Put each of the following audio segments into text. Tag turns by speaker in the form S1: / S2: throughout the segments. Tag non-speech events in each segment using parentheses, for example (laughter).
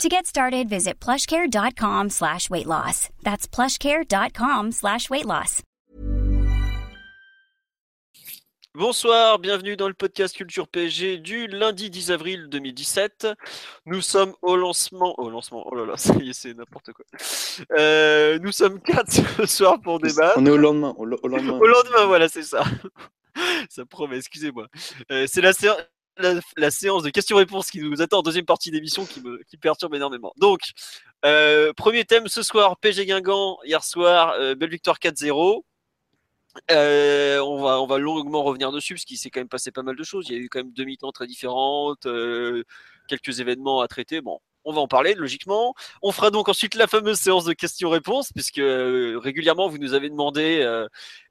S1: To get started, visit plushcare.com slash weight loss. That's plushcare.com slash weight loss.
S2: Bonsoir, bienvenue dans le podcast Culture PSG du lundi 10 avril 2017. Nous sommes au lancement. Au lancement, oh là là, (laughs) ça y est, c'est n'importe quoi. Euh, nous sommes quatre (laughs) ce soir pour débattre.
S3: On est au lendemain. Au, au lendemain.
S2: Au lendemain, voilà, c'est ça. (laughs) ça promet, excusez-moi. Euh, c'est la séance. La, séance de questions-réponses qui nous attend en deuxième partie d'émission qui me perturbe énormément. Donc, euh, premier thème ce soir, PSG Guingamp, hier soir, euh, belle victoire 4-0. Euh, on, va, on va longuement revenir dessus parce qu'il s'est quand même passé pas mal de choses. Il y a eu quand même deux mi-temps très différentes, quelques événements à traiter. Bon, on va en parler logiquement. On fera donc ensuite la fameuse séance de questions-réponses puisque régulièrement vous nous avez demandé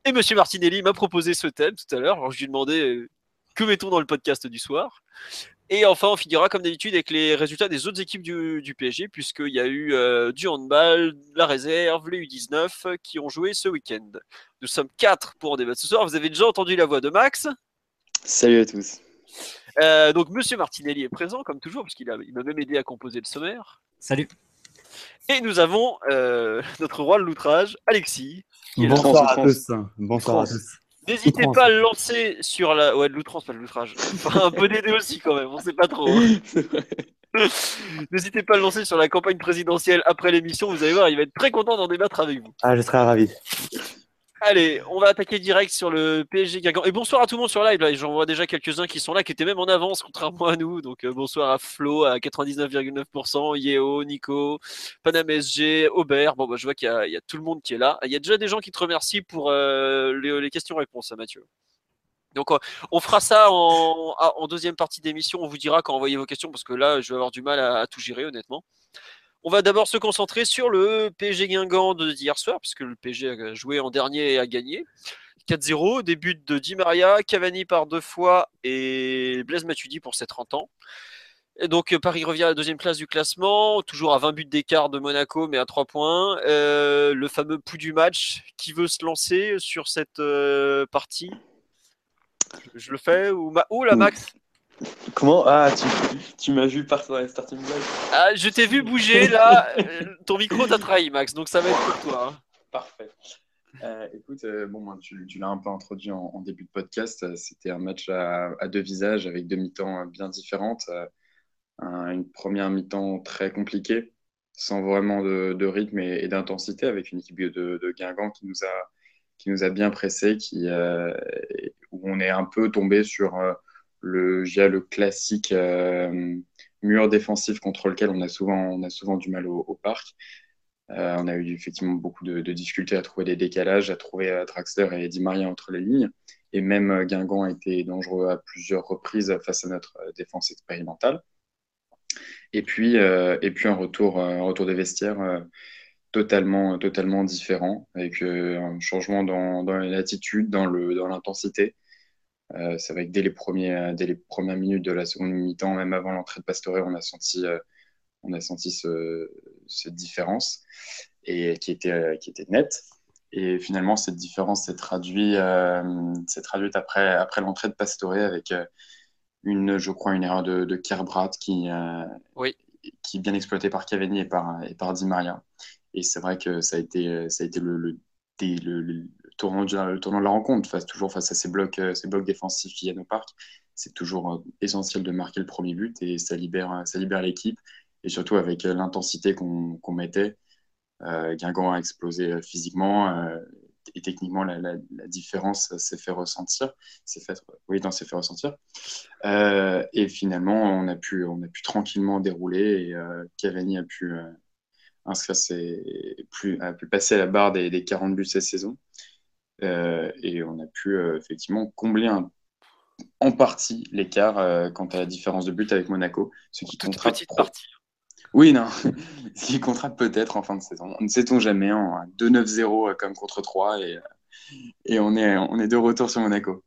S2: et Monsieur Martinelli m'a proposé ce thème tout à l'heure. Alors je lui ai demandé que mettons dans le podcast du soir? Et enfin, on finira comme d'habitude avec les résultats des autres équipes du, du PSG, puisqu'il y a eu euh, du handball, la réserve, les U19 qui ont joué ce week-end. Nous sommes quatre pour en débattre ce soir. Vous avez déjà entendu la voix de Max?
S3: Salut à tous.
S2: Euh, donc, Monsieur Martinelli est présent, comme toujours, puisqu'il m'a il même aidé à composer le sommaire.
S4: Salut.
S2: Et nous avons euh, notre roi de l'outrage, Alexis.
S4: Bonsoir à tous. Bonsoir à tous.
S2: N'hésitez pas à le lancer sur la. Ouais, de l'outrance, pas de l'outrage. Enfin, un peu deux aussi, quand même, on sait pas trop. Hein. (laughs) (laughs) N'hésitez pas à le lancer sur la campagne présidentielle après l'émission, vous allez voir, il va être très content d'en débattre avec vous.
S4: Ah, je serai ravi.
S2: Allez, on va attaquer direct sur le PSG Guingamp. Et bonsour à tout le monde sur live. J'en vois déjà quelques-uns qui sont là, qui étaient même en avance, contrairement à nous. Donc euh, bonsoir à Flo à 99,9%, Yeo, Nico, Panam Aubert. Bon, bah, je vois qu'il y, y, a tout le monde qui est là. Il y a déjà des gens qui te remercient pour euh, les, les questions-réponses, Mathieu. Donc on fera ça en, en deuxième partie d'émission. On vous dira quand envoyer vos questions parce que là, je vais avoir du mal à, à tout gérer, honnêtement. On va d'abord se concentrer sur le PSG Guingamp de hier soir, puisque le PSG a joué en dernier et a gagné. 4-0, début de Di Maria, Cavani par deux fois et Blaise Matuidi pour ses 30 ans. Et donc Paris revient à la deuxième place du classement, toujours à 20 buts d'écart de Monaco, mais à 3 points. Euh, le fameux pouls du match, qui veut se lancer sur cette euh, partie? Je le fais ou, ma... ou la Max?
S3: Comment? Ah, tu, tu m'as vu partir dans les starting blocks.
S2: Ah, je t'ai vu bouger là. (laughs) Ton micro t'a trahi, Max, donc ça va être pour toi. Hein.
S3: Parfait. Euh, écoute, euh, bon, tu, tu l'as un peu introduit en, en début de podcast. C'était un match à, à, deux visages avec deux mi-temps bien différentes. Un, une première mi-temps très compliquée, sans vraiment de, de rythme et, et d'intensité, avec une équipe de, de, Guingamp qui nous a, qui nous a bien pressé, qui, euh, où on est un peu tombé sur le, le classique euh, mur défensif contre lequel on a souvent, on a souvent du mal au, parc. Euh, on a eu effectivement beaucoup de, difficultés à trouver des décalages, à trouver euh, Draxler et Di Maria entre les lignes. Et même Guingamp a été dangereux à plusieurs reprises face à notre défense expérimentale. Et puis, et puis un retour, un retour des vestiaires totalement, totalement différent, avec un changement dans, dans l'attitude, dans l'intensité. Euh, c'est vrai que dès les, premiers, dès les premières minutes de la seconde mi-temps, même avant l'entrée de Pastore, on a senti, euh, on a senti ce, cette différence et qui était, qui était nette. Et finalement, cette différence s'est traduite, euh, traduite après, après l'entrée de Pastore avec une, je crois, une erreur de, de Kerbrat qui,
S2: oui.
S3: qui est bien exploitée par Cavani et par, et par Di Maria. Et c'est vrai que ça a été, ça a été le, le tournant de, tournant de la rencontre, face, toujours face à ces blocs, euh, ces blocs défensifs qui viennent au parc. C'est toujours euh, essentiel de marquer le premier but et ça libère, ça libère l'équipe. Et surtout avec euh, l'intensité qu'on qu mettait, euh, Guingamp a explosé physiquement euh, et techniquement la, différence s'est fait ressentir. Fait, oui, dans fait ressentir. Euh, et finalement, on a pu, on a pu tranquillement dérouler et Cavani a pu plus, a pu passer à la barre des, des 40 buts cette saison. Euh, et on a pu euh, effectivement combler un, en partie l'écart euh, quant à la différence de but avec Monaco, ce qui
S2: petite partie.
S3: Oui, non, (laughs) ce qui contrate peut-être en fin de saison. On ne sait-on jamais, en 2-9-0 comme contre 3 et, et on est, on est de retour sur Monaco.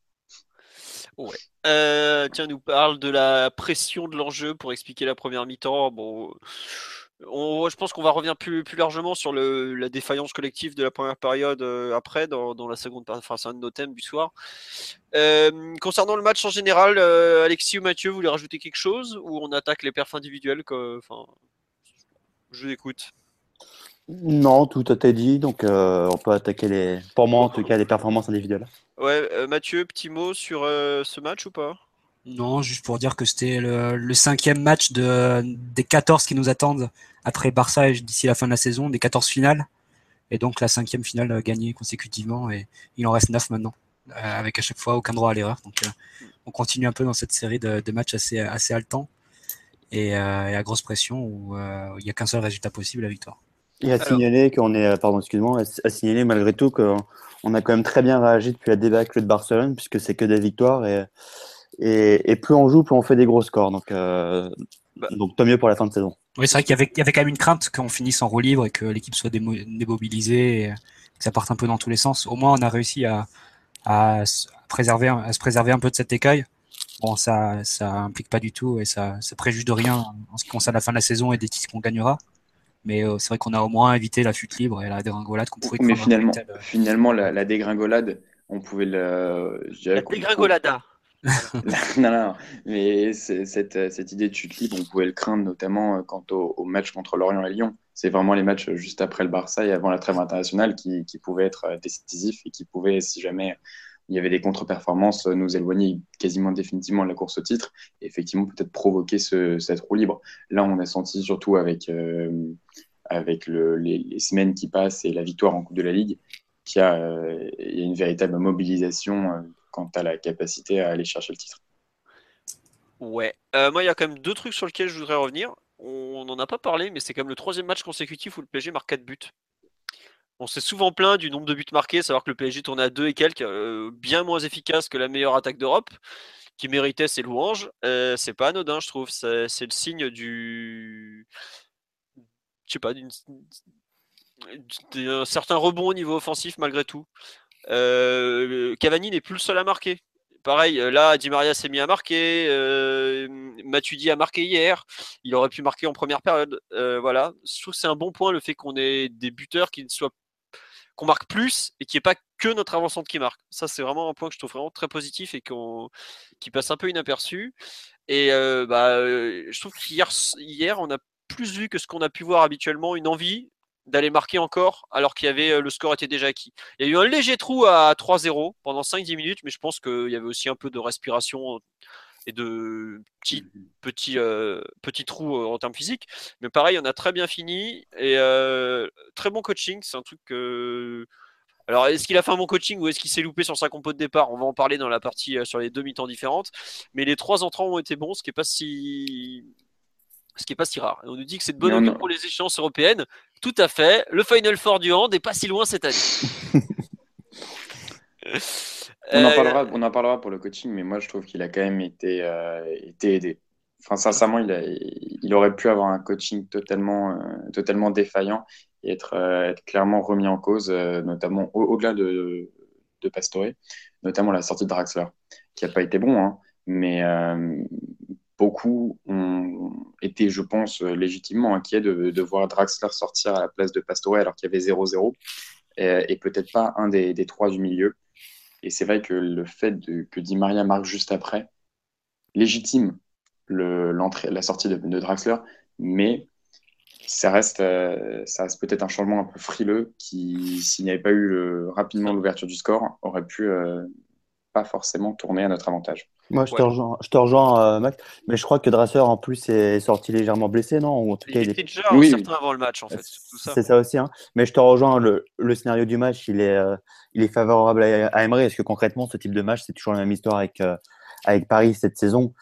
S2: Ouais. Euh, tiens, nous parle de la pression de l'enjeu pour expliquer la première mi-temps. Bon, je pense qu'on va revenir plus, plus largement sur le, la défaillance collective de la première période euh, après, dans, dans, la seconde période. Enfin, c'est un de nos thèmes du soir. Euh, concernant le match en général, euh, Alexis ou Mathieu, vous voulez rajouter quelque chose ou on attaque les perfs individuels Enfin, je l'écoute.
S4: Non, tout a été dit, donc on peut attaquer les. Pour moi, en tout cas, les performances individuelles.
S2: Ouais, Mathieu, petit mot sur ce match ou pas?
S5: Non, juste pour dire que c'était le, cinquième match de, des 14 qui nous attendent après Barça d'ici la fin de la saison, des 14 finales. Et donc la cinquième finale gagnée consécutivement. Et il en reste 9 maintenant, euh, avec à chaque fois aucun droit à l'erreur. Donc euh, on continue un peu dans cette série de, matchs assez, assez haletants et, euh, à grosse pression où il n'y a qu'un seul résultat possible, la victoire.
S4: Et à signaler qu'on est, pardon, excuse-moi, à signaler malgré tout qu'on a quand même très bien réagi depuis la débâcle de Barcelone, puisque c'est que des victoires et et, plus on joue, plus on fait des gros scores. Donc, euh, bah. donc tant mieux pour la fin de saison.
S5: Oui, c'est vrai qu'il y avait, y avait quand même une crainte qu'on finisse en roue libre et que l'équipe soit démobilisée, et que ça parte un peu dans tous les sens. Au moins, on a réussi à, à, préserver, à se préserver un peu de cet écueil. Bon, ça, ça implique pas du tout et ça, ça préjuge de rien en ce qui concerne la fin de la saison et des titres qu'on gagnera. Mais euh, c'est vrai qu'on a au moins évité la chute libre et la dégringolade qu'on pouvait.
S3: Mais finalement, euh, finalement, la, dégringolade, on pouvait le.
S2: La dégringolada. (laughs)
S3: non, non, mais cette, cette, idée de chute libre, on pouvait le craindre notamment euh, quant au, match contre Lorient et Lyon. C'est vraiment les matchs juste après le Barça et avant la trêve internationale qui, pouvaient être euh, décisifs et qui pouvaient, si jamais il y avait des contre-performances, nous éloigner quasiment définitivement de la course au titre et effectivement peut-être provoquer ce, cette roue libre. Là, on a senti surtout avec, euh, avec le, les, semaines qui passent et la victoire en Coupe de la Ligue qu'il y, a une véritable mobilisation quant à la capacité à aller chercher le titre.
S2: Ouais, euh, moi il y a quand même deux trucs sur lesquels je voudrais revenir. On n'en a pas parlé, mais c'est quand même le troisième match consécutif où le PSG marque 4 buts. On s'est souvent plaint du nombre de buts marqués, savoir que le PSG tournait à 2 et quelques, euh, bien moins efficace que la meilleure attaque d'Europe, qui méritait ses louanges. Euh, c'est pas anodin, je trouve. C'est, le signe du. Je sais pas, d'un certain rebond au niveau offensif malgré tout. Euh, Cavani n'est plus le seul à marquer. Pareil, euh, là, Di Maria s'est mis à marquer. Euh, Matuidi a marqué hier. Il aurait pu marquer en première période. Voilà. Je trouve que c'est un bon point le fait qu'on ait des buteurs qui ne soient qu'on marque plus et n'y ait pas que notre avancement qui marque. Ça, c'est vraiment un point que je trouve vraiment très positif et qu'on, qui passe un peu inaperçu. Et bah, je trouve qu'hier, hier, on a plus vu que ce qu'on a pu voir habituellement, une envie, d'aller marquer encore alors qu'il y avait euh, le score était déjà acquis. Il y a eu un léger trou à 3-0 pendant 5-10 minutes, mais je pense qu'il y avait aussi un peu de respiration et de petits mmh petits euh, petits trous euh, en termes physiques. Mais pareil, on a très bien fini et très bon coaching. C'est un truc que alors, est-ce qu'il a fait un bon coaching ou est-ce qu'il s'est loupé sur sa compo de départ? On va en parler dans la partie sur les deux mi-temps différentes. Mais les trois entrants ont été bons, ce qui n'est pas si ce qui n'est pas si rare. on nous dit que c'est de bonne augure pour les échéances européennes. Tout à fait. Le Final Four du Hand n'est pas si loin cette année.
S3: on, en euh, parlera, on en parlera pour le coaching, mais moi je trouve qu'il a quand même été, euh, été aidé. Enfin, sincèrement, il, a, il, aurait pu avoir un coaching totalement, euh, totalement défaillant et être, être, clairement remis en cause, notamment au-delà de, de Pastore, notamment la sortie de Draxler, qui n'a pas été bon, hein, mais beaucoup ont été, je pense, légitimement inquiets de, voir Draxler sortir à la place de Pastore alors qu'il y avait 0-0 et, peut-être pas un des, trois du milieu. Et c'est vrai que le fait que Di Maria marque juste après légitime la sortie de, Draxler, mais ça reste, euh, ça reste peut-être un changement un peu frileux qui, s'il n'y avait pas eu rapidement l'ouverture du score, aurait pu euh, pas forcément tourner à notre avantage.
S4: Moi, je te rejoins, je te rejoins euh, Max, mais je crois que Drasser, en plus, est sorti légèrement blessé, non?
S2: Ou en tout cas, il, était déjà oui, certain avant le match, en fait.
S4: C'est ça. aussi. Hein. Mais je te rejoins, le, le scénario du match, il est, euh, il est favorable à, à Emery. Est-ce que concrètement, ce type de match, c'est toujours la même histoire avec, euh, avec Paris cette saison?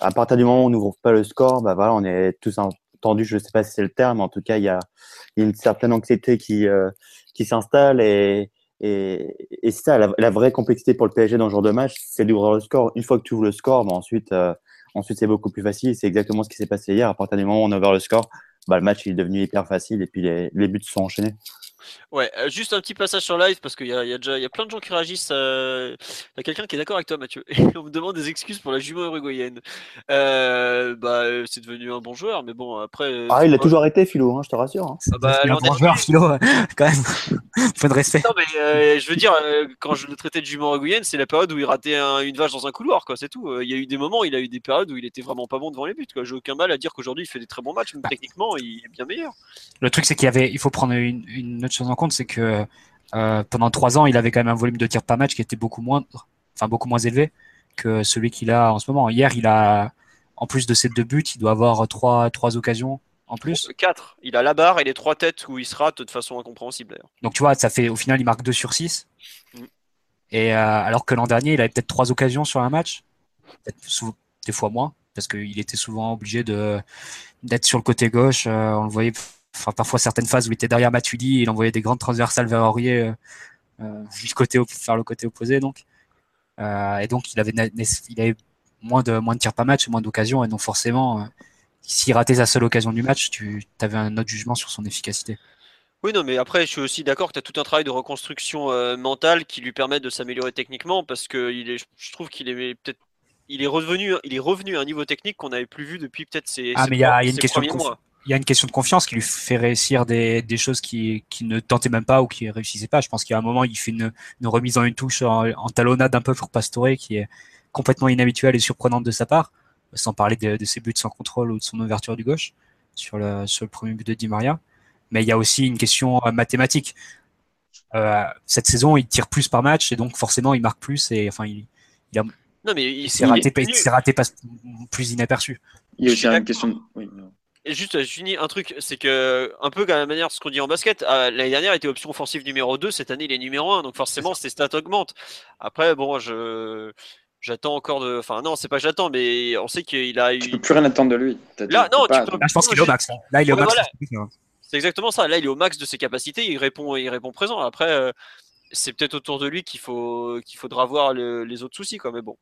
S4: À partir du moment où on n'ouvre pas le score, bah voilà, on est tous entendus, je ne sais pas si c'est le terme, mais en tout cas, il y a, il y a une certaine anxiété qui, qui s'installe et et, et ça, la, vraie complexité pour le PSG dans ce genre de match, c'est d'ouvrir le score. Une fois que tu ouvres le score, bah ensuite, euh, ensuite c'est beaucoup plus facile. C'est exactement ce qui s'est passé hier. À partir du moment où on a ouvert le score, bah, le match est devenu hyper facile et puis les, les buts se sont enchaînés.
S2: Ouais, euh, juste un petit passage sur live parce qu'il y, a, y a déjà y a plein de gens qui réagissent. Euh... Il y a quelqu'un qui est d'accord avec toi, Mathieu. (laughs) Et on me demande des excuses pour la jument uruguayenne. Euh, bah, euh, c'est devenu un bon joueur, mais bon, après. euh,
S4: Ah, il a
S2: pas-
S4: toujours été, Philo, hein, je te rassure. hein.
S2: Ah bah,
S5: C'est un bon joueur, Philo, (laughs) quand même. Peu de respect.
S2: Non, mais euh, je veux dire, euh, quand je le traitais de jument uruguayenne, c'est la période où il ratait un- une vache dans un couloir, quoi, c'est tout. Euh, Il y a eu des moments, il a eu des périodes où il était vraiment pas bon devant les buts, quoi. J'ai aucun mal à dire qu'aujourd'hui il fait des très bons matchs, mais techniquement, il est bien meilleur.
S5: Le truc, c'est qu'il y avait, il faut prendre une, une autre chose en compte, c'est que euh, pendant trois ans, il avait quand même un volume de tirs par match qui était beaucoup moins, enfin beaucoup moins élevé que celui qu'il a en ce moment. Hier, il a, en plus de ses deux buts, il doit avoir trois, trois occasions en plus.
S2: 4. Il a la barre et les trois têtes où il se rate de façon incompréhensible d'ailleurs.
S5: Donc tu vois, ça fait au final, il marque 2 sur 6.
S2: Mm.
S5: Et euh, alors que l'an dernier, il avait peut-être trois occasions sur un match, des fois moins, parce qu'il était souvent obligé de d'être sur le côté gauche. Euh, on le voyait, enfin parfois certaines phases où il était derrière Matuidi, il envoyait des grandes transversales vers Aurier euh, euh, du côté vers le côté opposé donc. Euh, et donc il avait il moins de moins de tirs par match, moins d'occasions, et donc forcément, euh, s'il ratait sa seule occasion du match, tu avais un autre jugement sur son efficacité.
S2: Oui, non, mais après, je suis aussi d'accord que tu as tout un travail de reconstruction euh, mentale qui lui permet de s'améliorer techniquement parce que il est, je trouve qu'il est peut-être. Il est revenu, il est revenu à un niveau technique qu'on n'avait plus vu depuis peut-être ses,
S5: Ah, mais il y a- y une question de. Il y a une question de confiance qui lui fait réussir des, des choses qui, qui ne tentaient même pas ou qui ne réussissaient pas. Je pense qu'il y a un moment, il fait une, une remise en une touche en, en talonnade un peu pour Pastore qui est complètement inhabituelle et surprenante de sa part, sans parler de, de ses buts sans contrôle ou de son ouverture du gauche sur le, sur le premier but de Di Maria. Mais il y a aussi une question euh, mathématique. Euh, cette saison, il tire plus par match et donc forcément, il marque plus et enfin, il,
S2: Non, mais il,
S5: il s'est
S2: il
S5: raté,
S2: est
S5: il s'est raté pas, plus inaperçu.
S3: Il y a aussi une question de... oui, non.
S2: Juste, je finis un truc, c'est que, un peu comme la manière de ce qu'on dit en basket, euh, l'année dernière il était option offensive numéro 2, cette année il est numéro 1, donc forcément ses stats augmentent. Après, bon, je. J'attends encore de. Enfin, non, c'est pas que j'attends, mais on sait qu'il a
S3: Tu
S2: eu.
S3: peux plus rien attendre de lui.
S2: Là, non,
S3: pas-
S2: tu peux-
S5: Là, je pense qu'il est au max. Là, Là, il est au max.
S2: voilà. C'est exactement ça. Là, il est au max de ses capacités, il répond, il répond présent. Après, euh, c'est peut-être autour de lui qu'il faut, qu'il faudra voir le- les autres soucis, quoi. Mais bon.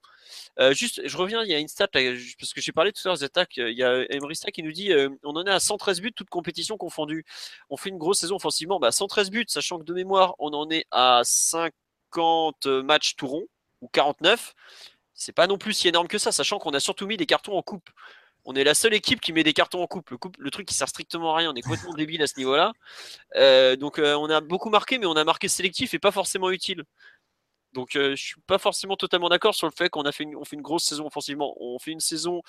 S2: Euh, juste, je reviens, il y a une stat, parce que j'ai parlé tout à l'heure des attaques. Il y a Emery Stack qui nous dit euh, on en est à 113 buts, toutes compétitions confondues. On fait une grosse saison offensivement. Bah, 113 buts, sachant que de mémoire, on en est à 50 matchs tout rond, ou 49. C'est pas non plus si énorme que ça, sachant qu'on a surtout mis des cartons en coupe. On est la seule équipe qui met des cartons en coupe. Le, coupe, le truc qui sert strictement à rien. On est complètement (laughs) débile à ce niveau-là. Euh, donc euh, on a beaucoup marqué, mais on a marqué sélectif et pas forcément utile. Donc euh, je suis pas forcément totalement d'accord sur le fait qu'on a fait une, on fait une grosse saison offensivement. On fait une saison,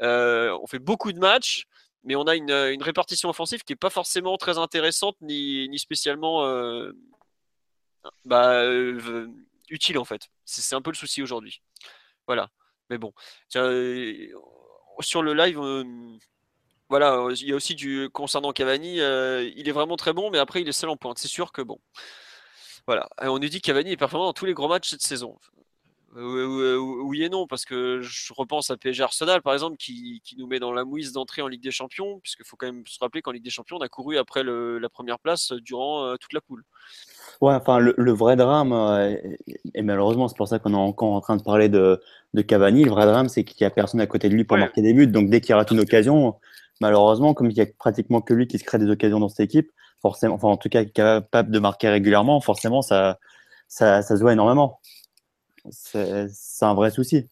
S2: on fait beaucoup de matchs, mais on a une, une répartition offensive qui est pas forcément très intéressante ni, ni spécialement bah, utile en fait. C'est un peu le souci aujourd'hui. Voilà. Mais bon, sur le live, euh, voilà, euh, il y a aussi du concernant Cavani, euh, il est vraiment très bon, mais après il est seul en pointe. C'est sûr que bon, voilà. Et on nous dit que Cavani est performant dans tous les gros matchs cette saison. Oui et non, parce que je repense à PSG Arsenal par exemple, qui, qui nous met dans la mouise d'entrée en Ligue des Champions, puisqu'il faut quand même se rappeler qu'en Ligue des Champions, on a couru après la première place durant toute la poule.
S4: Ouais, enfin, le, le vrai drame, euh, et, malheureusement, c'est pour ça qu'on est encore en train de parler de, de Cavani. Le vrai drame, c'est qu'il n'y a personne à côté de lui pour
S2: Ouais.
S4: marquer des buts. Donc, dès qu'il rate une occasion, malheureusement, comme il n'y a pratiquement que lui qui se crée des occasions dans cette équipe, forcément, enfin, en tout cas, capable de marquer régulièrement, forcément, ça, ça, ça se voit énormément. C'est un vrai souci.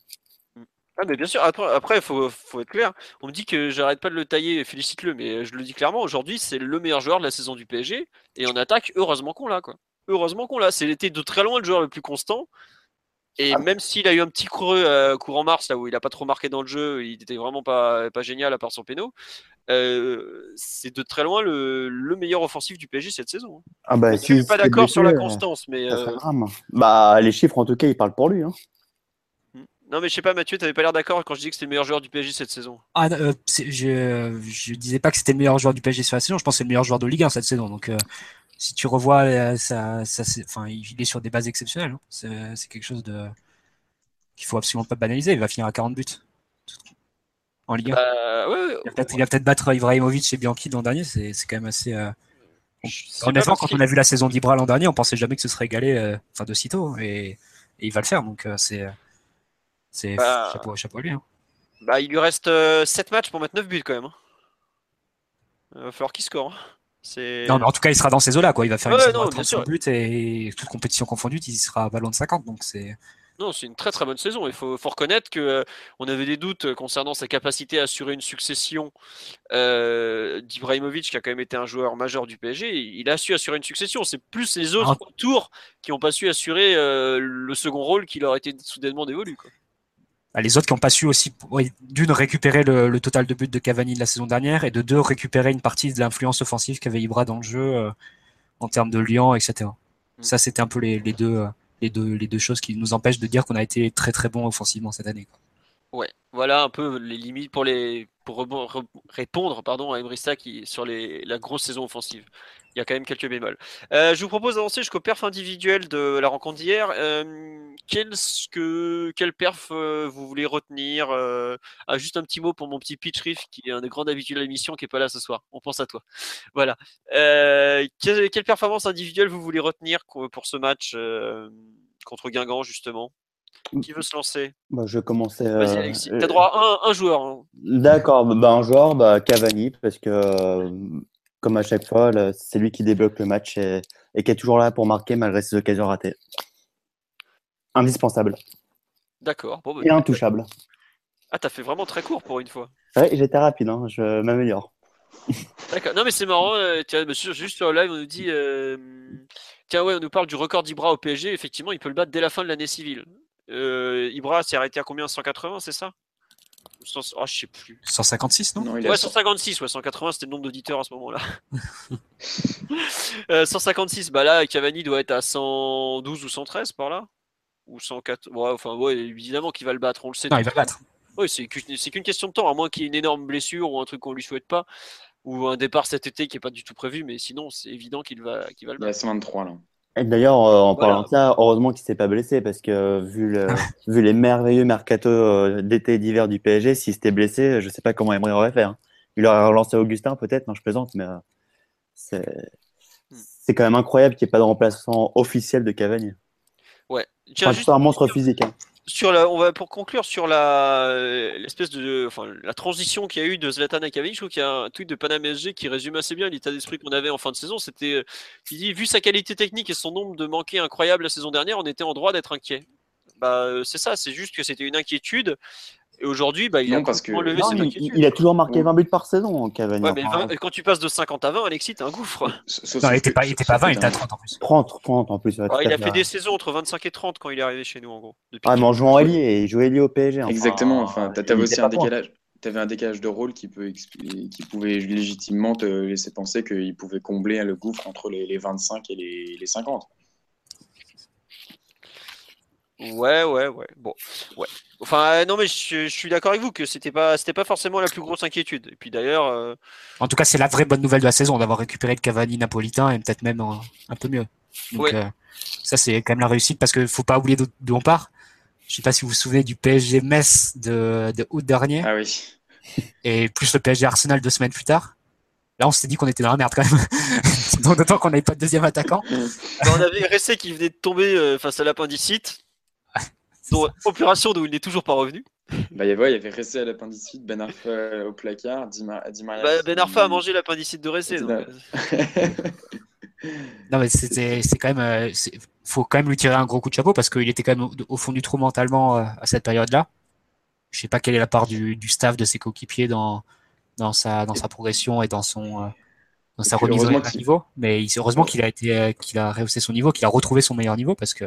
S2: Ah mais bien sûr, après, après faut, faut être clair. On me dit que j'arrête pas de le tailler, félicite-le, mais je le dis clairement, aujourd'hui c'est le meilleur joueur de la saison du PSG, et en attaque, heureusement qu'on l'a quoi. Heureusement qu'on l'a, c'est l'été de très loin le joueur le plus constant. Et
S3: Ah.
S2: même s'il a eu un petit creux euh, courant mars, là où il a pas trop marqué dans le jeu, il était vraiment pas, pas génial à part son péno, euh, c'est de très loin le, le meilleur offensif du PSG cette saison. hein.
S4: Ah bah,
S2: Je
S4: si,
S2: suis pas d'accord sur la
S4: blessé,
S2: constance, mais euh.
S4: Bah, les chiffres, en tout cas, ils parlent pour lui. Hein.
S2: non mais je sais pas Mathieu, t'avais pas l'air d'accord quand je dis que c'était le meilleur joueur du PSG cette saison.
S5: Ah, euh, je, je disais pas que c'était le meilleur joueur du PSG sur la saison, je pense que c'est le meilleur joueur de Ligue 1 cette saison. Donc, euh, si tu revois, euh, ça, enfin, il est sur des bases exceptionnelles. hein. C'est c'est quelque chose de qu'il faut absolument pas banaliser. Il va finir à 40 buts en Ligue 1.
S2: Bah, ouais, ouais,
S5: il va peut-être il va peut-être battre Ibrahimovic et Bianchi l'an dernier. C'est c'est quand même assez. euh, Honnêtement, quand on a vu la saison d'Ibra l'an dernier, on pensait jamais que ce serait égalé, euh, enfin de sitôt, et, et il va le faire. Donc, euh, c'est c'est
S2: Bah,
S5: chapeau, chapeau à lui. hein.
S2: Bah, il lui reste 7 matchs pour mettre 9 buts quand même. hein. Il va falloir qu'il score. hein.
S5: Non, mais en tout cas, il sera dans ces eaux-là, quoi. Il va faire
S2: Ouais,
S5: une saison
S2: non,
S5: à
S2: bien
S5: 35
S2: sûr.
S5: buts et toute compétition confondue, il sera à ballon de 50. Donc c'est.
S2: Non, c'est une très très bonne saison. Il faut, faut reconnaître que euh, on avait des doutes euh, concernant sa capacité à assurer une succession euh, d'Ibrahimovic, qui a quand même été un joueur majeur du PSG. Il a su assurer une succession. C'est plus les autres
S5: Ah.
S2: autour qui n'ont pas su assurer euh, le second rôle qui leur était soudainement dévolu. quoi.
S5: Bah, Les autres qui n'ont pas su aussi, d'une, récupérer le, le total de buts de Cavani de la saison dernière et de deux, récupérer une partie de l'influence offensive qu'avait Ibra dans le jeu euh, en termes de liant, etc.
S2: Mm.
S5: Ça, c'était un peu les, les deux, euh, les, deux, les deux choses qui nous empêchent de dire qu'on a été très très bon offensivement cette année. quoi.
S2: Ouais, voilà un peu les limites pour les pour répondre pardon à Ebrista qui sur les la grosse saison offensive. Il y a quand même quelques bémols. Euh, je vous propose d'avancer jusqu'au perf individuel de la rencontre d'hier. Euh, quel que quel perf euh, vous voulez retenir euh, ah, Juste un petit mot pour mon petit pitch riff qui est un des grands habitués de l'émission qui est pas là ce soir. On pense à toi. Voilà. Euh, quelle, quelle performance individuelle vous voulez retenir pour ce match euh, contre Guingamp justement? Qui veut se lancer?
S4: Bah, je commençais.
S2: Vas-y
S4: euh,
S2: Alexis.
S4: euh,
S2: T'as droit à un, un joueur. hein.
S4: D'accord, bah, un joueur, bah, Cavani, parce que euh, comme à chaque fois, c'est lui qui débloque le match et, et qui est toujours là pour marquer malgré ses occasions ratées. Indispensable
S2: D'accord. Bon, bah,
S4: et intouchable.
S2: Ah, t'as fait vraiment très court pour une fois.
S4: Ouais, j'étais rapide, hein, je m'améliore.
S2: D'accord. Non, mais c'est marrant. euh, tiens, monsieur, juste sur le live, on nous dit. euh, Tiens, ouais, on nous parle du record d'Ibra au PSG. Effectivement, il peut le battre dès la fin de l'année civile. Euh, Ibra s'est arrêté à combien? 180, c'est ça? Oh, je sais plus.
S5: 156, non?
S3: Il
S2: Ouais,
S3: cent-
S2: 156, ouais, 180, c'était le nombre d'auditeurs à ce moment-là. (laughs) Euh, 156, bah là, Cavani doit être à 112 ou 113 par là? Ou 104 Ouais, enfin, ouais, évidemment qu'il va le battre, on le sait.
S5: Non, il va le battre.
S2: Oui, c'est qu'une c'est qu'une question de temps, à moins qu'il y ait une énorme blessure ou un truc qu'on lui souhaite pas, ou un départ cet été qui est pas du tout prévu, mais sinon, c'est évident qu'il va, qu'il va le
S3: Il a
S2: battre.
S3: 123 là.
S4: Et d'ailleurs, euh, en
S2: Voilà.
S4: parlant de ça, heureusement qu'il s'est pas blessé parce que vu, le, (laughs) vu les merveilleux mercato euh, d'été et d'hiver du PSG, s'il s'était blessé, je sais pas comment Emery aurait fait. hein. Il aurait relancé Augustin peut-être, non je plaisante, mais euh, c'est c'est quand même incroyable qu'il n'y ait pas de remplaçant officiel de Cavani.
S2: Ouais.
S4: Enfin, c'est un monstre physique. hein.
S2: Sur la, on va pour conclure sur la euh, l'espèce de, enfin, la transition qu'il y a eu de Zlatan à Cavani. Je trouve qu'il y a un tweet de Panam SG qui résume assez bien l'état d'esprit qu'on avait en fin de saison. C'était, euh, il dit, vu sa qualité technique et son nombre de manqués incroyables la saison dernière, on était en droit d'être inquiet. Bah, euh, c'est ça. C'est juste que c'était une inquiétude. Et aujourd'hui, bah, il
S3: Non,
S2: a
S3: parce que-
S2: complètement levé
S4: Non,
S2: cette
S4: il,
S2: inquiétude.
S4: il a toujours marqué
S3: Ouais.
S4: 20 buts par saison, Cavani.
S2: Ouais, mais
S4: Enfin,
S2: 20 quand tu passes de 50 à 20, Alexis, t'es un gouffre.
S5: Non, il
S3: que-
S5: était pas, il était pas
S3: sauf
S5: 20,
S3: que
S5: il était à
S3: dans-
S5: 30 en plus.
S4: 30, 30 en plus. ouais,
S2: Ah, il a fait des saisons entre 25 et 30 quand il est arrivé chez nous, en gros. Depuis
S4: Ah, mais en jouant ailier, et il jouait ailier au PSG. enfin,
S3: Exactement. Enfin, t'avais aussi un décalage. T'avais un décalage de rôle qui peut expli- qui pouvait légitimement te laisser penser qu'il pouvait combler le gouffre entre les, les 25 et les, les 50.
S2: Ouais, ouais, ouais. Bon, ouais. Enfin, euh, non, mais je, je suis d'accord avec vous que c'était pas, c'était pas forcément la plus grosse inquiétude. Et puis d'ailleurs, euh,
S5: En tout cas, c'est la vraie bonne nouvelle de la saison, d'avoir récupéré le Cavani napolitain et peut-être même un, un peu mieux. Donc,
S2: Ouais.
S5: euh, ça, c'est quand même la réussite parce qu'il faut pas oublier d'où on part. Je sais pas si vous vous souvenez du PSG Metz de, de août dernier
S3: Ah oui.
S5: et plus le PSG Arsenal deux semaines plus tard. Là, on s'était dit qu'on était dans la merde quand même. (laughs) Donc, d'autant qu'on n'avait pas de deuxième attaquant. (laughs)
S2: on avait RSC qui venait de tomber face à l'appendicite, (laughs) dont, opération d'où il n'est toujours pas revenu.
S3: Bah, il y avait, il y avait resté à l'appendicite, Ben Arfa euh, au placard, Di, Ma- Di Maria.
S2: Bah, ben Arfa a mangé l'appendicite de.
S3: C'est
S2: donc, (laughs)
S5: Non, mais c'est quand même, euh, faut quand même lui tirer un gros coup de chapeau parce qu'il était quand même au, au fond du trou mentalement euh, à cette période-là. Je sais pas quelle est la part du, du staff de ses coéquipiers dans, dans sa, dans sa progression et dans son, dans sa remise
S3: qu'il-
S5: niveau. Mais heureusement qu'il a été, qu'il a rehaussé son niveau, qu'il a retrouvé son meilleur niveau parce que,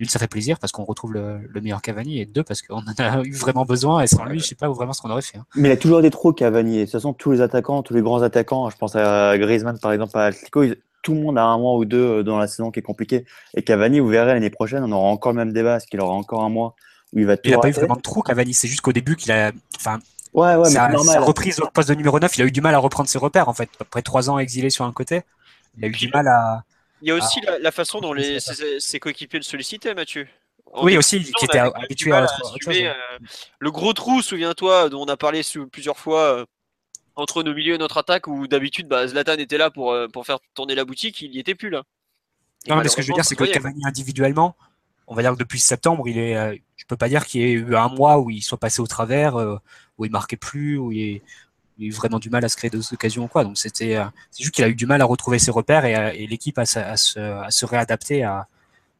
S5: une, ça fait plaisir parce qu'on retrouve le, le meilleur Cavani et deux, parce qu'on en a eu vraiment besoin et sans lui, je sais pas vraiment ce qu'on aurait fait. hein.
S4: Mais il a toujours des trous, Cavani. Et de toute façon, tous les attaquants, tous les grands attaquants, je pense à Griezmann par exemple, à Atletico, ils- tout le monde a un mois ou deux euh, dans la saison qui est compliqué. Et Cavani, vous verrez l'année prochaine, on aura encore le même débat, parce qu'il aura encore un mois où il va tout
S5: Il a pas eu vraiment de trou, Cavani. C'est juste qu'au début qu'il a, enfin,
S4: Ouais, ouais, mais
S5: sa,
S4: c'est normal.
S5: sa reprise au poste de numéro 9, il a eu du mal à reprendre ses repères en fait. Après trois ans exilé sur un côté, il a eu du mal à.
S2: Il y a aussi la, la façon dont les, ses, ses coéquipiers le sollicitaient, Mathieu. En
S5: Oui aussi, qui était habitué à
S2: assumer,
S5: chose.
S2: euh, le gros trou, souviens-toi, dont on a parlé plusieurs fois euh, entre nos milieux et notre attaque, où d'habitude bah, Zlatan était là pour, euh, pour faire tourner la boutique, il n'y était plus là. Et
S5: Non, mais ce que je veux dire, c'est que Cavani individuellement, on va dire que depuis septembre, il est, je peux pas dire qu'il y ait eu un mois où il soit passé au travers, où il marquait plus, où il, eu vraiment du mal à se créer des occasions ou quoi. Donc c'était c'est juste qu'il a eu du mal à retrouver ses repères et, l'équipe à, à, se, à se réadapter à,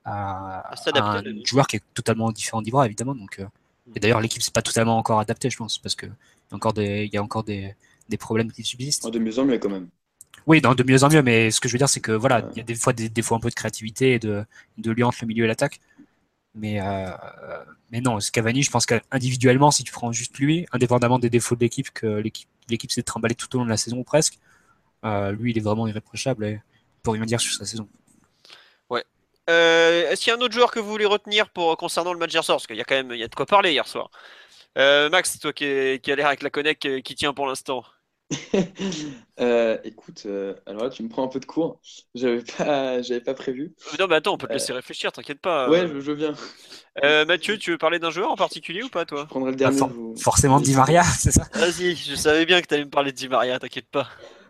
S5: à, un joueur qui est totalement différent d'Ibra évidemment. Donc et d'ailleurs l'équipe c'est pas totalement encore adaptée je pense parce que il y a encore des il y a encore des, des problèmes qui subsistent.
S3: de mieux en mieux quand même.
S5: Oui, de mieux en mieux, mais ce que je veux dire, c'est que voilà, il y a des fois des défauts un peu de créativité et de, de lien entre le milieu et l'attaque. Mais, euh, mais non, Cavani, je pense qu'individuellement, si tu prends juste lui, indépendamment des défauts de l'équipe, que l'équipe s'est trimballée tout au long de la saison presque, euh, lui, il est vraiment irréprochable et pour rien dire sur sa saison.
S2: Ouais. Euh, est-ce qu'il y a un autre joueur que vous voulez retenir pour concernant le match hier soir? Parce qu'il y a quand même il de quoi parler hier soir. Max, toi qui, qui a l'air avec la connect qui tient pour l'instant. (laughs)
S3: Euh, écoute, euh, alors là, tu me prends un peu de cours. J'avais pas, j'avais pas prévu.
S2: Non, mais attends, on peut te laisser réfléchir, t'inquiète pas.
S3: Ouais, je, je viens.
S2: Mathieu, tu veux parler d'un joueur en particulier ou pas, toi?
S3: Je prendrai le dernier.
S5: Forcément Di Maria, (laughs) c'est ça?
S2: Vas-y, je savais bien que tu allais me parler de Di Maria, t'inquiète pas.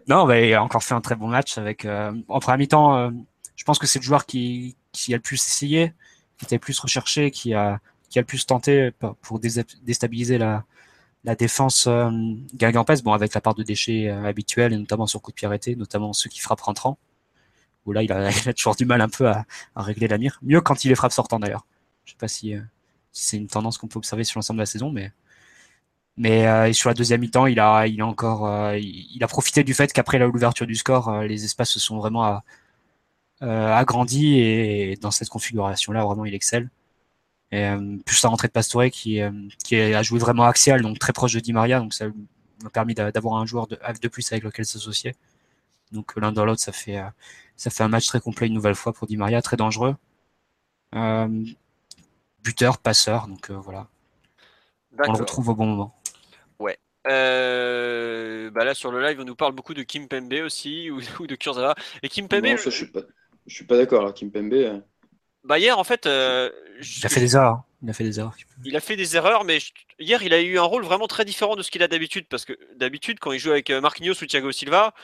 S5: Non, bah, il a encore fait un très bon match avec. en première mi-temps, je pense que c'est le joueur qui, qui a le plus essayé, qui était le plus recherché, qui a, qui a le plus tenté pour déstabiliser la, la défense euh, Guingampès, bon, avec la part de déchets euh, habituelle, et notamment sur coup de pied arrêté, notamment ceux qui frappent rentrant, où là, il a, (laughs) toujours du mal un peu à, régler la mire. Mieux quand il les frappe sortant d'ailleurs. Je sais pas si, euh, si c'est une tendance qu'on peut observer sur l'ensemble de la saison, mais mais euh, sur la deuxième mi-temps, il a, encore, il, a profité du fait qu'après l'ouverture du score, les espaces se sont vraiment agrandis et dans cette configuration-là, vraiment, il excelle. Et, euh, plus la rentrée de Pastore qui, euh, qui a joué vraiment axial, donc très proche de Di Maria, donc ça m'a permis d'avoir un joueur de, de plus avec lequel s'associer. Donc l'un dans l'autre, ça fait euh, ça fait un match très complet une nouvelle fois pour Di Maria, très dangereux. buteur, passeur, donc voilà. On le retrouve au bon moment.
S2: Ouais. bah là sur le live, on nous parle beaucoup de Kim Pembe aussi (laughs) ou, de Kurzawa. Et Kim Pembe.
S3: je, suis pas, je suis pas d'accord. Kim Pembe.
S2: Bah hier en fait.
S5: Euh, il a fait des erreurs. Il a fait des erreurs.
S2: Il a fait des erreurs, mais hier il a eu un rôle vraiment très différent de ce qu'il a d'habitude parce que d'habitude quand il joue avec euh, Marquinhos ou Thiago Silva,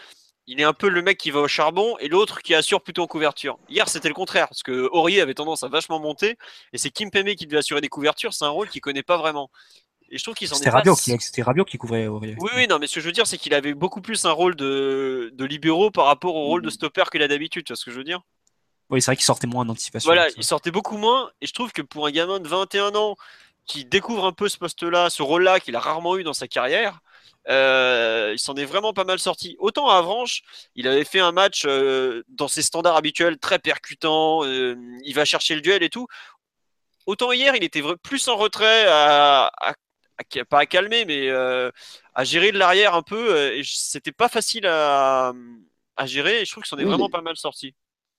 S2: il est un peu le mec qui va au charbon et l'autre qui assure plutôt en couverture. Hier c'était le contraire parce que Aurier avait tendance à vachement monter et c'est Kim Pembe qui devait assurer des couvertures. C'est un rôle qu'il connaît pas vraiment. Et je trouve qu'il s'en
S5: C'était Rabiot, qui, c'était Rabiot qui couvrait Aurier.
S2: Oui, oui, non, mais ce que je veux dire, c'est qu'il avait beaucoup plus un rôle de, de libéraux par rapport au rôle de stopper qu'il a d'habitude. Tu vois ce que je veux dire?
S5: Oui, c'est vrai qu'il sortait moins d'anticipation.
S2: Voilà, il sortait beaucoup moins. Et je trouve que pour un gamin de 21 ans qui découvre un peu ce poste-là, ce rôle-là qu'il a rarement eu dans sa carrière, euh, il s'en est vraiment pas mal sorti. Autant à Avranches, il avait fait un match euh, dans ses standards habituels, très percutant, euh, il va chercher le duel et tout. Autant hier, il était plus en retrait, à, pas à calmer, mais à gérer de l'arrière un peu. Et c'était pas facile à, gérer. Et je trouve qu'il s'en est vraiment pas mal sorti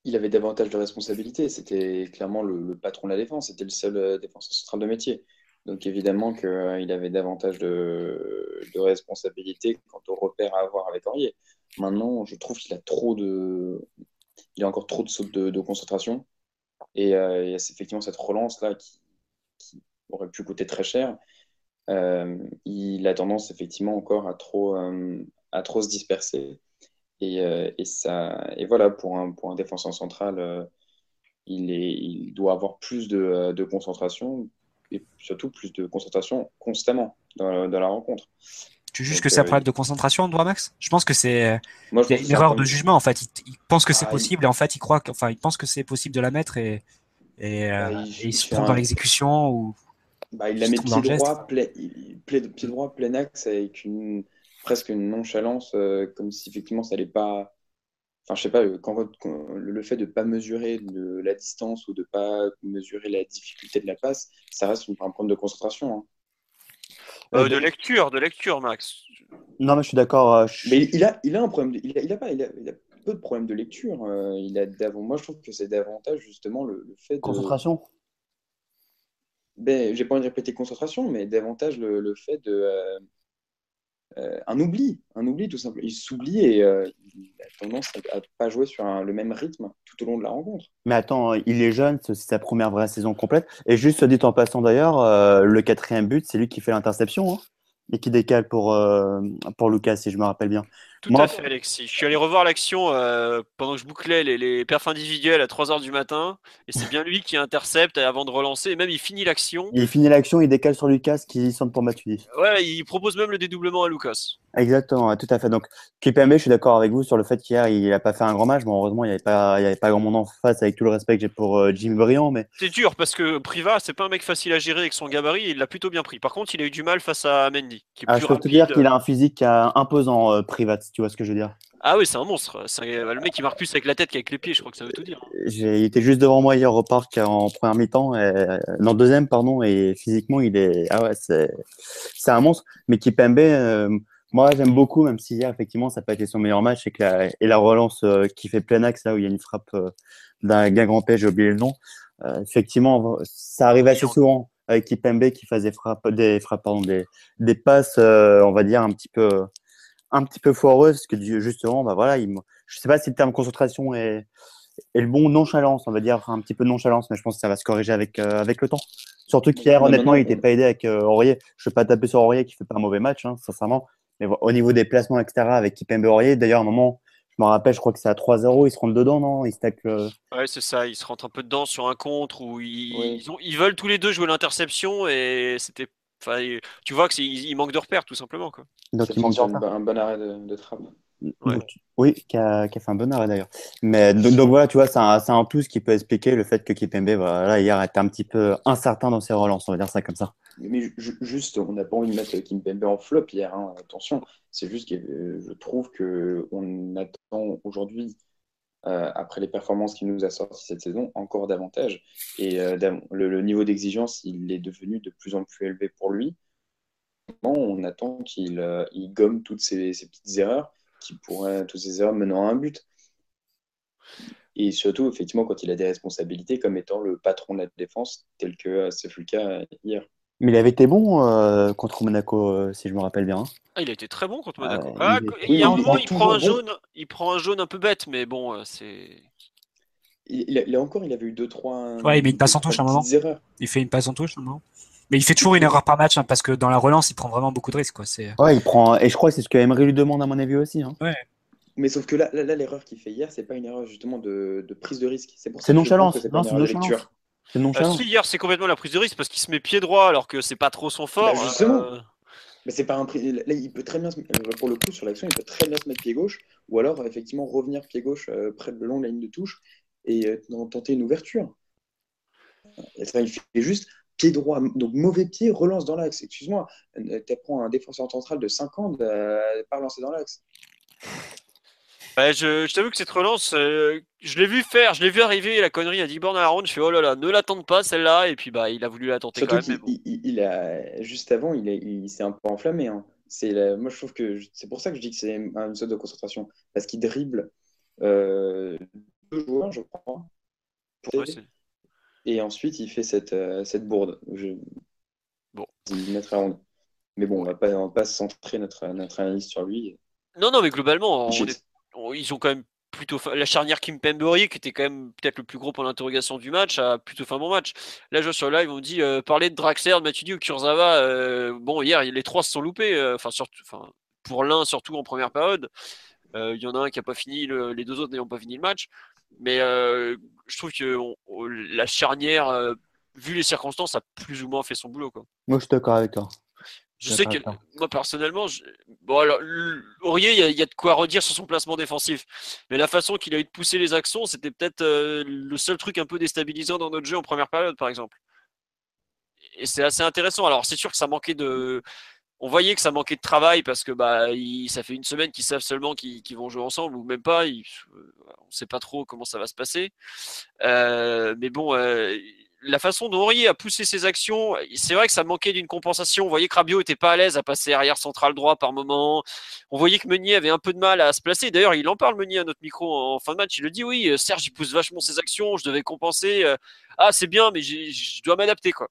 S3: il avait davantage de responsabilités. C'était clairement le, patron de la défense. C'était le seul euh, défenseur central de métier. Donc évidemment qu'il euh, avait davantage de, responsabilités quant au repère à avoir avec Aurier. Maintenant, je trouve qu'il a trop de, il a encore trop de sautes de, concentration. Et euh, effectivement cette relance là qui, aurait pu coûter très cher. il a tendance effectivement encore trop, à trop se disperser. Et, euh, et, ça, et voilà, pour un, pour un défenseur central, euh, il, est, il doit avoir plus de, euh, de, concentration et surtout plus de concentration constamment dans, dans la rencontre.
S5: Tu juges que c'est un problème de concentration, toi, Max? Je pense que c'est une erreur de jugement. En fait, il, pense que c'est ah, possible et en fait, il croit, enfin, il pense que c'est possible de la mettre et, et, bah, il, se trompe dans l'exécution ou.
S3: Bah, il la met pied droit, plein, pied droit, plein axe avec une presque une nonchalance, euh, comme si effectivement ça n'allait pas. Enfin, je sais pas, euh, quand, le fait de ne pas mesurer la distance ou de ne pas mesurer la difficulté de la passe, ça reste un problème de concentration. Hein.
S2: Euh, de lecture, de lecture, Max.
S4: Non, mais je suis d'accord.
S3: Mais il a, il a un problème. il, a, il, a pas, il, a, peu de problèmes de lecture. il a moi, je trouve que c'est davantage justement le, fait de.
S4: Concentration?
S3: Ben, J'ai pas envie de répéter concentration, mais davantage le, fait de. Euh, un oubli, un oubli tout simplement. Il s'oublie et euh, il a tendance à ne pas jouer sur le même rythme tout au long de la rencontre.
S4: Mais attends, il est jeune, c'est sa première vraie saison complète. Et juste dit en passant d'ailleurs, euh, le quatrième but, c'est lui qui fait l'interception hein, et qui décale pour, pour Lucas, si je me rappelle bien.
S2: Tout à fait, Alexis. Je suis allé revoir l'action euh, pendant que je bouclais les, les perfs individuels à 3h du matin. Et c'est bien lui qui intercepte avant de relancer. Et même, il finit l'action.
S4: Il finit l'action, il décale sur Lucas qui sonne pour Matuidi.
S2: Ouais, il propose même le dédoublement à Lucas.
S4: Exactement, tout à fait. Donc, KPMB, je suis d'accord avec vous sur le fait qu'hier, il n'a pas fait un grand match. Bon, heureusement, il n'y avait, pas, il avait pas grand monde en face avec tout le respect que j'ai pour euh, Jimmy Briand. Mais...
S2: C'est dur parce que Priva, c'est pas un mec facile à gérer avec son gabarit. Il l'a plutôt bien pris. Par contre, il a eu du mal face à Mendy. Qui est
S4: ah, je peux te dire qu'il a un physique imposant, euh, Privat, si tu vois ce que je veux dire.
S2: Ah oui, c'est un monstre. le mec qui marque plus avec la tête qu'avec les pieds, je crois que ça veut tout dire.
S4: Il était juste devant moi hier au parc en première mi-temps, et... non deuxième pardon, et physiquement il est, ah ouais, c'est, c'est un monstre. Mais Kipembe, euh, moi j'aime beaucoup, même si hier effectivement ça n'a pas été son meilleur match, et que la, et la relance euh, qui fait plein axe là où il y a une frappe euh, d'un grand pêche, j'ai oublié le nom. effectivement, ça arrive assez souvent avec Kipembe qui faisait frappe, des frappes, pardon, des, des passes, on va dire un petit peu un petit peu foireuse, parce que justement, bah voilà, il, je sais pas si le terme concentration est, est, le bon nonchalance, on va dire un petit peu de nonchalance, mais je pense que ça va se corriger avec, euh, avec le temps. Surtout qu'hier, honnêtement, il n'était pas aidé avec euh, Aurier. Je ne vais pas taper sur Aurier qui fait pas un mauvais match, hein, sincèrement. Mais au niveau des placements, etc., avec Kipembe Aurier, d'ailleurs, à un moment, je me rappelle, je crois que c'est à 3-0, ils se rentrent dedans, non? Ils se
S2: euh, Ouais, c'est ça, ils se rentrent un peu dedans sur un contre où ils, ils, ont, ils veulent tous les deux jouer l'interception et c'était tu vois qu'il manque de repères, tout simplement. Quoi.
S3: Donc, il manque un, bon arrêt de, de trappe.
S4: oui, qui a, qui a, fait un bon arrêt d'ailleurs. Mais donc, voilà, tu vois, c'est un, un, tout ce qui peut expliquer le fait que Kipembe, voilà, hier, était un petit peu incertain dans ses relances, on va dire ça comme ça.
S3: Mais juste, on n'a pas envie de mettre Kimpembe en flop hier, hein, attention. C'est juste que je trouve qu'on attend aujourd'hui euh, après les performances qu'il nous a sorties cette saison, encore davantage. Et euh, le, niveau d'exigence, il est devenu de plus en plus élevé pour lui. On attend qu'il euh, gomme toutes ces, petites erreurs, qui pourraient, toutes ces erreurs menant à un but. Et surtout, effectivement, quand il a des responsabilités comme étant le patron de la défense, tel que ce fut le cas hier.
S4: Mais il avait été bon euh, contre Monaco, euh, si je me rappelle bien.
S2: Ah, il a été très bon contre Monaco. Ah, il, y a un moment, il prend un jaune, il prend un jaune un peu bête, mais bon, euh, c'est.
S3: Il, a, encore, il avait eu 2-3.
S5: Ouais, il met une passe en touche à un moment. Il fait une passe en touche à un moment. Mais il fait toujours une erreur par match hein, parce que dans la relance, il prend vraiment beaucoup de risques. Quoi.
S4: Ouais, il prend. Et je crois que c'est ce que Emery lui demande, à mon avis aussi. Hein.
S5: Ouais.
S3: Mais sauf que là, là, l'erreur qu'il fait hier, c'est pas une erreur justement de, de prise de risque.
S4: C'est pour C'est nonchalance. C'est
S2: euh, si, hier, c'est complètement la prise de risque parce qu'il se met pied droit alors que c'est pas trop son fort. Bah,
S3: justement. Euh. Mais c'est pas un Là, il peut très bien se... Euh, pour le coup sur l'action, il peut très bien se mettre pied gauche ou alors effectivement revenir pied gauche près de long de la ligne de touche et tenter une ouverture. Et ça, il fait juste pied droit, donc mauvais pied, relance dans l'axe. Excuse-moi, tu apprends un défenseur central de 5 ans de pas lancer dans l'axe.
S2: Bah, je, je t'avoue que cette relance, euh, je l'ai vu faire, je l'ai vu arriver, la connerie à 10 bornes à la ronde, je fais oh là là, ne l'attende pas celle-là, et puis bah il a voulu la tenter quand même.
S3: il, a, juste avant, il, il s'est un peu enflammé. Hein. C'est moi je trouve que c'est pour ça que je dis que c'est une sorte de concentration, parce qu'il dribble euh, deux joueurs, je crois. et ensuite il fait cette, euh, cette bourde. Je...
S2: Bon.
S3: Mais bon, on va pas, va pas centrer notre, notre analyse sur lui.
S2: Non, non, mais globalement, on est, ils ont quand même plutôt la charnière Kim Pembury qui était quand même peut-être le plus gros pour l'interrogation du match a plutôt fait un bon match. Là je vois sur live on dit euh, parler de Draxler de Matuidi ou Kurzawa euh, bon hier les trois se sont loupés euh, enfin pour l'un surtout en première période. Il y en a un qui a pas fini les deux autres n'ayant pas fini le match. Mais je trouve que la charnière vu les circonstances a plus ou moins fait son boulot
S4: moi je suis d'accord avec toi
S2: je sais que moi personnellement, bon alors Aurier, il y, a de quoi redire sur son placement défensif, mais la façon qu'il a eu de pousser les actions, c'était peut-être euh, le seul truc un peu déstabilisant dans notre jeu en première période, par exemple. Et c'est assez intéressant. Alors c'est sûr que ça manquait de, on voyait que ça manquait de travail parce que bah ça fait une semaine qu'ils savent seulement qu'ils vont jouer ensemble ou même pas. on ne sait pas trop comment ça va se passer. Euh, mais bon euh, la façon dont Aurier a poussé ses actions, c'est vrai que ça manquait d'une compensation. On voyait que Rabiot était pas à l'aise à passer arrière central droit par moment. On voyait que Meunier avait un peu de mal à se placer. D'ailleurs, il en parle Meunier à notre micro en fin de match. Il le dit oui, euh, Serge il pousse vachement ses actions, je devais compenser. Euh, ah, c'est bien, mais je dois m'adapter quoi.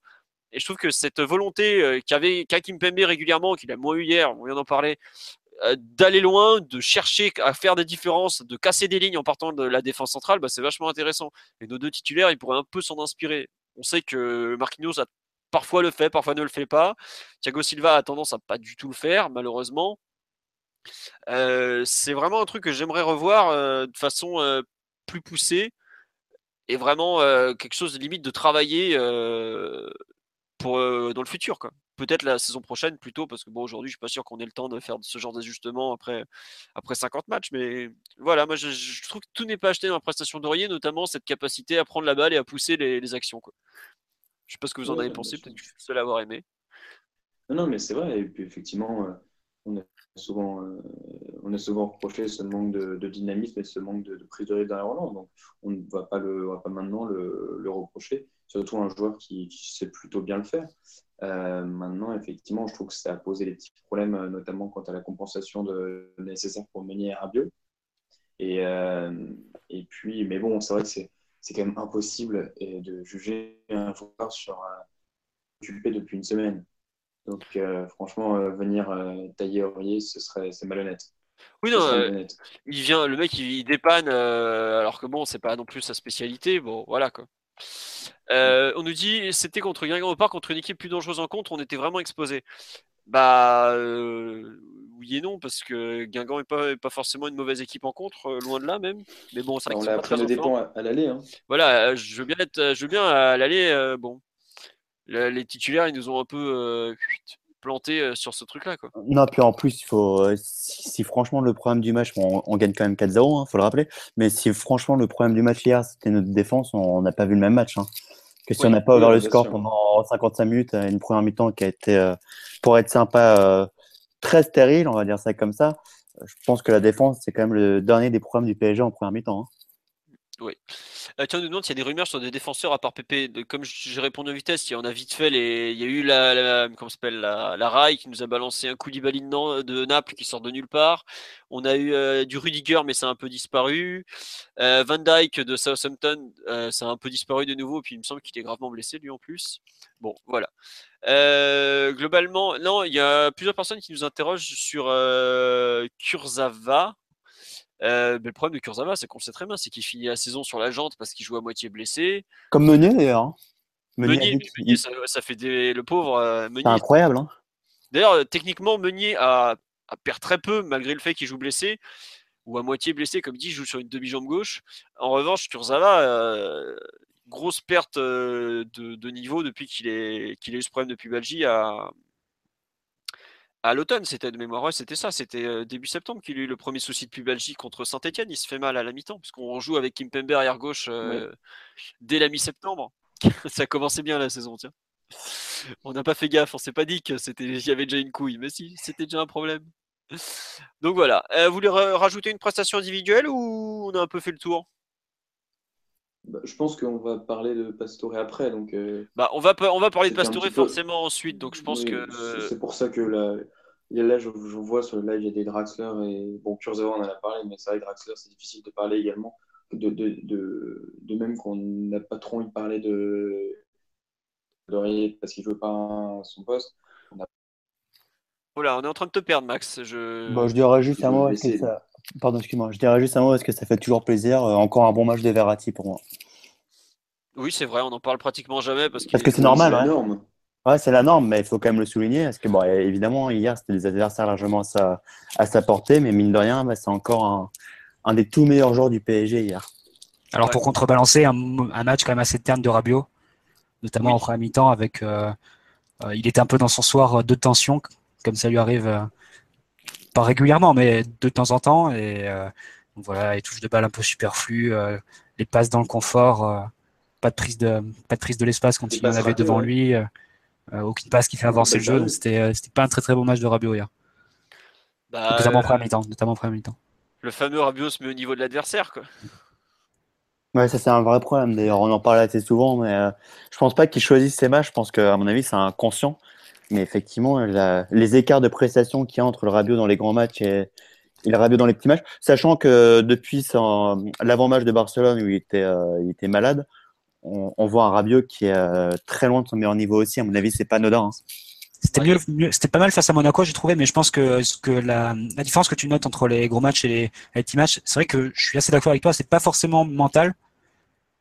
S2: Et je trouve que cette volonté euh, qu'avait Kakim Pembe régulièrement, qu'il a moins eu hier, on vient d'en parler, d'aller loin, de chercher à faire des différences, de casser des lignes en partant de la défense centrale, bah, c'est vachement intéressant. Et nos deux titulaires, ils pourraient un peu s'en inspirer. On sait que Marquinhos a parfois le fait, parfois ne le fait pas. Thiago Silva a tendance à pas du tout le faire, malheureusement. c'est vraiment un truc que j'aimerais revoir de façon plus poussée et vraiment quelque chose de limite de travailler pour dans le futur quoi. Peut-être la saison prochaine plutôt parce que bon aujourd'hui je suis pas sûr qu'on ait le temps de faire ce genre d'ajustement après après 50 matchs mais voilà moi je, trouve que tout n'est pas acheté dans la prestation d'Aurier notamment cette capacité à prendre la balle et à pousser les, actions quoi. Je sais pas ce que vous en avez pensé peut-être que je suis le seul à avoir aimé.
S3: Non, non mais c'est vrai et puis effectivement on a souvent, euh, on a souvent reproché ce manque de, dynamisme et ce manque de, prise de risque dans la relance. Donc, on ne va pas, le, va pas maintenant le, reprocher. Surtout un joueur qui, sait plutôt bien le faire. Euh, maintenant, effectivement, je trouve que ça a posé des petits problèmes, euh, notamment quant à la compensation de, nécessaire pour mener à Rabiot. Et, et puis, mais bon, c'est vrai que c'est, quand même impossible de juger un joueur sur un occupé depuis une semaine. Donc, euh, franchement, euh, venir euh, tailler Aurier, ce serait c'est malhonnête.
S2: Oui, non, il vient, le mec, il, dépanne, alors que bon, c'est pas non plus sa spécialité. Bon, voilà quoi. On nous dit c'était contre Guingamp au parc, contre une équipe plus dangereuse en contre, on était vraiment exposé. Bah oui et non, parce que Guingamp n'est pas, pas forcément une mauvaise équipe en contre, loin de là même. Mais bon,
S3: vrai on que c'est pas à, l'aller. Hein.
S2: Voilà, je veux bien être, je veux bien à l'aller. bon, les titulaires, ils nous ont un peu euh, planté euh, sur ce truc-là. Quoi.
S4: Non, puis en plus, il faut, euh, si, franchement le problème du match, on, gagne quand même 4-0, il hein, faut le rappeler, mais si franchement le problème du match hier, c'était notre défense, on n'a pas vu le même match. Hein. Que si on n'a pas ouvert le score pendant 55 minutes, une première mi-temps qui a été, pour être sympa, très stérile, on va dire ça comme ça, je pense que la défense, c'est quand même le dernier des problèmes du PSG en première mi-temps. Hein.
S2: Oui. Euh, tiens, nous demande s'il y a des rumeurs sur des défenseurs à part Pépé. Comme j'ai répondu en vitesse, il y a vite fait. Les... Il y a eu la, la la, la Rai qui nous a balancé un coup de, de Naples qui sort de nulle part. On a eu euh, du Rudiger, mais ça a un peu disparu. Euh, Van Dyke de Southampton, ça a un peu disparu de nouveau. Puis il me semble qu'il est gravement blessé lui en plus. Bon, voilà. globalement, non, il y a plusieurs personnes qui nous interrogent sur Kurzawa. Euh, mais le problème de Kurzawa, c'est qu'on le sait très bien, c'est qu'il finit la saison sur la jante parce qu'il joue à moitié blessé.
S4: Comme Meunier d'ailleurs. Hein.
S2: Meunier, ça, fait des... le pauvre euh, Meunier.
S4: C'est incroyable. Hein.
S2: D'ailleurs, euh, techniquement, Meunier a, a perd très peu malgré le fait qu'il joue blessé ou à moitié blessé, comme dit, il joue sur une demi-jambe gauche. En revanche, Kurzawa, grosse perte de, niveau depuis qu'il qu'il a eu ce problème depuis Belgique à, à l'automne, c'était de mémoire, c'était ça, c'était euh, début septembre qu'il a eu le premier souci de pubalgie contre Saint-Etienne. Il se fait mal à la mi-temps, puisqu'on joue avec Kimpembe arrière gauche euh, dès la mi-septembre. (laughs) ça commençait bien la saison, tiens. On n'a pas fait gaffe, on s'est pas dit que c'était, y avait déjà une couille, mais si, c'était déjà un problème. Donc voilà. Euh, vous voulez rajouter une prestation individuelle ou on a un peu fait le tour?
S3: Bah, je pense qu'on va parler de Pastore après. Donc,
S2: bah, on, va, on va parler de Pastore forcément ensuite. Donc je pense que.
S3: C'est pour ça que là, Là, je, vois sur le live, il y a des Draxler et bon, Kurzawa, on en a parlé, mais c'est vrai, Draxler, c'est difficile de parler également. De, de, de, de même qu'on n'a pas trop envie de parler de Dorier parce qu'il ne veut pas son poste. On
S2: on est en train de te perdre, Max. Je,
S4: bon, je dirais juste un mot. Que ça... Pardon, excuse-moi. Je dirais juste un mot parce que ça fait toujours plaisir. Euh, encore un bon match de Verratti pour moi.
S2: Oui, c'est vrai, on n'en parle pratiquement jamais parce,
S4: parce que c'est normal. Hein. Ouais, c'est la norme, mais il faut quand même le souligner. Parce que, bon, évidemment, hier, c'était des adversaires largement à sa, à sa portée, mais mine de rien, bah, c'est encore un, un, des tout meilleurs joueurs du PSG hier.
S5: Alors, pour contrebalancer, un, un, match quand même assez terne de Rabiot, notamment en première mi-temps, avec. Euh, euh, il était un peu dans son soir de tension, comme ça lui arrive, euh, pas régulièrement, mais de temps en temps. Et voilà, il touche de balles un peu superflues, les passes dans le confort, pas de prise de, pas de prise de l'espace quand il en avait devant lui. Euh, aucune passe qui fait avancer le jeu. Donc c'était, euh, c'était pas un très très bon match de Rabiot hier. Bah, notamment, en mi-temps, notamment mi-temps.
S2: Le fameux Rabiot se met au niveau de l'adversaire. Quoi.
S4: Ouais, ça c'est un vrai problème. D'ailleurs, on en parle assez souvent, mais euh, je pense pas qu'il choisisse ses matchs. Je pense qu'à mon avis, c'est inconscient. Mais effectivement, les écarts de prestation qu'il y a entre le Rabiot dans les grands matchs et, le Rabiot dans les petits matchs, sachant que depuis l'avant-match de Barcelone où il était, était malade, on, voit un Rabiot qui est euh, très loin de son meilleur niveau aussi. À mon avis, c'est pas anodin. Hein.
S5: C'était pas mal face à Monaco, j'ai trouvé, mais je pense que, que la, différence que tu notes entre les gros matchs et les, petits matchs, c'est vrai que je suis assez d'accord avec toi, c'est pas forcément mental,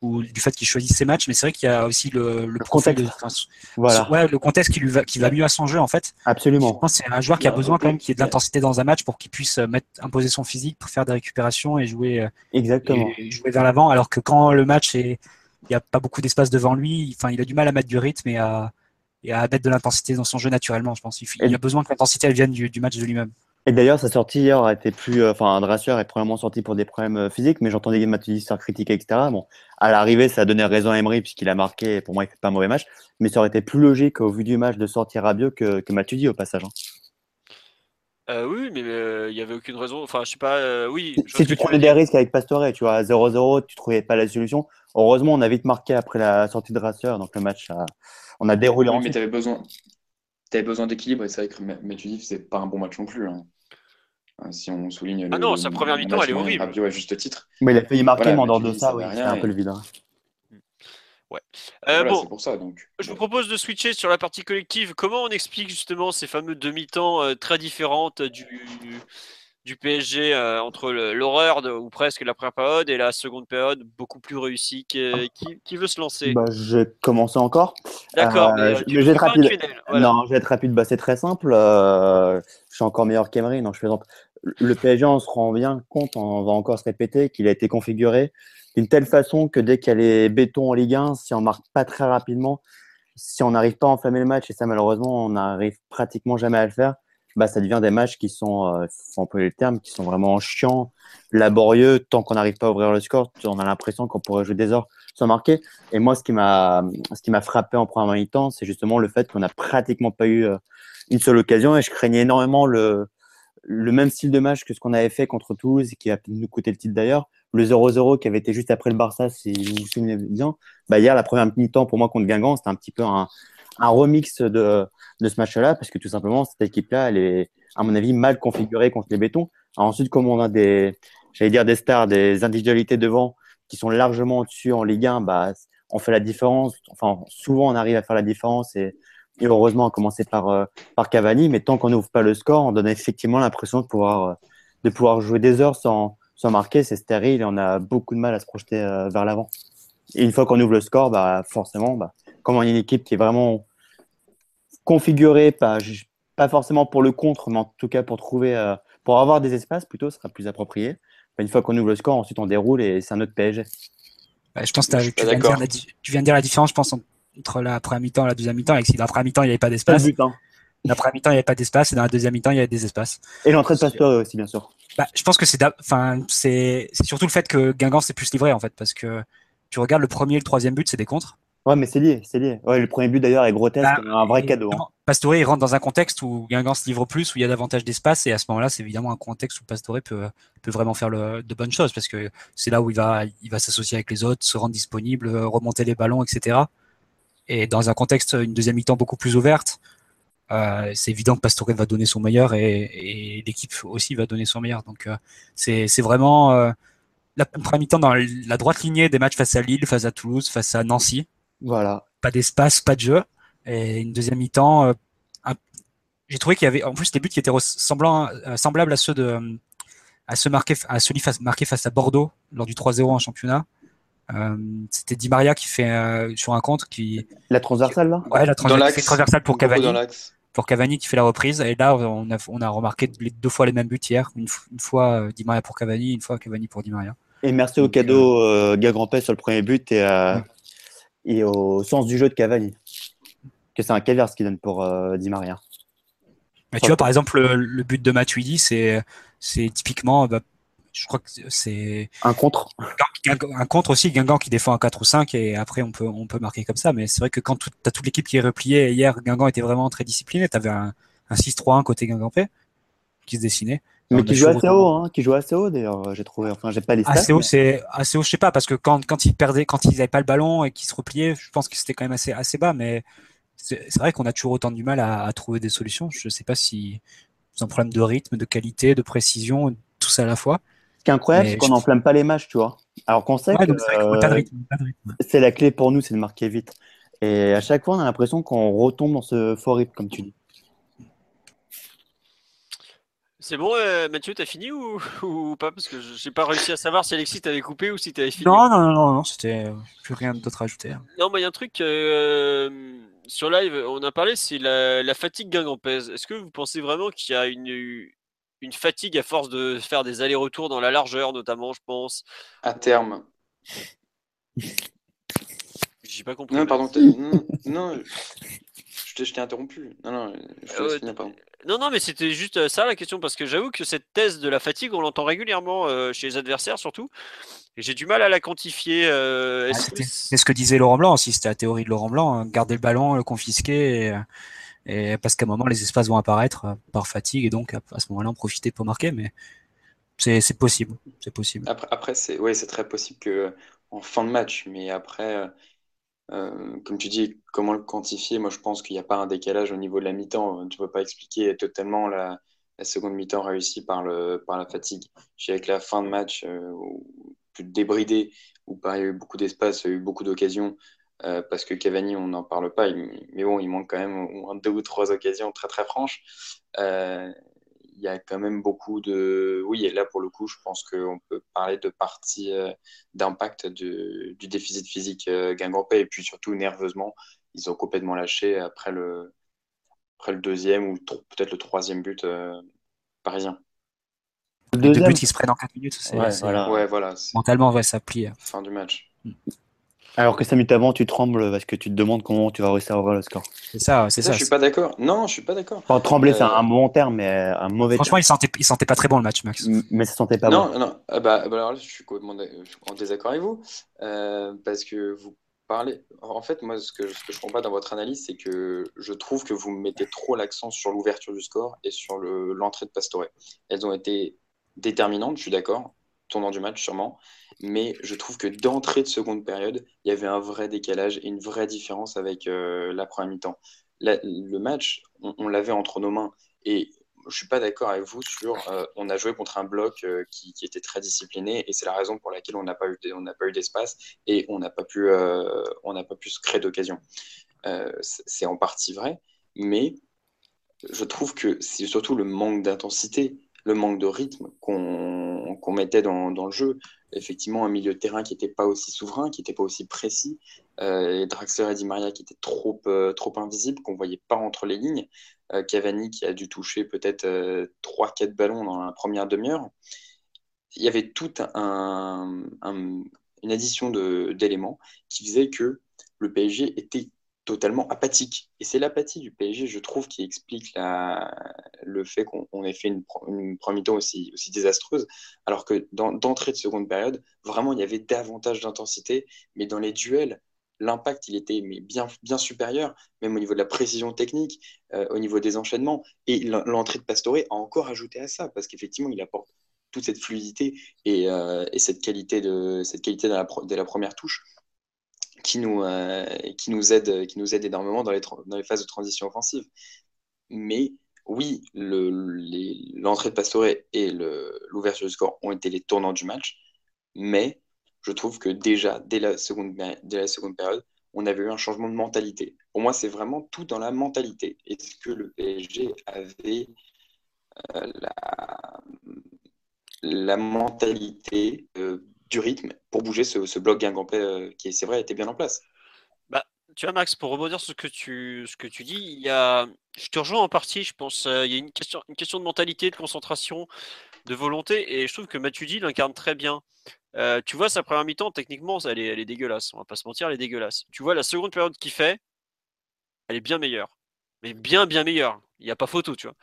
S5: ou du fait qu'il choisisse ses matchs, mais c'est vrai qu'il y a aussi le, le,
S4: contexte.
S5: de, enfin,
S4: Voilà,
S5: ouais, le contexte qui lui va, qui va mieux à son jeu en fait. Je
S4: absolument.
S5: pense que c'est un joueur qui a besoin quand même qu'il y ait de l'intensité dans un match pour qu'il puisse euh, mettre, imposer son physique pour faire des récupérations et jouer, euh,
S4: Exactement.
S5: et jouer vers l'avant. Alors que quand le match est, il n'y a pas beaucoup d'espace devant lui, enfin, il a du mal à mettre du rythme et à, et à mettre de l'intensité dans son jeu naturellement, je pense. Il, a besoin que l'intensité elle vienne du, du match de lui-même.
S4: Et d'ailleurs, sa sortie hier a été plus. euh, Enfin, Drassier est premièrement sorti pour des problèmes euh, physiques, mais j'entendais se faire critiquer, etc. Bon, à l'arrivée, ça a donné raison à Emery, puisqu'il a marqué. et Pour moi, il fait pas un mauvais match. Mais ça aurait été plus logique, au vu du match, de sortir Rabiot que, que Matuidi, au passage. hein.
S2: Euh, oui, mais euh, il y avait aucune raison. Enfin, je sais pas. euh, oui.
S4: Si tu prenais des risques avec Pastore, tu vois, à 0-0, tu trouvais pas la solution. Heureusement, on a vite marqué après la sortie de Drassier, donc le match, a- on a déroulé
S3: Oui, mais tu avais besoin, t'avais besoin d'équilibre et c'est vrai que Ma- Matuidi faisait pas un bon match non plus. hein. Euh, Si on souligne
S2: Ah
S3: le,
S2: non, sa première mi-temps, elle est horrible.
S3: Rabiot à juste titre.
S4: Mais il a failli marquer,
S3: Voilà,
S4: mais en dehors de ça,
S3: ça
S4: oui, c'est un peu le vide. hein.
S2: Euh,
S3: Voilà,
S2: bon,
S3: c'est pour ça. Donc,
S2: Je vous propose de switcher sur la partie collective. Comment on explique justement ces fameux demi-temps euh, très différentes du, du PSG euh, entre l'horreur de- ou presque la première période et la seconde période beaucoup plus réussie Qui, qui, qui veut se lancer
S4: Bah, je vais commencer encore.
S2: D'accord,
S4: euh,
S2: mais euh,
S4: je-
S2: ne
S4: vais
S2: fais
S4: être rapide.
S2: tunnel, voilà.
S4: Non, je vais être rapide. Bah, c'est très simple. euh, je suis encore meilleur qu'Emery. Non, je plaisante. Le PSG, on se rend bien compte, on va encore se répéter, qu'il a été configuré d'une telle façon que dès qu'il y a les bétons en Ligue 1, si on marque pas très rapidement, si on n'arrive pas à enflammer le match, et ça malheureusement on n'arrive pratiquement jamais à le faire, bah, ça devient des matchs qui sont, euh, faut employer le terme, qui sont vraiment chiants, laborieux. Tant qu'on n'arrive pas à ouvrir le score, on a l'impression qu'on pourrait jouer des heures sans marquer. Et moi, ce qui m'a, frappé en première mi-temps, c'est justement le fait qu'on n'a pratiquement pas eu euh, une seule occasion. Et je craignais énormément le, le même style de match que ce qu'on avait fait contre Toulouse, qui a nous coûté le titre d'ailleurs. Le 0-0 qui avait été juste après le Barça, si vous vous souvenez bien. Bah, hier, la première mi-temps pour moi contre Guingamp, c'était un petit peu un, un remix de, de ce match-là, parce que tout simplement, cette équipe-là, elle est, à mon avis, mal configurée contre les bétons. Ensuite, comme on a des, j'allais dire des stars, des individualités devant qui sont largement au-dessus en Ligue 1, bah, on fait la différence. Enfin, souvent, on arrive à faire la différence et, et heureusement, à commencer par, euh, par Cavani. Mais tant qu'on n'ouvre pas le score, on donne effectivement l'impression de pouvoir, euh, de pouvoir jouer des heures sans, sans marquer. C'est stérile on a beaucoup de mal à se projeter euh, vers l'avant. Et une fois qu'on ouvre le score, bah, forcément, bah, comme on est une équipe qui est vraiment configurée, pas, pas forcément pour le contre, mais en tout cas pour trouver, euh, pour avoir des espaces plutôt, ce sera plus approprié. Bah, une fois qu'on ouvre le score, ensuite on déroule et c'est un autre PSG.
S5: Ouais, je pense que
S3: Je
S5: tu, viens de dire la, di- tu viens de dire la différence, je pense, entre la première mi-temps et la deuxième mi-temps. Avec si dans la première mi-temps, il n'y avait pas d'espace.
S4: but, hein.
S5: La première mi-temps, il n'y avait pas d'espace. Et dans la deuxième mi-temps, il y avait des espaces.
S4: Et l'entrée de Pastore aussi, bien sûr.
S5: Bah, je pense que enfin, c'est surtout le fait que Guingamp s'est plus livré, en fait, parce que tu regardes le premier et le troisième but, c'est des contres.
S4: Ouais, mais c'est lié, c'est lié. Ouais, le premier but d'ailleurs est grotesque,
S5: Bah,
S4: un vrai cadeau. hein.
S5: Pastore, il rentre dans un contexte où Guingamp se livre plus, où il y a davantage d'espace, et à ce moment-là, c'est évidemment un contexte où Pastore peut, peut vraiment faire le, de bonnes choses, parce que c'est là où il va, il va s'associer avec les autres, se rendre disponible, remonter les ballons, etc. Et dans un contexte, une deuxième mi-temps beaucoup plus ouverte, euh, c'est évident que Pastore va donner son meilleur et, et l'équipe aussi va donner son meilleur. Donc, euh, c'est c'est vraiment euh, la première mi-temps dans la droite lignée des matchs face à Lille, face à Toulouse, face à Nancy
S4: Voilà.
S5: pas d'espace, pas de jeu. Et une deuxième mi-temps, euh, un- j'ai trouvé qu'il y avait en plus des buts qui étaient ressemblant, euh, semblables à ceux de à ceux marqués à celui face, marqué face à Bordeaux lors du 3-0 en championnat. Euh, C'était Di Maria qui fait euh, sur un compte qui
S4: La transversale là?
S5: Ouais la transversale,
S3: l'axe.
S5: fait transversale pour Cavani pour Cavani qui fait la reprise et là on a on a remarqué les deux fois les mêmes buts hier une, fois euh, Di Maria pour Cavani une fois Cavani pour Di Maria
S4: Et merci au cadeau euh, Gagrampet sur le premier but et, euh,
S5: Ouais.
S4: Et au sens du jeu de Cavani. Que c'est un caviar ce qu'il donne pour euh, Di Maria.
S5: Mais tu vois, par exemple, le, le but de Matuidi, c'est, typiquement, bah, je crois que c'est
S4: Un contre.
S5: Un contre aussi, Guingamp qui défend un 4 ou 5 et après on peut, on peut marquer comme ça. Mais c'est vrai que quand tu as toute l'équipe qui est repliée, hier Guingamp était vraiment très discipliné, tu avais un, un 6-3-1 côté Guingampais qui se dessinait.
S4: Mais qui joue assez haut, hein, qui joue assez haut d'ailleurs, j'ai trouvé. Enfin, j'ai pas les stats.
S5: Assez haut,
S4: mais-
S5: c'est assez haut, je sais pas, parce que quand, quand ils perdaient, quand ils n'avaient pas le ballon et qu'ils se repliaient, je pense que c'était quand même assez, assez bas, mais c'est vrai qu'on a toujours autant du mal à, à trouver des solutions. Je sais pas si c'est un problème de rythme, de qualité, de précision, tout ça à la fois.
S4: Ce qui est incroyable, c'est qu'on n'enflamme pas les matchs, tu vois. Alors qu'on sait
S5: Ouais,
S4: que euh, c'est la clé pour nous, c'est de marquer vite. Et à chaque fois, on a l'impression qu'on retombe dans ce faux rythme, comme tu dis.
S2: C'est bon, euh, Mathieu, t'as fini ou, (laughs) ou pas? Parce que j'ai pas réussi à savoir si Alexis t'avait coupé ou si t'avais fini.
S5: Non, non, non, non, non c'était plus rien d'autre à ajouter.
S2: Non, mais il y a un truc euh, sur live, on a parlé, c'est la, la fatigue Guingampèse. Est-ce que vous pensez vraiment qu'il y a une, une fatigue à force de faire des allers-retours dans la largeur, notamment, je pense?
S3: À terme.
S2: J'ai pas compris.
S3: Non, pardon. (laughs) Non, non, je t'ai interrompu. Non, non, je te laisse
S2: Euh,
S3: finir, pardon.
S2: Non, non, mais c'était juste euh, ça la question, parce que j'avoue que cette thèse de la fatigue, on l'entend régulièrement euh, chez les adversaires surtout. Et j'ai du mal à la quantifier. euh,
S5: Ah, C'est ce que disait Laurent Blanc aussi, c'était la théorie de Laurent Blanc, hein, garder le ballon, le confisquer, et, et parce qu'à un moment les espaces vont apparaître euh, par fatigue, et donc à, à ce moment-là en profiter pour marquer, mais c'est possible, c'est possible.
S3: Après, après c'est ouais, c'est très possible que en fin de match, mais après, euh, euh, comme tu dis, comment le quantifier? Moi, je pense qu'il n'y a pas un décalage au niveau de la mi-temps. Tu ne peux pas expliquer totalement la, seconde mi-temps réussie par le, par la fatigue. Dirais que la fin de match, euh, plus débridée, où il y a eu beaucoup d'espace, il y a eu beaucoup d'occasions, euh, parce que Cavani, on n'en parle pas, mais bon, il manque quand même deux ou trois occasions très très franches. Euh, il y a quand même beaucoup de... Oui, et là, pour le coup, je pense qu'on peut parler de partie euh, d'impact du, du déficit physique euh, Guingampais. Et puis surtout, nerveusement, ils ont complètement lâché après le, après le deuxième ou peut-être le troisième but euh, parisien.
S5: Deux
S4: deuxième,
S5: buts qui se prennent en 4 minutes, c'est
S4: Ouais, voilà.
S3: Ouais, voilà, c'est
S5: mentalement, ouais, ça plie.
S3: fin du match.
S4: Alors que 5 minutes avant, tu trembles parce que tu te demandes comment tu vas réussir à ouvrir le score.
S5: C'est ça, c'est
S3: Ça,
S5: ça.
S3: je suis pas d'accord. Non, je suis pas d'accord.
S4: Enfin, trembler, c'est
S3: Euh,
S4: un bon terme, mais un mauvais
S5: Franchement, il sentait, il sentait pas très bon le match, Max.
S4: Mais ça sentait pas
S3: non,
S4: bon.
S3: non, ah bah, ah bah alors là, je suis en désaccord avec vous. euh, parce que vous parlez. En fait, moi, ce que, ce que je comprends pas dans votre analyse, c'est que je trouve que vous mettez trop l'accent sur l'ouverture du score et sur le- l'entrée de Pastore. Elles ont été déterminantes, je suis d'accord, tournant du match sûrement. Mais je trouve que d'entrée de seconde période, il y avait un vrai décalage et une vraie différence avec euh, la première mi-temps. Le match, on, l'avait entre nos mains. Et je suis pas d'accord avec vous sur. euh, on a joué contre un bloc euh, qui, était très discipliné et c'est la raison pour laquelle on n'a pas eu on n'a pas eu d'espace et on n'a pas pu on n'a pas pu se créer d'occasion. C'est en partie vrai, mais je trouve que c'est surtout le manque d'intensité, le manque de rythme qu'on mettait dans, le jeu. Effectivement, un milieu de terrain qui n'était pas aussi souverain, qui n'était pas aussi précis, euh, Draxler et Di Maria qui étaient trop, euh, trop invisibles, qu'on ne voyait pas entre les lignes. Euh, Cavani qui a dû toucher peut-être euh, 3-4 ballons dans la première demi-heure. Il y avait toute un, un- une addition d'éléments qui faisait que le PSG était totalement apathique. Et c'est l'apathie du PSG, je trouve, qui explique le fait qu'on on ait fait une, première mi-temps aussi, désastreuse, alors que d'entrée de seconde période, vraiment, il y avait davantage d'intensité, mais dans les duels, l'impact, il était bien, bien supérieur, même au niveau de la précision technique, euh, au niveau des enchaînements. Et l'en- l'entrée de Pastore a encore ajouté à ça, parce qu'effectivement, il apporte toute cette fluidité et, euh, et cette qualité, de, cette qualité de la première touche qui nous, euh, qui nous aide, qui nous aide énormément dans les, phases de transition offensive. Mais oui, l'entrée de Pastore et l'ouverture du score ont été les tournants du match, mais je trouve que déjà, dès la seconde, période, on avait eu un changement de mentalité. Pour moi, c'est vraiment tout dans la mentalité. Est-ce que le PSG avait euh, la, la mentalité euh, du rythme pour bouger ce, ce bloc Guingampais euh, qui, c'est vrai, était bien en place
S2: Tu vois, Max, pour rebondir sur ce que tu, ce que tu dis, il y a, je te rejoins en partie, je pense. euh, il y a une question, une question de mentalité, de concentration, de volonté, et je trouve que Matuidi l'incarne très bien. Euh, tu vois, sa première mi-temps, techniquement, elle est, elle est dégueulasse. On va pas se mentir, elle est dégueulasse. Tu vois, la seconde période qu'il fait, elle est bien meilleure. Mais bien, bien meilleure. Il n'y a pas photo, tu vois.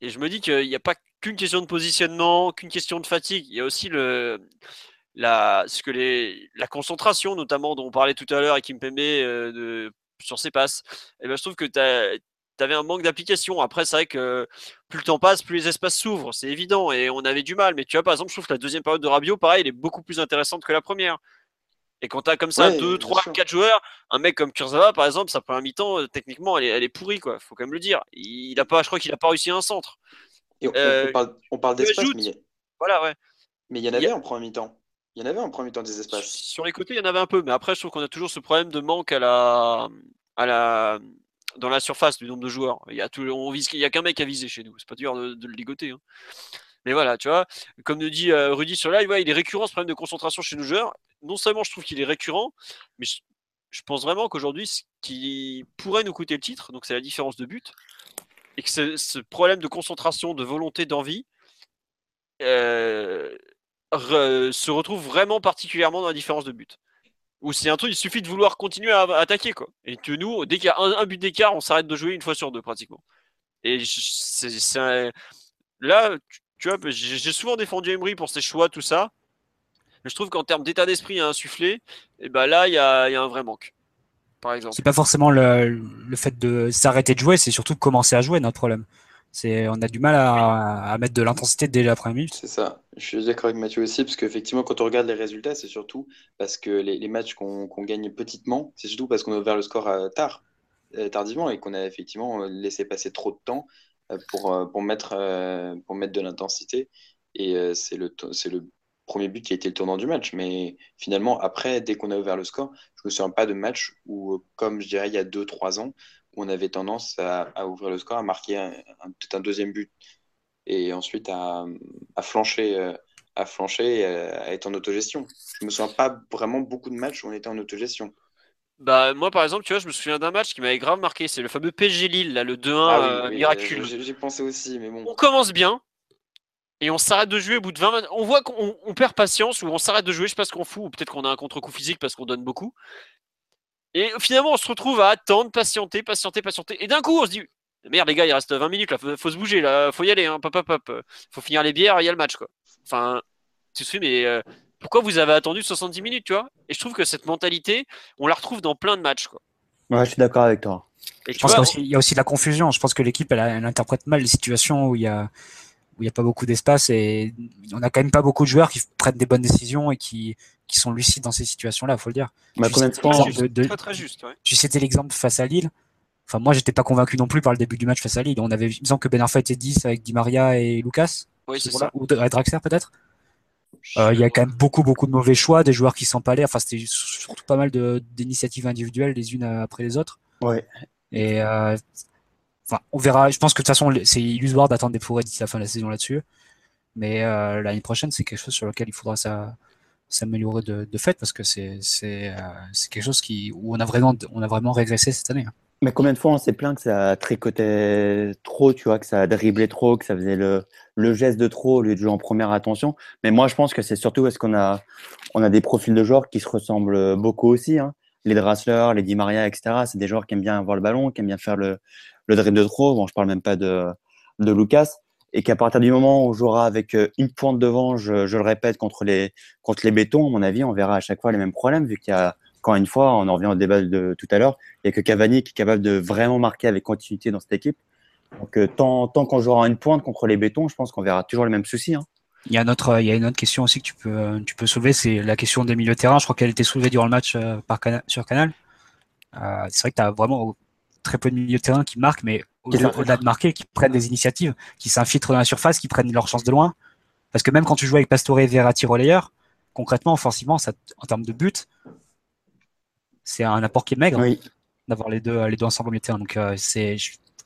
S2: Et je me dis qu'il n'y a pas qu'une question de positionnement, qu'une question de fatigue. Il y a aussi le, la, ce que les, la concentration, notamment, dont on parlait tout à l'heure avec Kimpembe euh, de, sur ses passes. Et ben, je trouve que tu avais un manque d'application. Après, c'est vrai que plus le temps passe, plus les espaces s'ouvrent. C'est évident. Et on avait du mal. Mais tu vois, par exemple, je trouve que la deuxième période de Rabiot, pareil, elle est beaucoup plus intéressante que la première. Et quand tu as comme ça
S3: Ouais,
S2: 2,
S3: bien
S2: 3,
S3: sûr.
S2: 4 joueurs, un mec comme Kurzawa, par exemple, sa première mi-temps, euh, techniquement, elle est, elle est pourrie, quoi. Faut quand même le dire. Il a pas, je crois qu'il a pas réussi un centre.
S3: Et on,
S2: Euh,
S3: on parle, on parle d'espace, mais il y a-
S2: Voilà, ouais.
S3: mais il y en
S2: y
S3: avait
S2: a-
S3: en premier mi-temps. Il y en avait en premier mi-temps des espaces.
S2: Sur les côtés, il y en avait un peu, mais après, je trouve qu'on a toujours ce problème de manque à la, dans la surface du nombre de joueurs. Il y a, tout, on y a qu'un mec à viser chez nous. C'est pas dur de, le ligoter. Hein. Mais voilà, tu vois, comme nous dit euh, Rudy sur live, il est récurrent ce problème de concentration chez nos joueurs. Non seulement je trouve qu'il est récurrent, mais je, pense vraiment qu'aujourd'hui, ce qui pourrait nous coûter le titre, donc c'est la différence de but, et que ce, problème de concentration, de volonté, d'envie, euh, se retrouve vraiment particulièrement dans la différence de but. Ou c'est un truc, il suffit de vouloir continuer à, attaquer, quoi. Et que nous, dès qu'il y a un, but d'écart, on s'arrête de jouer une fois sur deux, pratiquement. Et là, tu, vois, j'ai souvent défendu Emery pour ses choix, tout ça. Mais je trouve qu'en termes d'état d'esprit à insuffler, et ben là, il y a, un vrai manque.
S5: C'est pas forcément le fait de s'arrêter de jouer, c'est surtout de commencer à jouer notre problème. C'est, on a du mal à, mettre de l'intensité dès la première minute.
S3: C'est ça. Je suis d'accord avec Mathieu aussi, parce qu'effectivement, quand on regarde les résultats, c'est surtout parce que les, matchs qu'on gagne petitement, c'est surtout parce qu'on a ouvert le score euh, tard, euh, tardivement, et qu'on a effectivement euh, laissé passer trop de temps pour, pour, mettre, pour mettre de l'intensité. Et c'est le, c'est le premier but qui a été le tournant du match. Mais finalement, après, dès qu'on a ouvert le score, je ne me souviens pas de match où, comme je dirais il y a 2-3 ans, on avait tendance à, ouvrir le score, à marquer peut-être un deuxième but et ensuite à, flancher, à flancher à être en autogestion. Je me souviens pas vraiment beaucoup de matchs où on était en autogestion.
S2: Bah, moi, par exemple, tu vois, je me souviens d'un match qui m'avait grave marqué. C'est le fameux PSG Lille, là, le 2-1 ah euh, miraculeux.
S3: J'ai pensé aussi, mais bon.
S2: On commence bien et on s'arrête de jouer au bout de 20 On voit qu'on perd patience ou on s'arrête de jouer, je sais pas ce qu'on fout, ou peut-être qu'on a un contre-coup physique parce qu'on donne beaucoup. Et finalement, on se retrouve à attendre, patienter, patienter, patienter. Et d'un coup, on se dit Merde, les gars, il reste 20 minutes, là, faut, se bouger, là, faut y aller, hein, pop, pop, pop. Faut finir les bières, il y a le match, quoi. Enfin, tu sais, mais euh, pourquoi vous avez attendu 70 minutes, tu vois? Et je trouve que cette mentalité, on la retrouve dans plein de matchs, quoi.
S4: Ouais, je suis d'accord avec toi.
S5: je pense qu'il y a aussi de la confusion. Je pense que l'équipe, elle, elle, interprète mal les situations où il y a où il n'y a pas beaucoup d'espace et on n'a quand même pas beaucoup de joueurs qui prennent des bonnes décisions et qui, qui sont lucides dans ces situations-là, il faut le dire.
S4: Bah,
S2: très, très juste,
S5: Tu citais l'exemple face à Lille. Enfin, moi, j'étais pas convaincu non plus par le début du match face à Lille. On avait, il me semble que Ben Arfa était 10 avec Di Maria et Lucas.
S2: Oui, c'est ça.
S5: Ou Draxler, peut-être. Euh, il y a quand même beaucoup, beaucoup de mauvais choix, des joueurs qui s'empallaient. Enfin, c'était surtout pas mal d'initiatives individuelles les unes après les autres.
S4: Ouais.
S5: Et euh, Enfin, on verra. Je pense que de toute façon, c'est illusoire d'attendre des progrès d'ici la fin de la saison là-dessus. Mais euh, l'année prochaine, c'est quelque chose sur lequel il faudra s'améliorer de, fait parce que c'est euh, quelque chose qui, où on a, vraiment, régressé cette année. Hein.
S4: Mais combien de fois on s'est plaint que ça tricotait trop, tu vois, que ça driblait trop, que ça faisait le, le, geste de trop au lieu de jouer en première attention? Mais moi, je pense que c'est surtout parce qu'on a, on a des profils de joueurs qui se ressemblent beaucoup aussi. Hein. Les Drassler, les Di Maria, etc. C'est des joueurs qui aiment bien avoir le ballon, qui aiment bien faire le, le dribble de trop. Bon, je parle même pas de, Lucas. Et qu'à partir du moment où on jouera avec euh, une pointe devant, je, le répète, contre les, contre les bétons, à mon avis, on verra à chaque fois les mêmes problèmes, vu qu'il y a, encore une fois, on en revient au débat de tout à l'heure, il n'y a que Cavani qui est capable de vraiment marquer avec continuité dans cette équipe. Donc, euh, tant, tant qu'on jouera une pointe contre les bétons, je pense qu'on verra toujours les mêmes soucis. Hein.
S5: Il y a, une autre question aussi que tu peux, tu peux soulever, c'est la question des milieux de terrain. Je crois qu'elle a été soulevée durant le match euh, sur Canal. C'est vrai que tu as vraiment très peu de milieux de terrain qui marquent, mais au-delà de marquer, qui prennent des initiatives, qui s'infiltrent dans la surface, qui prennent leur chance de loin. Parce que même quand tu joues avec Pastore, Verratti, relayeur, concrètement, offensivement, ça, en termes de but, c'est un apport qui est maigre d'avoir les deux, les deux ensemble au milieu de terrain. Donc, euh, c'est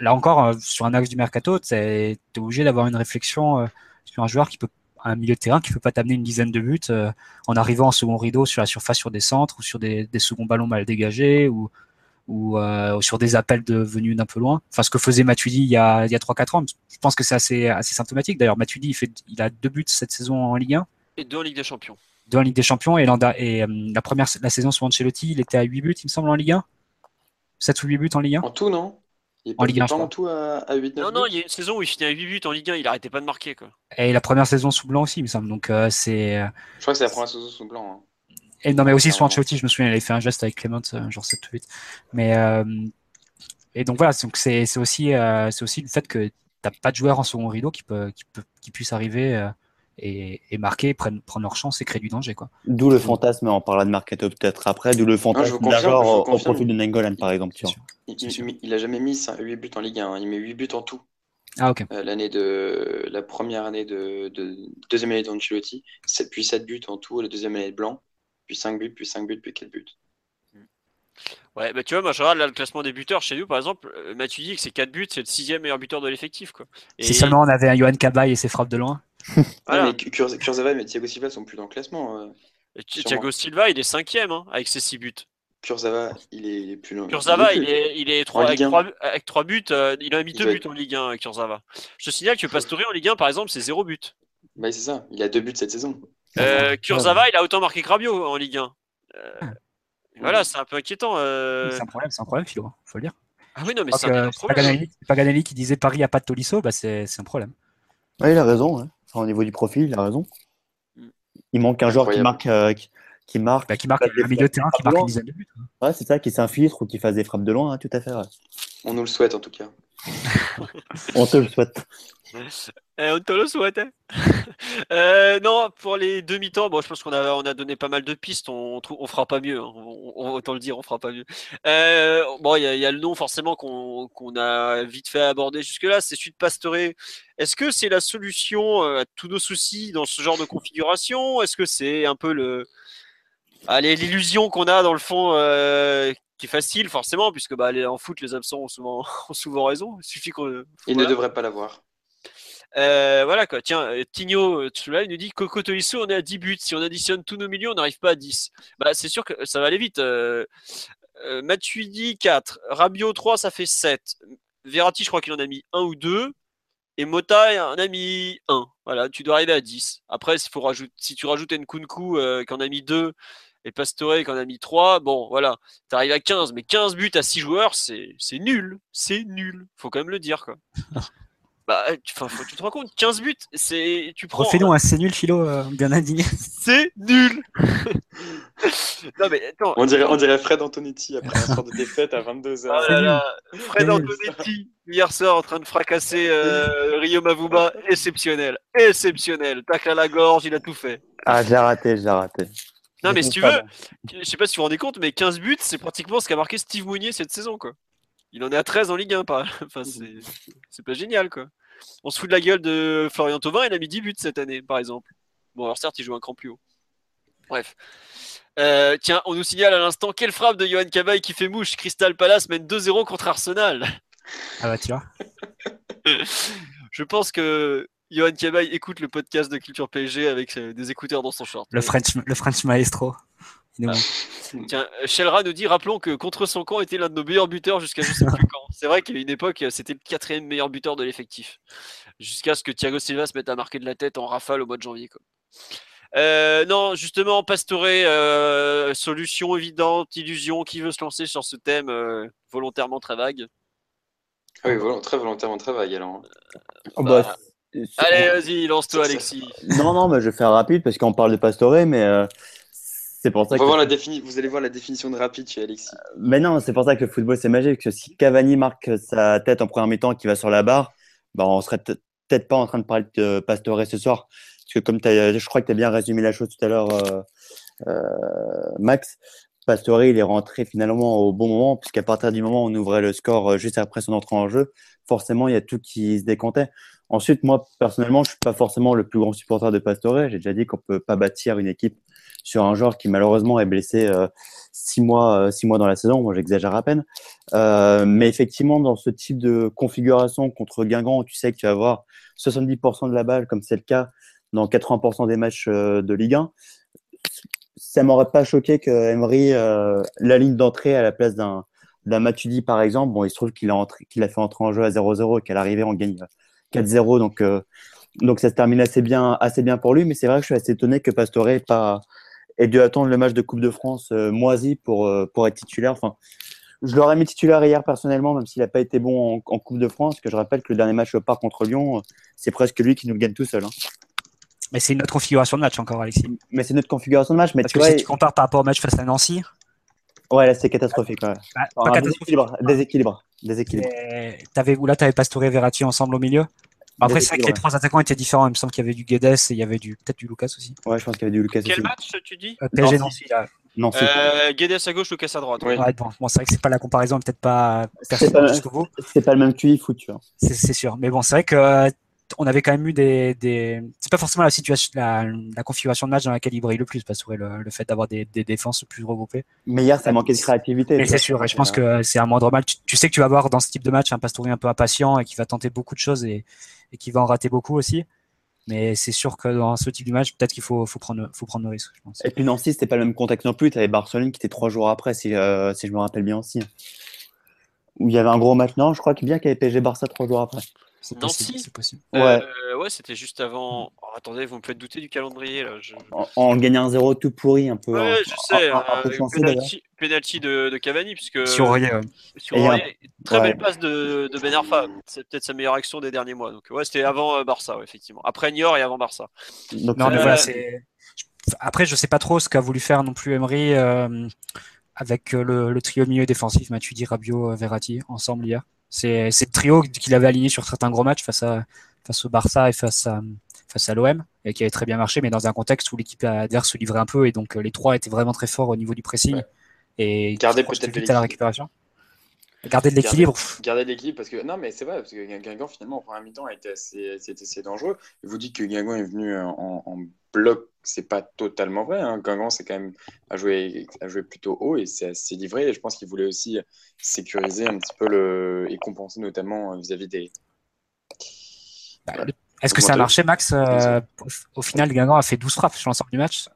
S5: là encore, euh, sur un axe du mercato, tu es, obligé d'avoir une réflexion euh, sur un joueur qui peut un milieu de terrain qui peut pas t'amener une dizaine de buts en arrivant en second rideau sur la surface sur des centres ou sur des, des seconds ballons mal dégagés ou ou euh, sur des appels de venus d'un peu loin. Enfin, ce que faisait Matuidi il y a, il y a 3-4 ans. Je pense que c'est assez, assez symptomatique. D'ailleurs, Matuidi, il, fait, il a deux buts cette saison en Ligue 1.
S2: Et deux en Ligue des Champions.
S5: Deux en Ligue des Champions. Et, et euh, la première la saison sous Ancelotti, il était à 8 buts, il me semble, en Ligue 1. 7 ou 8 buts en Ligue 1.
S3: En tout, non?
S5: Il en Ligue 1, en
S3: tout à, 8
S2: Non, non, il y a une saison où il finit à 8 buts en Ligue 1, il arrêtait pas de marquer. Quoi.
S5: Et la première saison sous Blanc aussi, il me semble. Donc, euh, c'est.
S3: Je crois que c'est la première saison sous Blanc. Hein.
S5: Et non, mais aussi sur Ancelotti, je me souviens, il avait fait un geste avec Clément, euh, genre 7 8. Mais, euh, et donc voilà, donc c'est, c'est aussi, euh, c'est aussi le fait que t'as pas de joueur en second rideau qui peut, qui peut, qui puisse arriver euh, et, et, marquer, prendre, prendre leur chance et créer du danger, quoi.
S4: D'où le fantasme, on parlera de Marketo peut-être après, d'où le fantasme d'avoir au profil de Nengolan, par exemple. Tu vois.
S3: Il, il, il, a jamais mis 8 buts en Ligue 1, hein. il met 8 buts en tout.
S5: Ah, ok.
S3: Euh, l'année de, la première année de, de deuxième année d'Ancelotti, puis 7 buts en tout, la deuxième année de Blanc puis 5 buts, puis 5 buts, puis 4 buts.
S2: Ouais, bah tu vois, moi je regarde là, le classement des buteurs chez nous, par exemple, euh, Mathieu dit que c'est 4 buts, c'est le sixième meilleur buteur de l'effectif. Quoi. Et
S5: Si seulement on avait un Johan Cabaye et ses frappes de loin. (laughs)
S2: Voilà.
S3: Ouais, mais Kur- Kurzawa et Thiago Silva sont plus dans le classement. euh.
S2: Thiago Silva, il est cinquième hein, avec ses 6 buts.
S3: Kurzawa, il est, il est plus loin.
S2: Kurzawa, il est, il est trois, avec,
S3: Ligue un.
S2: 3, avec trois buts, euh, il a mis
S3: Il
S2: 2
S3: doit
S2: buts en Ligue 1, Kurzawa. Je te signale que Pastore en Ligue 1, par exemple, c'est 0 but.
S3: Bah, c'est ça, il a deux buts cette saison.
S2: Euh, Kurzawa, il a autant marqué que Rabiot en Ligue 1. Euh,
S3: Hmm.
S2: voilà, c'est un peu inquiétant. euh.
S5: C'est un problème, c'est un problème, Philo, hein, faut le dire.
S2: Ah oui, non, mais c'est un problème.
S5: Paganelli, qui disait Paris a pas de Tolisso, bah c'est c'est un problème.
S4: Ouais, il a raison. hein. Enfin, au niveau du profil, il a raison.
S2: Mm.
S4: Il manque un joueur qui marque, euh, qui, qui marque.
S5: Bah, qui marque un milieu de terrain qui marque une dizaine de buts. hein.
S4: Ouais, c'est ça, qui s'infiltre ou qui fasse des frappes de loin, hein, tout à fait. ouais.
S3: On nous le souhaite en tout cas. (laughs)
S4: On te le souhaite. (laughs)
S2: On souhaite. hein. (laughs) Euh, non, pour les demi-temps, bon, je pense qu'on a, on a donné pas mal de pistes. On, trou- on fera pas mieux. hein. On- on- autant le dire, on fera pas mieux. Euh, bon, il y, a- il y a le nom forcément qu'on qu'on a vite fait aborder jusque-là. C'est celui de. Est-ce que c'est la solution euh, à tous nos soucis dans ce genre de configuration? Est-ce que c'est un peu le, l'illusion qu'on a dans le fond euh, qui est facile forcément, puisque bah, les- en foot, les absents ont souvent, (laughs) ont souvent raison. Il suffit qu'on.
S3: Il
S2: voilà.
S3: ne devrait pas l'avoir.
S2: Euh, voilà quoi. Tiens, euh, Tigno, euh, celui-là, il nous dit Coco Tolisso, on est à 10 buts. Si on additionne tous nos milieux, on n'arrive pas à 10. Bah, c'est sûr que ça va aller vite. Euh, Matuidi, 4. Rabiot, 3, ça fait 7. Verratti, je crois qu'il en a mis 1 ou 2. Et Mota, en a mis 1. Voilà, tu dois arriver à 10. Après, s'il faut si tu rajoutes Nkunku, euh, qui en a mis 2, et Pastore, qui en a mis 3, bon, voilà, tu arrives à 15. Mais 15 buts à 6 joueurs, c'est nul. C'est nul. Faut quand même le dire, quoi. (laughs) Bah, tu, enfin, faut- tu te rends compte, 15 buts, c'est. Tu prends.
S5: Refais-nous un c'est nul, Philo, euh, bien indigné.
S2: C'est nul (laughs) Non, mais attends.
S3: On dirait, on dirait Fred Antonetti après un soir de défaite à 22h.
S2: Ah là là, Fred. Antonetti, hier soir, en train de fracasser euh, Rio Mavuba, exceptionnel. Exceptionnel. Tacle à la gorge, il a tout fait.
S4: Ah, je l'ai raté, je l'ai raté.
S2: Non, mais si tu veux, je sais pas si vous vous rendez compte, mais 15 buts, c'est pratiquement ce qu'a marqué Steve Mounier cette saison, quoi. Il en est à 13 en Ligue 1, pas. (laughs) Enfin, c'est pas génial, quoi. On se fout de la gueule de Florian Thauvin, il a mis 10 buts cette année, par exemple. Bon, alors certes, il joue un cran plus haut. Bref. Euh, tiens, on nous signale à l'instant quelle frappe de Johan Cabaye qui fait mouche. Crystal Palace mène 2-0 contre Arsenal.
S5: Ah bah tu vois. (laughs)
S2: Je pense que Johan Cabaye écoute le podcast de Culture PSG avec euh, des écouteurs dans son short.
S5: Le French, le French maestro. Bon. (laughs)
S2: Tiens, euh, Shelra nous dit rappelons que contre son camp était l'un de nos meilleurs buteurs jusqu'à je sais plus quand. C'est vrai a une époque, euh, c'était le quatrième meilleur buteur de l'effectif. Jusqu'à ce que Thiago Silva se mette à marquer de la tête en rafale au mois de janvier. Quoi. Euh, non, justement, Pastore, euh, solution évidente, illusion, qui veut se lancer sur ce thème euh, volontairement très vague?
S3: Ah oui, très volontairement travail alors. hein.
S4: Oh, bah,
S2: Bah, Allez, vas-y, lance-toi, Alexis.
S4: Non, non, mais je vais faire rapide parce qu'on parle de Pastore, mais euh, c'est pour ça que.
S3: voir la défini... Vous allez voir la définition de rapide chez Alexis.
S4: Mais non, c'est pour ça que le football c'est magique. Que si Cavani marque sa tête en première mi-temps qui va sur la barre, bah, on serait peut- peut-être pas en train de parler de Pastore ce soir. Parce que comme je crois que tu as bien résumé la chose tout à l'heure, euh, euh, Max, Pastore il est rentré finalement au bon moment, puisqu'à partir du moment où on ouvrait le score euh, juste après son entrée en jeu, forcément il y a tout qui se décomptait. Ensuite, moi personnellement, je suis pas forcément le plus grand supporter de Pastore. J'ai déjà dit qu'on peut pas bâtir une équipe sur un joueur qui malheureusement est blessé euh, six mois, euh, six mois dans la saison. Moi, j'exagère à peine. Euh, mais effectivement, dans ce type de configuration contre Guingamp, tu sais que tu vas avoir 70% de la balle, comme c'est le cas dans 80% des matchs euh, de Ligue 1, ça m'aurait pas choqué que Emery euh, la ligne d'entrée à la place d'un d'un Matuidi par exemple. Bon, il se trouve qu'il a qu'il a fait entrer en jeu à 0-0 et qu'à l'arrivée on gagne 4-0, donc euh, donc ça se termine assez bien assez bien pour lui. Mais c'est vrai que je suis assez étonné que Pastore ait pas ait dû attendre le match de Coupe de France euh, moisi pour euh, pour être titulaire. Enfin, je l'aurais mis titulaire hier personnellement, même s'il n'a pas été bon en, en Coupe de France. Que je rappelle que le dernier match au parc contre Lyon, euh, c'est presque lui qui nous le gagne tout seul. hein.
S5: Mais c'est une autre configuration de match encore, Alexis.
S4: Mais c'est notre configuration de match. Mais
S5: Parce
S4: tu
S5: que
S4: vois,
S5: si tu compares par rapport au match face à Nancy,
S4: ouais, là c'est catastrophique. Ouais.
S5: bah, pas catastrophique.
S4: déséquilibre,
S5: là, tu avais Pastore et Verratti ensemble au milieu. Bah, Après, c'est vrai que les trois attaquants étaient différents. Il me semble qu'il y avait du Guedes et il y avait du, peut-être du Lucas aussi.
S4: Ouais, je pense qu'il y avait du Lucas
S2: Quel
S4: aussi.
S2: match tu dis
S5: Euh, PSG
S4: Nancy.
S5: Là.
S2: Euh, Guedes à gauche, Lucas à droite.
S5: Ouais, bon, bon, c'est vrai que c'est pas la comparaison, peut-être pas
S4: pas-
S5: jusqu'au bout.
S4: c'est pas le même QI foot, tu vois.
S5: C'est sûr. Mais bon, c'est vrai que euh, on avait quand même eu des, des... c'est pas forcément la situation, la, la, configuration de match dans laquelle il brille le plus, parce que le, le fait d'avoir des, des, défenses plus regroupées.
S4: Mais hier, ça manquait de créativité.
S5: Mais c'est sûr, et je pense que c'est un moindre mal. Tu, tu, sais que tu vas avoir dans ce type de match un Pastore un peu impatient et qui va tenter beaucoup de choses et, et qui va en rater beaucoup aussi. Mais c'est sûr que dans ce type de match, peut-être qu'il faut, prendre, faut prendre le risque.
S4: Et puis Nancy, c'était pas le même contexte non plus. Tu avais Barcelone qui était trois jours après, si, euh, si je me rappelle bien aussi. Où il y avait un gros match. Non, je crois que bien qu'il y avait PSG Barça trois jours après.
S5: C'est possible. C'est possible.
S2: Ouais, euh, ouais c'était juste avant. Oh, attendez, vous me faites douter du calendrier. Là. Je...
S4: En, en gagnant un 0 tout pourri, un peu.
S2: Ouais, je sais. Un, un, un penalty, penalty de, de, Cavani. Puisque,
S5: sur Royer.
S2: Très ouais. belle passe de, de Ben Arfa. C'est peut-être sa meilleure action des derniers mois. Donc, ouais, c'était avant euh, Barça, ouais, effectivement. Après Niort et avant Barça.
S5: Donc, non, mais voilà, c'est. Après, je sais pas trop ce qu'a voulu faire non plus Emery euh, avec le, le, trio milieu défensif, Matuidi, Rabiot, Verratti, ensemble hier. C'est le trio qu'il avait aligné sur certains gros matchs face, à, face au Barça et face à, face à l'OM, et qui avait très bien marché, mais dans un contexte où l'équipe adverse se livrait un peu, et donc les trois étaient vraiment très forts au niveau du pressing. Ouais. Et
S3: garder peut-être
S5: la récupération. Garder de l'équilibre.
S3: Garder de l'équilibre parce que non mais c'est vrai parce que Guingamp finalement en première mi-temps a été assez, c'était assez dangereux. Vous dites que Guingamp est venu en, en bloc, c'est pas totalement vrai. Hein. Guingamp c'est quand même a joué, a joué plutôt haut et c'est assez livré. Et je pense qu'il voulait aussi sécuriser un petit peu le et compenser notamment vis-à-vis -vis des.
S5: Bah, Est-ce que ça a marché, Max euh, Au final, Guingamp a fait 12 frappes sur l'ensemble du match.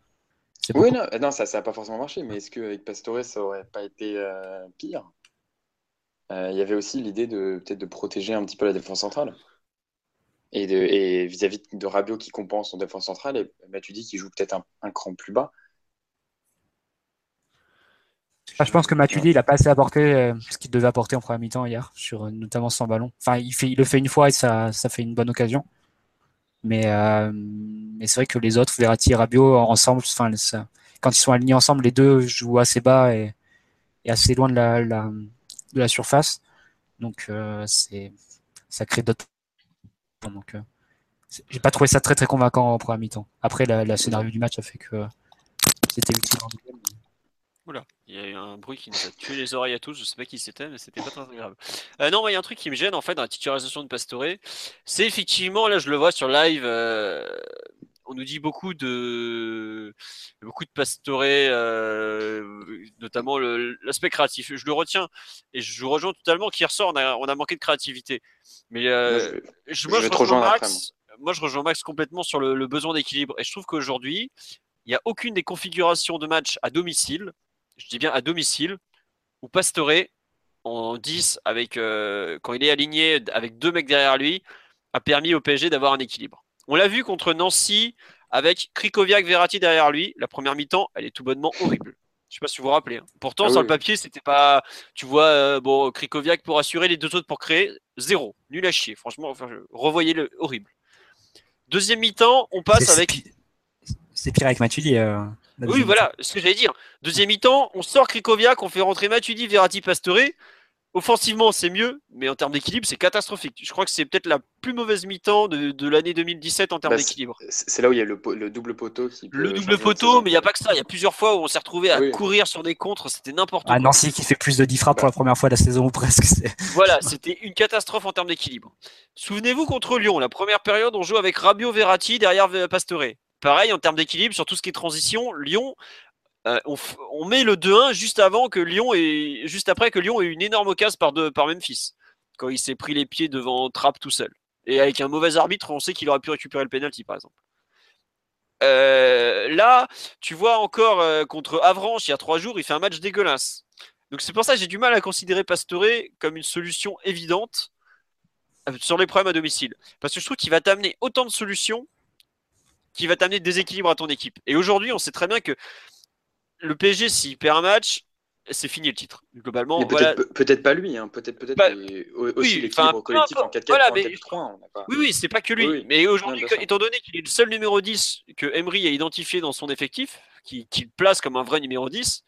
S3: Oui, non, non, ça n'a pas forcément marché, mais est-ce qu'avec Pastore, ça aurait pas été euh, pire? euh, Il y avait aussi l'idée de peut-être de protéger un petit peu la défense centrale. Et, vis-à-vis de Rabiot qui compense son défense centrale, et tu dis qu'il joue peut-être un, cran plus bas.
S5: Ah, je pense que Matuidi, il a pas assez apporté euh, ce qu'il devait apporter en première mi-temps hier, sur notamment sans ballon. Enfin, il, fait, il le fait une fois et ça, fait une bonne occasion. Mais, euh, c'est vrai que les autres, Verratti et Rabiot, ensemble, enfin, quand ils sont alignés ensemble, les deux jouent assez bas et, assez loin de la, de la surface. Donc, euh, c'est, ça crée d'autres. Donc, euh, j'ai pas trouvé ça très très convaincant en première mi-temps. Après, la, scénario du match a fait que c'était utile.
S2: Oula, il y a eu un bruit qui nous a tué les oreilles à tous. Je sais pas qui c'était, mais c'était pas très agréable. Euh, non, il y a un truc qui me gêne en fait dans la titularisation de Pastore. C'est effectivement, là je le vois sur live, euh, on nous dit beaucoup de beaucoup de Pastore, euh, notamment l'aspect créatif. Je le retiens et je rejoins totalement qui ressort. On a, on a manqué de créativité. Mais euh, je, je, moi, je, je rejoins Max. Moi. je rejoins Max complètement sur le, le besoin d'équilibre. Et je trouve qu'aujourd'hui, il n'y a aucune des configurations de match à domicile je dis bien à domicile, où Pastore, en 10, avec, euh, quand il est aligné avec deux mecs derrière lui, a permis au PSG d'avoir un équilibre. On l'a vu contre Nancy avec Krikoviak Verratti derrière lui. La première mi-temps, elle est tout bonnement horrible. Je sais pas si vous vous rappelez. Hein. Pourtant, ah sur le papier, c'était pas. Tu vois, euh, bon, Krikoviak pour assurer, les deux autres pour créer, zéro. Nul à chier. Franchement, enfin, revoyez-le, horrible. Deuxième mi-temps, on passe avec.
S5: C'est pire avec Matuidi. Euh...
S2: Oui, voilà, ce que j'allais dire. Deuxième mi-temps, on sort Krikoviak, on fait rentrer Matuidi, Verratti, Pastore. Offensivement, c'est mieux, mais en termes d'équilibre, c'est catastrophique. Je crois que c'est peut-être la plus mauvaise mi-temps de, de l'année 2017 en termes bah, d'équilibre.
S3: C'est là où il y a le, le double poteau. Qui
S2: le double poteau, mais il n'y a pas que ça. Il y a plusieurs fois où on s'est retrouvé à oui. courir sur des contres. C'était n'importe
S5: ah,
S2: quoi.
S5: Nancy qui fait plus de 10 frappes bah. pour la première fois de la saison ou presque.
S2: Voilà, c'était une catastrophe en termes d'équilibre. Souvenez-vous contre Lyon, la première période, on joue avec Rabiot Verratti derrière Pastore. Pareil, en termes d'équilibre, sur tout ce qui est transition, Lyon, euh, on, met le 2-1 juste avant que Lyon et juste après que Lyon ait une énorme occasion par, de, Memphis, quand il s'est pris les pieds devant Trapp tout seul. Et avec un mauvais arbitre, on sait qu'il aurait pu récupérer le penalty, par exemple. Euh, là, tu vois encore euh, contre Avranches, il y a trois jours, il fait un match dégueulasse. Donc c'est pour ça que j'ai du mal à considérer Pastore comme une solution évidente sur les problèmes à domicile. Parce que je trouve qu'il va t'amener autant de solutions qui va t'amener des équilibres à ton équipe. Et aujourd'hui, on sait très bien que le PSG, s'il perd un match, c'est fini le titre. Globalement,
S3: peut-être voilà. peut pas lui, hein. peut-être peut-être bah, aussi oui, l'équilibre collectif en 4 4
S2: voilà, 4 3 pas... Oui, oui, c'est pas que lui. Oui, oui. Mais aujourd'hui, étant donné qu'il est le seul numéro 10 que Emery a identifié dans son effectif, qui, qui le place comme un vrai numéro 10,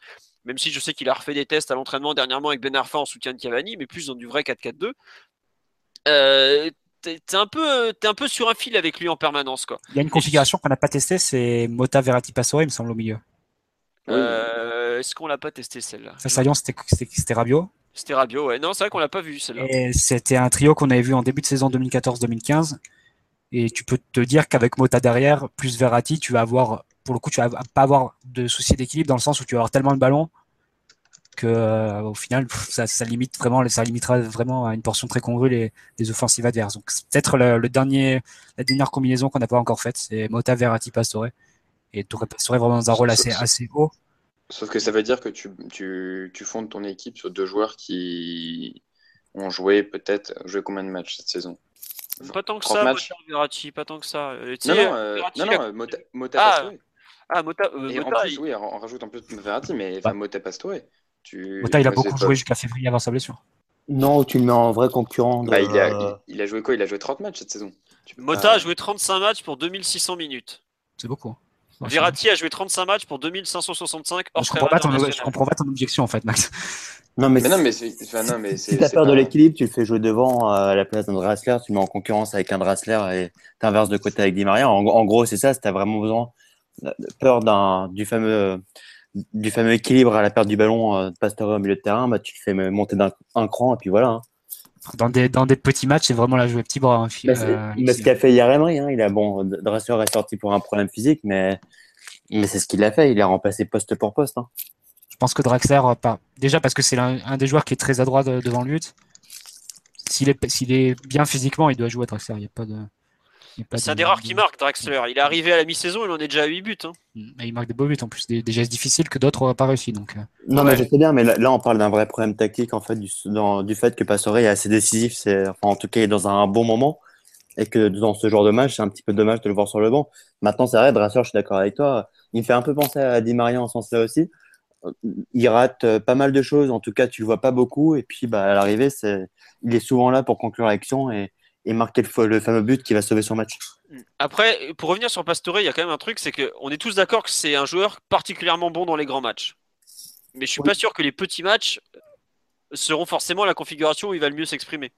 S2: même si je sais qu'il a refait des tests à l'entraînement dernièrement avec Ben Arfa en soutien de Cavani, mais plus dans du vrai 4-4-2. Euh, t'es un peu es un peu sur un fil avec lui en permanence quoi.
S5: Il y a une configuration qu'on n'a pas testée, c'est Mota Verratti il me semble au milieu.
S2: Euh, Est-ce qu'on l'a pas testé celle-là?
S5: À Lyon, c'était Rabiot.
S2: C'était Rabiot, ouais. Non, c'est vrai qu'on l'a pas vu celle-là.
S5: C'était un trio qu'on avait vu en début de saison 2014-2015 Et tu peux te dire qu'avec Mota derrière, plus Verratti, tu vas avoir, pour le coup, tu vas pas avoir de souci d'équilibre dans le sens où tu vas avoir tellement de ballons que, euh, au final, ça, ça, limite vraiment, ça limitera vraiment à une portion très congrue les, les offensives adverses. Donc, c'est peut-être le, dernier, la dernière combinaison qu'on n'a pas encore faite, c'est Mota, Verratti, Pastore. Et tu aurais Pastore vraiment dans un rôle assez, assez haut.
S3: Sauf que ça veut dire que tu, tu, tu fondes ton équipe sur deux joueurs qui ont joué peut-être, joué combien de matchs cette saison?
S2: Pas tant que ça, matchs? Mota, Verratti, pas tant que ça.
S3: Euh, non, non, euh, non, non, Mota, Mota ah, Pastore.
S2: Ah, Mota, euh,
S3: Et
S2: Mota,
S3: en plus, il... oui, on rajoute un peu de Verratti, mais enfin, bah. Mota Pastore.
S5: Tu... Mota, il a beaucoup joué jusqu'à février avant sa blessure.
S4: Non, tu le mets en vrai concurrent. De...
S3: Bah, il, a, il, il, a, joué quoi? Il a joué 30 matchs cette saison.
S2: Mota a joué 35 matchs pour 2600 minutes.
S5: C'est beaucoup.
S2: Verratti a joué 35 matchs pour 2565 hors
S5: je comprends, pas ton, je comprends pas ton objection en fait, Max.
S3: Non, mais, mais non, mais, enfin, non, mais
S4: si t'as peur pas... de l'équilibre, tu le fais jouer devant euh, à la place d'un Drasler, tu le mets en concurrence avec un Drasler et t'inverses de côté avec Di Maria. En, en gros, c'est ça, si t'as vraiment besoin, peur d'un, du fameux, du fameux équilibre à la perte du ballon euh, de Pastore au milieu de terrain, bah, tu le fais monter d'un un cran et puis voilà. Hein.
S5: Dans des, dans des petits matchs, c'est vraiment la jouer petit bras. Hein,
S4: bah, euh, mais ce qu'a fait hier Emery, hein, il a bon, est sorti pour un problème physique, mais, mais c'est ce qu'il a fait. Il a remplacé poste pour poste. Hein.
S5: Je pense que Draxler, euh, pas. déjà parce que c'est un, un, des joueurs qui est très adroit de, devant le but. S'il est, est bien physiquement, il doit jouer à Draxler. Il n'y a pas de.
S2: C'est un des rares qui marque, Draxler. Il est arrivé à la mi-saison, il en est déjà à 8 buts. Hein.
S5: Mm, il marque des beaux buts en plus, des, des gestes difficiles que d'autres n'auraient pas réussi. Donc, euh.
S4: Non, ouais. mais je sais bien, mais là, on parle d'un vrai problème tactique en fait, du, dans, du fait que Pastore est assez décisif. C'est, enfin, en tout cas, il est dans un bon moment. Et que dans ce genre de match, c'est un petit peu dommage de le voir sur le banc. Maintenant, c'est vrai, Draxler, je suis d'accord avec toi. Il me fait un peu penser à Di Maria en ce sens-là aussi. Il rate euh, pas mal de choses. En tout cas, tu le vois pas beaucoup. Et puis, bah, à l'arrivée, c'est, il est souvent là pour conclure l'action et, et marquer le, le fameux but qui va sauver son match.
S2: Après, pour revenir sur Pastore, il y a quand même un truc, c'est qu'on est tous d'accord que c'est un joueur particulièrement bon dans les grands matchs. Mais je suis oui. pas sûr que les petits matchs seront forcément la configuration où il va le mieux s'exprimer.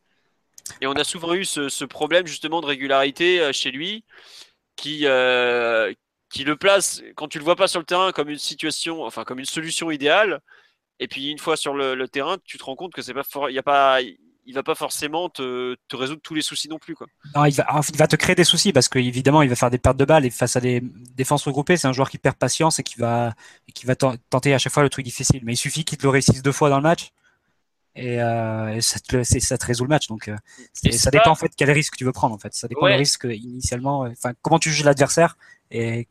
S2: Et on a souvent eu ce, ce, problème justement de régularité euh, chez lui, qui, euh, qui le place quand tu le vois pas sur le terrain comme une situation, enfin comme une solution idéale. Et puis une fois sur le, le terrain, tu te rends compte que c'est pas, il y a pas, il va pas forcément te, te, résoudre tous les soucis non plus. Quoi.
S5: Non, il, va, il va te créer des soucis parce qu'évidemment, il va faire des pertes de balles et face à des défenses regroupées, c'est un joueur qui perd patience et qui va, et qui va tenter à chaque fois le truc difficile. Mais il suffit qu'il te le réussisse deux fois dans le match et, euh, ça, te, ça, te, résout le match. Donc, euh, ça dépend pas... en fait quel risque tu veux prendre. En fait, ça dépend ouais. du risque initialement. Enfin, comment tu juges l'adversaire et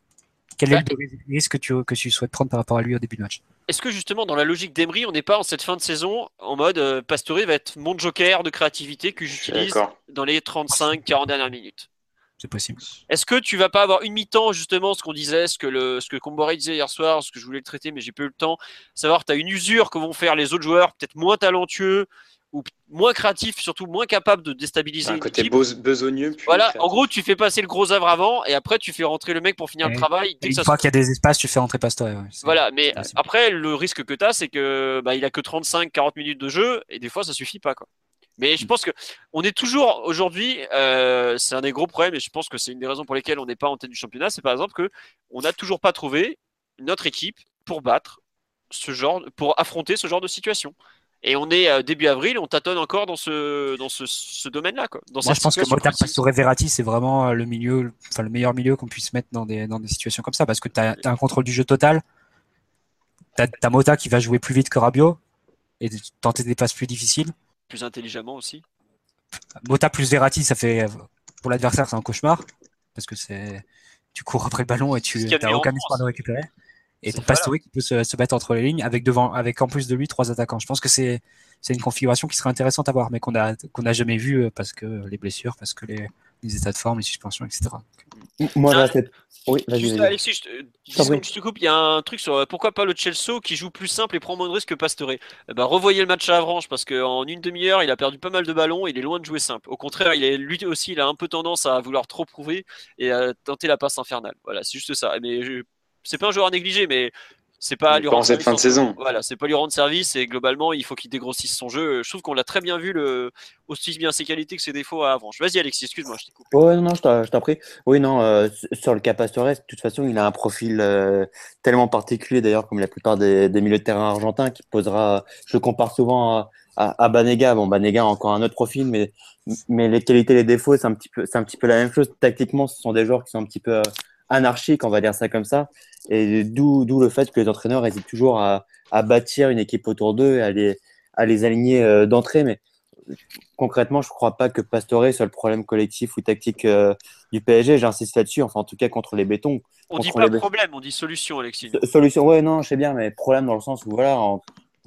S5: quel est le risque que tu, que tu souhaites prendre par rapport à lui au début du match
S2: Est-ce que justement dans la logique d'Emery, on n'est pas en cette fin de saison en mode euh, Pastore va être mon joker de créativité que j'utilise dans les 35-40 dernières minutes?
S5: C'est possible.
S2: Est-ce que tu vas pas avoir une mi-temps justement ce qu'on disait, ce que le ce que Comboré disait hier soir, ce que je voulais le traiter mais j'ai peu eu le temps, savoir tu as une usure que vont faire les autres joueurs peut-être moins talentueux ou moins créatif, surtout moins capable de déstabiliser.
S3: Un côté besogneux.
S2: Voilà, créatif. en gros, tu fais passer le gros œuvre avant et après tu fais rentrer le mec pour finir
S5: et,
S2: le travail.
S5: Dès une fois qu'il y a des espaces, tu fais rentrer Pastore. Ouais,
S2: voilà, mais après, le risque que tu as, c'est que bah, il a que 35-40 minutes de jeu et des fois ça suffit pas. Quoi. Mais je pense que on est toujours aujourd'hui, euh, c'est un des gros problèmes et je pense que c'est une des raisons pour lesquelles on n'est pas en tête du championnat, c'est par exemple que on n'a toujours pas trouvé notre équipe pour battre ce genre, pour affronter ce genre de situation. Et on est euh, début avril, on tâtonne encore dans ce, dans ce, ce domaine-là. Quoi. Dans
S5: Moi, je pense que Mota Pastore Verratti, c'est vraiment euh, le milieu, enfin le meilleur milieu qu'on puisse mettre dans des, dans des situations comme ça, parce que tu as, un contrôle du jeu total. Tu as, as, Mota qui va jouer plus vite que Rabiot et tenter des passes plus difficiles.
S2: Plus intelligemment aussi.
S5: Mota plus Verratti, ça fait pour l'adversaire, c'est un cauchemar parce que c'est tu cours après le ballon et tu n'as aucun espoir de récupérer. Et ton Pastore qui peut se, se, mettre entre les lignes avec devant, avec en plus de lui trois attaquants. Je pense que c'est c'est une configuration qui serait intéressante à voir, mais qu'on a qu'on n'a jamais vu euh, parce que les blessures, parce que les, les états de forme, les suspensions, etc.
S4: Moi,
S2: ah, oui, Juste, Alexis, je te, je te coupe. Il y a un truc sur pourquoi pas le Chelsea qui joue plus simple et prend moins de risques que Pastore. Eh ben, revoyez le match à Avranches parce qu'en une demi-heure, il a perdu pas mal de ballons. Il est loin de jouer simple. Au contraire, il est, lui aussi, il a un peu tendance à vouloir trop prouver et à tenter la passe infernale. Voilà, c'est juste ça. Mais je, c'est pas un joueur à négliger, mais c'est pas lui
S3: rendre cette fin de saison.
S2: Voilà, c'est pas lui rendre service et globalement, il faut qu'il dégrossisse son jeu. Je trouve qu'on l'a très bien vu le aussi bien ses qualités que ses défauts à Avranches. Vas-y Alexis, excuse-moi, je t'ai coupé.
S4: Ouais, non, je t'en prie. Oui, non, euh, sur le cas Pastores, de toute façon, il a un profil euh, tellement particulier d'ailleurs comme la plupart des, des, milieux de terrain argentins qui posera je le compare souvent à, à, Banega. Bon, Banega a encore un autre profil, mais, mais les qualités et les défauts, c'est un, petit peu, un petit peu la même chose. Tactiquement, ce sont des joueurs qui sont un petit peu anarchiques, on va dire ça comme ça. Et d'où le fait que les entraîneurs hésitent toujours à, à bâtir une équipe autour d'eux et à les, à les aligner d'entrée. Mais concrètement, je ne crois pas que Pastore soit le problème collectif ou tactique euh, du PSG. J'insiste là-dessus, enfin en tout cas contre les bétons.
S2: On dit pas problème, on dit solution, Alexis.
S4: Solution, ouais, non, je sais bien, mais problème dans le sens où voilà,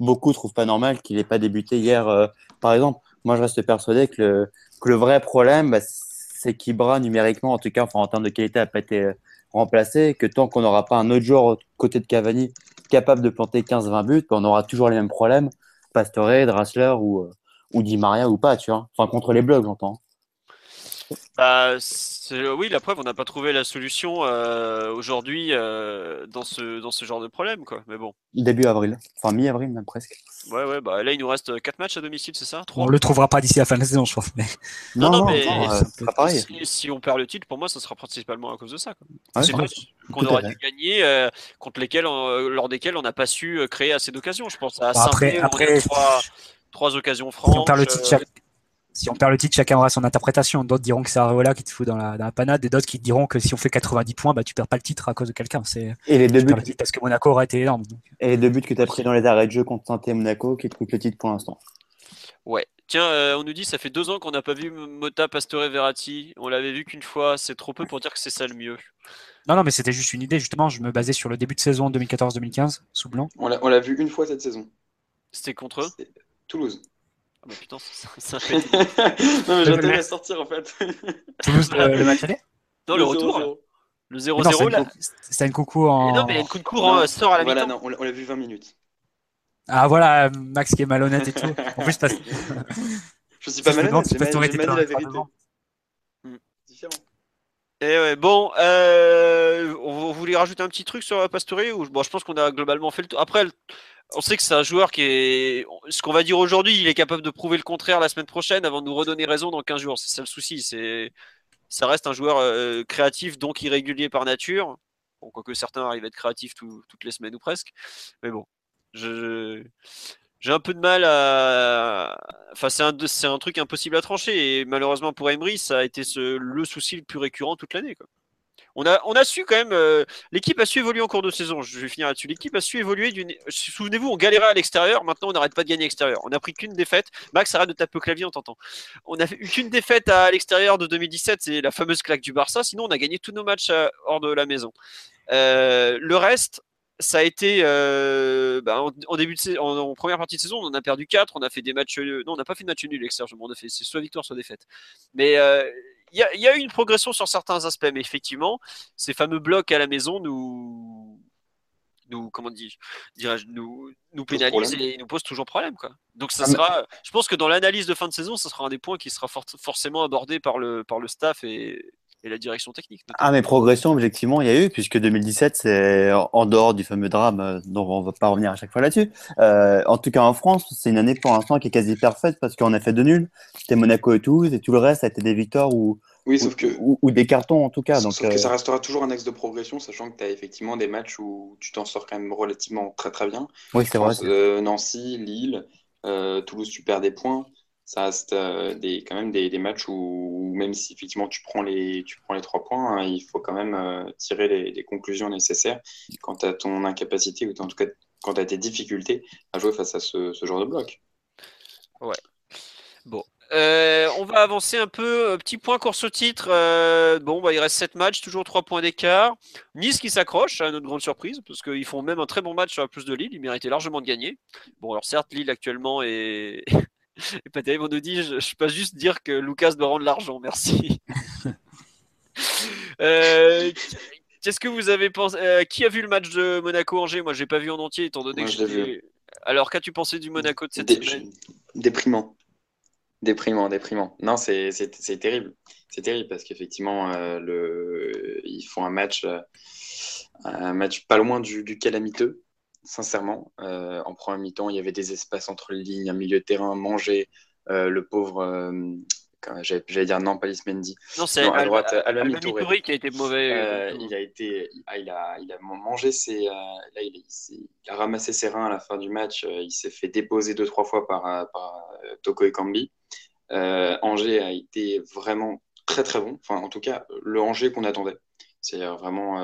S4: beaucoup trouvent pas normal qu'il n'ait pas débuté hier, euh, par exemple. Moi, je reste persuadé que le, que le vrai problème, bah, c'est qu'Ibra numériquement, en tout cas, enfin, en termes de qualité, n'a pas été euh, remplacé. Que tant qu'on n'aura pas un autre joueur côté de Cavani capable de planter 15-20 buts, bah, on aura toujours les mêmes problèmes. Pastore, Drassler ou ou Di Maria ou pas, tu vois. Enfin, contre les blogs, j'entends.
S2: Bah, oui, la preuve, on n'a pas trouvé la solution euh, aujourd'hui euh, dans, ce, dans ce genre de problème, quoi. Mais bon.
S4: Début avril, enfin mi-avril même presque.
S2: Ouais, ouais, bah là il nous reste 4 matchs à domicile, c'est ça?
S5: On le trouvera pas d'ici la fin de la saison, je pense. Mais...
S2: Non, non, mais euh, Si, on perd le titre, pour moi, ça sera principalement à cause de ça. c'est qu'on aura dû gagner contre lesquels, lors desquels on n'a pas su créer assez d'occasions. Je pense à
S5: bah, après, après
S2: trois occasions franches. Si on perd le
S5: titre, euh, si on perd le titre chacun aura son interprétation. D'autres diront que c'est Areola qui te fout dans la, panade, et d'autres qui diront que si on fait 90 points, bah, tu perds pas le titre à cause de quelqu'un.
S4: Et les deux buts.
S5: parce que Monaco aurait été énorme.
S4: Et les deux buts que tu as pris dans les arrêts de jeu contre Saint Monaco qui te coûtent le titre pour l'instant.
S2: Ouais. Tiens, euh, on nous dit ça fait deux ans qu'on n'a pas vu Mota, Pastore, Verratti. On l'avait vu qu'une fois. C'est trop peu pour dire que c'est ça le mieux.
S5: Non, non, mais c'était juste une idée. Justement, je me basais sur le début de saison 2014-2015 sous blanc.
S3: On l'a vu une fois cette saison.
S2: C'était contre eux?
S3: Toulouse.
S2: Ah bah putain, ça,
S3: fait. (laughs) non, mais j'attendais à sortir en fait.
S5: Toulouse, le, le match aller
S2: Non, le, retour. Le 0-0 là.
S5: C'est une coucou en.
S2: non, mais une coucou hein, sort à la
S3: Voilà, non, on l'a vu 20 minutes.
S5: Ah voilà, Max qui est malhonnête et tout. (laughs) En plus, parce...
S3: je suis pas malhonnête, dit la vérité.
S2: Hmm. Différent. Et eh ouais, bon, euh, on voulait rajouter un petit truc sur Pastore ou bon, je pense qu'on a globalement fait le tour. Après, on sait que c'est un joueur qui est. Ce qu'on va dire aujourd'hui, il est capable de prouver le contraire la semaine prochaine avant de nous redonner raison dans 15 jours. C'est ça le souci. C'est... Ça reste un joueur euh, créatif, donc irrégulier par nature. Bon, quoique certains arrivent à être créatifs toutes les semaines ou presque. Mais bon, j'ai un peu de mal à. Enfin, c'est un, truc impossible à trancher. Et malheureusement pour Emery, ça a été le souci le plus récurrent toute l'année. On a, a su quand même. Euh, l'équipe a su évoluer en cours de saison. Je vais finir là-dessus. L'équipe a su évoluer. D'une... Souvenez-vous, on galérait à l'extérieur. Maintenant, on n'arrête pas de gagner à l'extérieur. On n'a pris qu'une défaite. Max, arrête de taper au clavier, on t'entend. On a eu qu'une défaite à l'extérieur de 2017. C'est la fameuse claque du Barça. Sinon, on a gagné tous nos matchs euh, hors de la maison. Euh, le reste, ça a été bah, en, début de en, première partie de saison, on en a perdu 4, on a fait des matchs non, on n'a pas fait de match nul l'extérieur, on a fait c'est soit victoire soit défaite. Mais y, a eu une progression sur certains aspects, mais effectivement, ces fameux blocs à la maison nous, nous comment dis nous, nous pénalisent et nous posent toujours problème, quoi. Donc ça ah, sera, je pense que dans l'analyse de fin de saison, ça sera un des points qui sera forcément abordé par le, par le staff et, la direction technique.
S4: Ah, mais progression, objectivement, il y a eu, puisque 2017, c'est en dehors du fameux drame, euh, dont on ne va pas revenir à chaque fois là-dessus. Euh, en tout cas, en France, c'est une année pour l'instant qui est quasi parfaite parce qu'on a fait de nul. C'était Monaco et Toulouse, et tout le reste, a été des victoires ou,
S3: oui, sauf que,
S4: ou, des cartons en tout cas.
S3: Donc, sauf que euh, ça restera toujours un axe de progression, sachant que tu as effectivement des matchs où tu t'en sors quand même relativement très très bien.
S4: Oui, c'est vrai.
S3: Nancy, Lille, Toulouse, tu perds des points ça reste euh, quand même des, matchs où, même si effectivement tu prends les, tu prends les trois points, hein, il faut quand même euh, tirer les, conclusions nécessaires quant à ton incapacité ou en tout cas quant à tes difficultés à jouer face à ce, genre de bloc.
S2: Ouais. Bon. Euh, on va avancer un peu. Petit point course au titre. bon, bah, il reste 7 matchs, toujours 3 points d'écart. Nice qui s'accroche, à notre grande surprise, parce qu'ils font même un très bon match sur la plus de Lille. Ils méritaient largement de gagner. Bon, alors certes, Lille actuellement est, (laughs) Et pas terrible, on nous dit, je, je peux juste dire que Lucas doit rendre l'argent, merci. (laughs) euh, Qu'est-ce que vous avez pensé euh, Qui a vu le match de Monaco-Angers Moi, j'ai pas vu en entier, étant donné que j'ai. Alors, qu'as-tu pensé du Monaco de cette semaine?
S3: Déprimant. Déprimant, déprimant. Non, c'est terrible. C'est terrible parce qu'effectivement, euh, le... ils font un match, un match pas loin du, du calamiteux sincèrement. Euh, en première mi-temps, il y avait des espaces entre les lignes, un milieu de terrain mangé. Euh, le pauvre, euh, J'allais dire non, pas Mendy.
S2: Non, c'est
S3: à droite,
S2: Alba Touré qui a été mauvais.
S3: Il a été, ah, il a, il a mangé ses, là, il, a ramassé ses reins à la fin du match. Il s'est fait déposer deux trois fois par, par Toko Ekambi. Angers a été vraiment très très bon. Enfin, en tout cas, le Angers qu'on attendait. C'est vraiment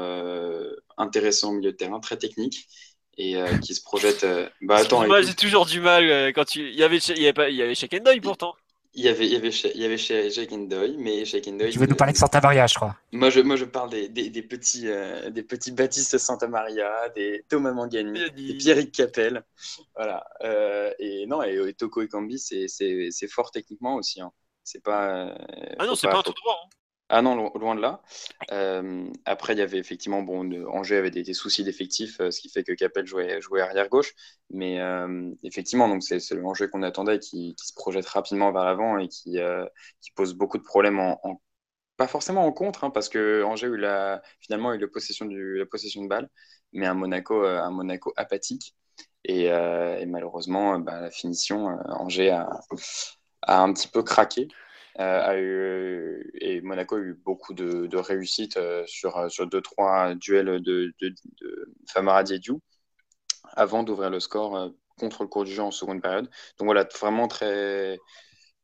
S3: intéressant au milieu de terrain, très technique et euh, qui se projette. Euh, bah attends,
S2: j'ai toujours du mal euh, quand tu. Il y avait, il y avait pas, il y avait pourtant.
S3: Il y avait, il y avait, il y avait Shake mais Shake.
S5: Tu veux nous parler de Santa Maria, je crois.
S3: Moi, je, moi, je parle des, des, des petits, des petits Baptiste Santa Maria, des Thomas Mangani, des Pierrick Capel, voilà. et non, et, Toko Ekambi, c'est, c'est, fort techniquement aussi. Hein. C'est pas.
S2: ah non, c'est pas, un tout droit. Hein.
S3: Ah non, loin de là. Euh, après, il y avait effectivement, bon, Angers avait des, soucis d'effectifs, euh, ce qui fait que Capel jouait, jouait arrière gauche. Mais euh, effectivement, donc c'est le Angers qu'on attendait, qui, qui, se projette rapidement vers l'avant et qui, qui, pose beaucoup de problèmes en, pas forcément en contre, hein, parce que Angers a eu la, finalement eu la possession, du, la possession de balle, mais un Monaco, un Monaco apathique. Et, et malheureusement, bah, la finition, Angers a, a un petit peu craqué. Euh, a eu, et Monaco a eu beaucoup de, de réussite euh, sur, sur deux, trois duels de, de, Famara avant d'ouvrir le score euh, contre le cours du jeu en seconde période. Donc voilà, vraiment très,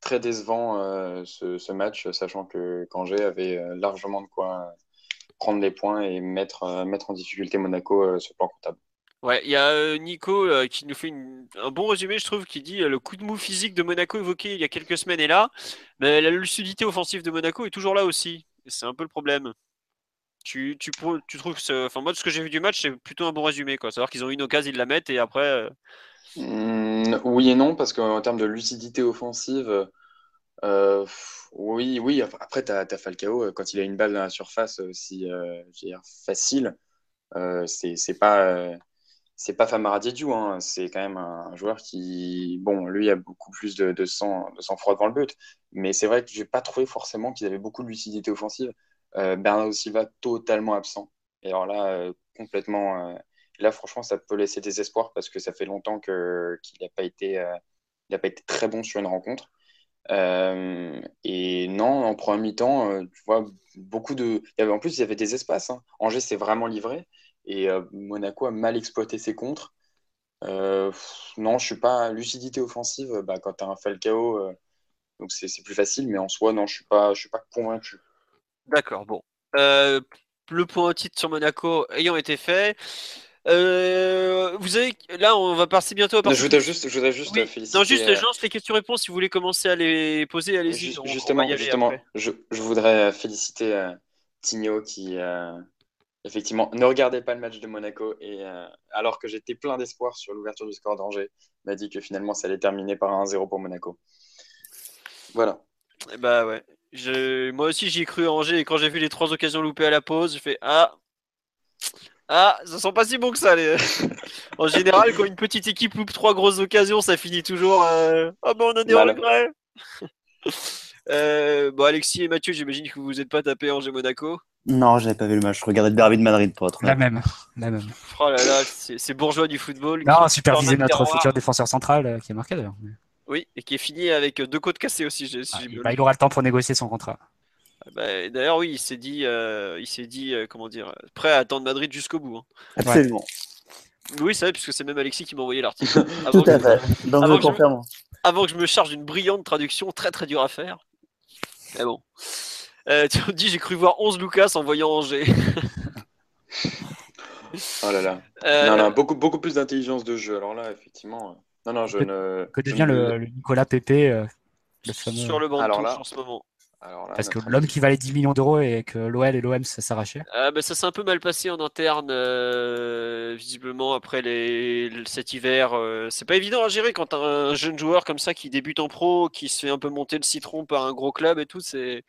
S3: très décevant ce, ce, match, sachant que Kangé avait largement de quoi prendre les points et mettre, mettre en difficulté Monaco sur le plan comptable.
S2: Ouais, il y a euh, Nico euh, qui nous fait un bon résumé, je trouve, qui dit euh, le coup de mou physique de Monaco évoqué il y a quelques semaines est là, mais la lucidité offensive de Monaco est toujours là aussi. C'est un peu le problème. Tu, tu, tu trouves que, enfin moi, de ce que j'ai vu du match, c'est plutôt un bon résumé, quoi. Savoir qu'ils ont une occasion, ils la mettent et après.
S3: Mmh, oui et non, parce qu'en termes de lucidité offensive, oui, oui. Après, tu as, Falcao quand il a une balle dans la surface aussi, facile. c'est pas c'est pas Famara Diédiou, hein. c'est quand même un joueur qui, bon, lui a beaucoup plus de, sang, de sang froid devant le but, mais c'est vrai que j'ai pas trouvé forcément qu'il avait beaucoup de lucidité offensive. Euh, Bernardo Silva totalement absent. Et alors là, euh, complètement. Euh, là, franchement, ça peut laisser des espoirs parce que ça fait longtemps qu'il n'a pas été, euh, pas été très bon sur une rencontre. et non, en premier mi-temps, tu vois beaucoup de. En plus, il y avait des espaces. Hein. Angers s'est vraiment livré. Et euh, Monaco a mal exploité ses contres. Euh, non, je suis pas lucidité offensive. Bah, quand tu as un Falcao, euh, donc c'est plus facile, mais en soi, non, je suis pas, je suis pas convaincu.
S2: D'accord, bon. le point titre sur Monaco ayant été fait. vous avez là, on va passer bientôt à
S3: Je voudrais juste, je voudrais juste féliciter.
S2: Non, juste, lance les questions-réponses. Si vous voulez commencer à les poser, allez-y.
S3: Justement, justement, je, je, voudrais féliciter Tigno qui effectivement, ne regardez pas le match de Monaco. Et euh, alors que j'étais plein d'espoir sur l'ouverture du score d'Angers, m'a dit que finalement ça allait terminer par un 1-0 pour Monaco. Voilà.
S2: bah ouais. Moi aussi j'y ai cru à Angers et quand j'ai vu les trois occasions loupées à la pause, j'ai fait Ah Ah, ça sent pas si bon que ça. (laughs) en général, quand une petite équipe loupe trois grosses occasions, ça finit toujours euh... Ah bah on a des regrets. (laughs) euh, bon, Alexis et Mathieu, j'imagine que vous vous êtes pas tapé Angers Monaco.
S4: Non, j'avais pas vu le match. Je regardais le derby de Madrid pour être
S5: La même, la même.
S2: Oh là là, c'est bourgeois du football.
S5: Non, superviser notre futur défenseur central euh, qui est marqué d'ailleurs.
S2: Oui, et qui est fini avec deux côtes cassées aussi. Si
S5: ah, bah, il aura le temps pour négocier son contrat.
S2: Ah, bah, d'ailleurs, oui, il s'est dit, euh, il s'est dit, euh, comment dire, prêt à attendre Madrid jusqu'au bout. Hein.
S4: Absolument.
S2: Oui, c'est vrai, puisque c'est même Alexis qui m'a envoyé l'article. (laughs)
S4: Tout à fait. Donc avant, je me...
S2: avant que je me charge d'une brillante traduction, très très dure à faire. Mais bon. Euh, tu me dis, j'ai cru voir 11 Lucas en voyant Angers. (laughs)
S3: oh là là. Euh, non, non, beaucoup, beaucoup plus d'intelligence de jeu. Alors là, effectivement. Euh, non, non, je
S5: que,
S3: ne.
S5: Que devient le, Nicolas Pépé
S2: le Sur le banc de touche en ce moment.
S5: Parce que l'homme qui valait 10 millions d'euros et que l'OL et l'OM ça s'arrachait.
S2: Ah, bah, ça s'est un peu mal passé en interne, visiblement après les, cet hiver. c'est pas évident à gérer quand un jeune joueur comme ça qui débute en pro, qui se fait un peu monter le citron par un gros club et tout. C'est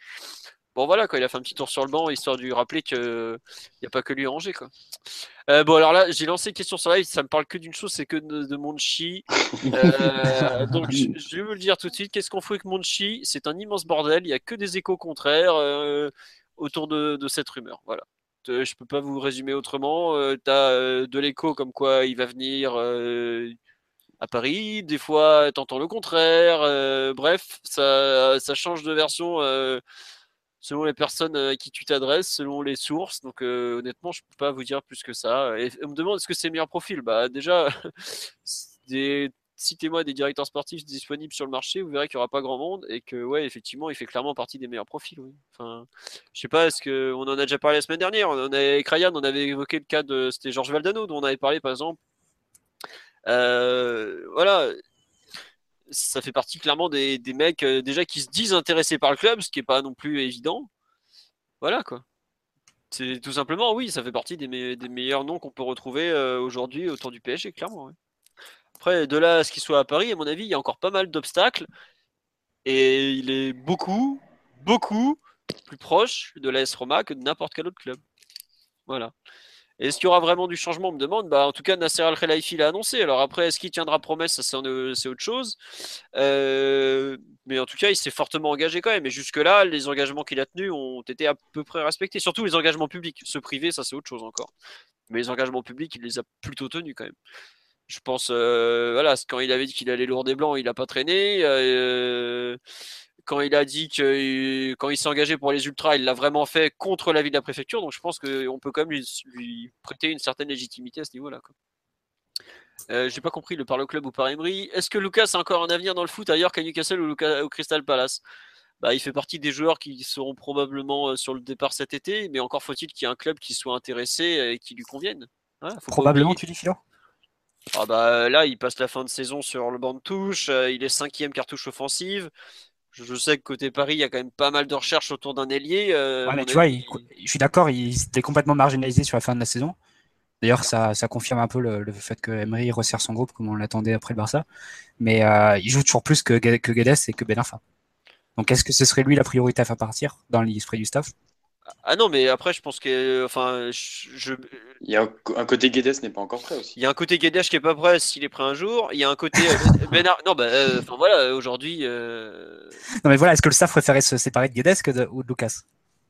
S2: Bon voilà, quoi, il a fait un petit tour sur le banc, histoire de lui rappeler qu'il n'y a pas que lui à ranger. Quoi. Euh, bon alors là, j'ai lancé une question sur live, ça me parle que d'une chose, c'est que de, de Monchi. Euh, donc je, vais vous le dire tout de suite, qu'est-ce qu'on fait avec Monchi? C'est un immense bordel, il n'y a que des échos contraires euh, autour de, cette rumeur. Voilà. Je peux pas vous résumer autrement. tu as de l'écho comme quoi il va venir à Paris, des fois t'entends le contraire. euh, bref, ça, change de version euh, selon les personnes à qui tu t'adresses, selon les sources. Donc euh, honnêtement, je peux pas vous dire plus que ça. On me demande est-ce que c'est le meilleur profil? Bah déjà, (laughs) citez-moi des directeurs sportifs disponibles sur le marché, vous verrez qu'il n'y aura pas grand monde et que ouais, effectivement, il fait clairement partie des meilleurs profils. Oui. Enfin, je sais pas, est-ce que on en a déjà parlé la semaine dernière On avait, avec Ryan, on avait évoqué le cas de c'était Georges Valdano dont on avait parlé par exemple. Euh, voilà, ça fait partie clairement des, des mecs euh, déjà qui se disent intéressés par le club, ce qui est pas non plus évident. Voilà quoi. Tout simplement, oui, ça fait partie des, me- des meilleurs noms qu'on peut retrouver euh, aujourd'hui autour du PSG, clairement. Après, de là à ce qu'il soit à Paris, à mon avis, il y a encore pas mal d'obstacles. Et il est beaucoup, beaucoup plus proche de l'AS Roma que de n'importe quel autre club. Voilà. Est-ce qu'il y aura vraiment du changement On me demande. Bah, en tout cas, Nasser Al Khelaifi l'a annoncé. Alors après, est-ce qu'il tiendra promesse c'est autre chose. Euh, mais en tout cas, il s'est fortement engagé quand même. Et jusque-là, les engagements qu'il a tenus ont été à peu près respectés. Surtout les engagements publics. Ceux privés, ça, c'est autre chose encore. Mais les engagements publics, il les a plutôt tenus quand même. Je pense, euh, voilà, quand il avait dit qu'il allait lourd des blancs, il n'a pas traîné. Euh, quand il a dit que quand il s'est engagé pour les ultras, il l'a vraiment fait contre l'avis de la préfecture. Donc je pense qu'on peut quand même lui, lui prêter une certaine légitimité à ce niveau-là. Euh, J'ai pas compris le par le club ou par Emery. Est-ce que Lucas a encore un avenir dans le foot ailleurs qu'à Newcastle ou au Crystal Palace? Bah, Il fait partie des joueurs qui seront probablement euh, sur le départ cet été, mais encore faut-il qu'il y ait un club qui soit intéressé et qui lui convienne. Pas
S5: Probablement, tu dis, Philo
S2: ah bah, là, il passe la fin de saison sur le banc de touche. euh, il est cinquième cartouche offensive. Je, sais que côté Paris, il y a quand même pas mal de recherches autour d'un ailier. euh,
S5: Ouais, mais vois, il- je suis d'accord, il était complètement marginalisé sur la fin de la saison. D'ailleurs, ça, ça confirme un peu le, le fait que Emery resserre son groupe comme on l'attendait après le Barça. Mais euh, il joue toujours plus que Guedes et que Ben Arfa. Donc, est-ce que ce serait lui la priorité à faire partir dans l'esprit du staff?
S2: Ah non, mais après, je pense que, enfin, je, je-
S3: Il y a un, côté Guedes n'est pas encore prêt aussi.
S2: il y a un côté Guedes qui est pas prêt s'il est prêt un jour. Il y a un côté euh, (laughs) Ben Ar- Non, bah, euh, enfin voilà, aujourd'hui, euh,
S5: Non, mais voilà, est-ce que le staff préférait se séparer de Guedes que de, ou de Lucas?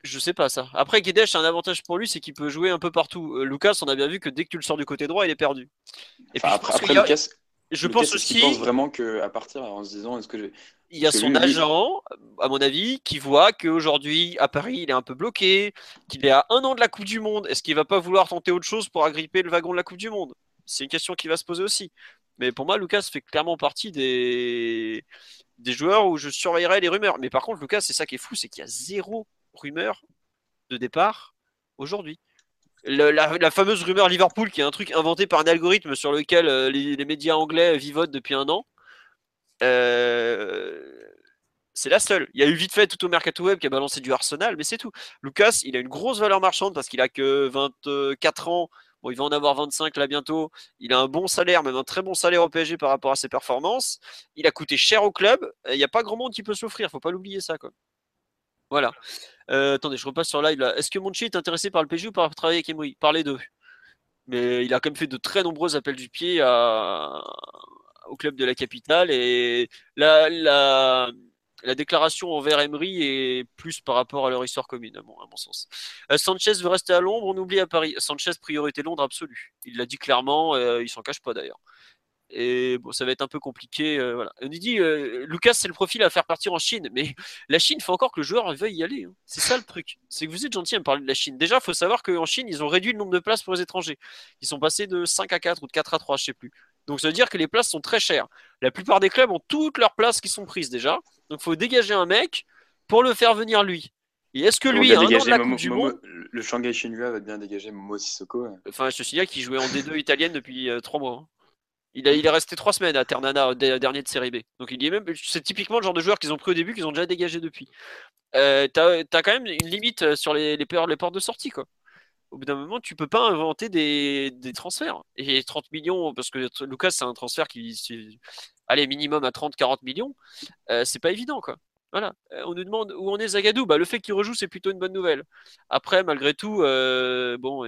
S2: Je sais pas ça. Après, Guedes, c'est un avantage pour lui, c'est qu'il peut jouer un peu partout. Euh, Lucas, on a bien vu que dès que tu le sors du côté droit, il est perdu. Et
S3: Enfin,
S2: puis, je
S3: après,
S2: pense
S3: Lucas,
S2: je
S3: Lucas,
S2: pense aussi.
S3: pense vraiment qu'à partir en se disant est-ce que
S2: Il y a son agent, à mon avis, qui voit qu'aujourd'hui, à Paris, il est un peu bloqué, qu'il est à un an de la Coupe du Monde. Est-ce qu'il va pas vouloir tenter autre chose pour agripper le wagon de la Coupe du Monde? C'est une question qui va se poser aussi. Mais pour moi, Lucas fait clairement partie des, des joueurs où je surveillerai les rumeurs. Mais par contre, Lucas, c'est ça qui est fou, c'est qu'il y a zéro rumeur de départ aujourd'hui. La, la fameuse rumeur Liverpool, qui est un truc inventé par un algorithme sur lequel euh, les, les médias anglais vivotent depuis un an, c'est la seule. Il y a eu vite fait tout au Mercato Web qui a balancé du Arsenal, mais c'est tout. Lucas, il a une grosse valeur marchande parce qu'il a que 24 ans. Bon, il va en avoir 25 là bientôt. Il a un bon salaire, même un très bon salaire au PSG par rapport à ses performances. Il a coûté cher au club. Il n'y a pas grand monde qui peut s'offrir. Faut pas l'oublier ça, quoi. Voilà. Euh, attendez, je repasse sur live. Est-ce que Monchi est intéressé par le PSG ou par travailler avec Emery? Par les deux. Mais il a quand même fait de très nombreux appels du pied à- au club de la capitale et la, la, la déclaration envers Emery est plus par rapport à leur histoire commune, à mon, sens. Euh, Sanchez veut rester à Londres, on oublie à Paris. Sanchez, priorité Londres absolue. Il l'a dit clairement, euh, il s'en cache pas d'ailleurs. Et bon, ça va être un peu compliqué. euh, voilà. On dit, euh, Lucas, c'est le profil à faire partir en Chine, mais la Chine fait encore que le joueur veuille y aller. hein. C'est ça le truc. C'est que vous êtes gentil à me parler de la Chine. Déjà, faut savoir qu'en Chine, ils ont réduit le nombre de places pour les étrangers. Ils sont passés de 5 à 4 ou de 4 à 3, je sais plus. Donc ça veut dire que les places sont très chères. La plupart des clubs ont toutes leurs places qui sont prises déjà. Donc il faut dégager un mec pour le faire venir lui. Et est-ce que lui, à un an de la
S3: Momo-
S2: Coupe du
S3: Momo-
S2: Monde,
S3: Le Shanghai Shenhua va bien dégager Momo Sissoko.
S2: enfin je te signale qu'il jouait en D2 italienne depuis 3 mois. hein. Il, a, il est resté 3 semaines à Ternana, dé- dernier de série B. Donc il y est même, c'est typiquement le genre de joueur qu'ils ont pris au début, qu'ils ont déjà dégagé depuis. Euh, T'as as quand même une limite euh, sur les, les portes de sortie quoi. Au bout d'un moment, tu peux pas inventer des, transferts. Et 30 millions, parce que Lucas, c'est un transfert qui, allez, minimum à 30-40 millions, euh, c'est pas évident, quoi. Voilà. Euh, on nous demande où on est Zagadou. Bah, le fait qu'il rejoue, c'est plutôt une bonne nouvelle. Après, malgré tout, euh, bon,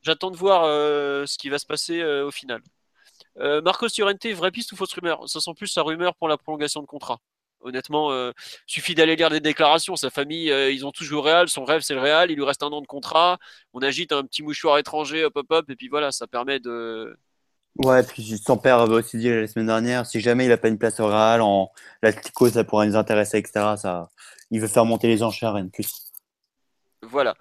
S2: j'attends de voir ce qui va se passer au final. Marcos Llorente, vraie piste ou fausse rumeur? Ça sent plus sa rumeur pour la prolongation de contrat. Honnêtement, euh, suffit d'aller lire des déclarations. Sa famille, euh, ils ont tous joué au Real. Son rêve, c'est le Real. Il lui reste un an de contrat. On agite un petit mouchoir étranger, hop, hop, hop, et puis voilà, ça permet de,
S4: Ouais, puis son père avait aussi dit la semaine dernière, si jamais il a pas une place au Real, en l'Atlético, ça pourrait nous intéresser, etc. Ça, il veut faire monter les enchères, rien de plus.
S2: Voilà.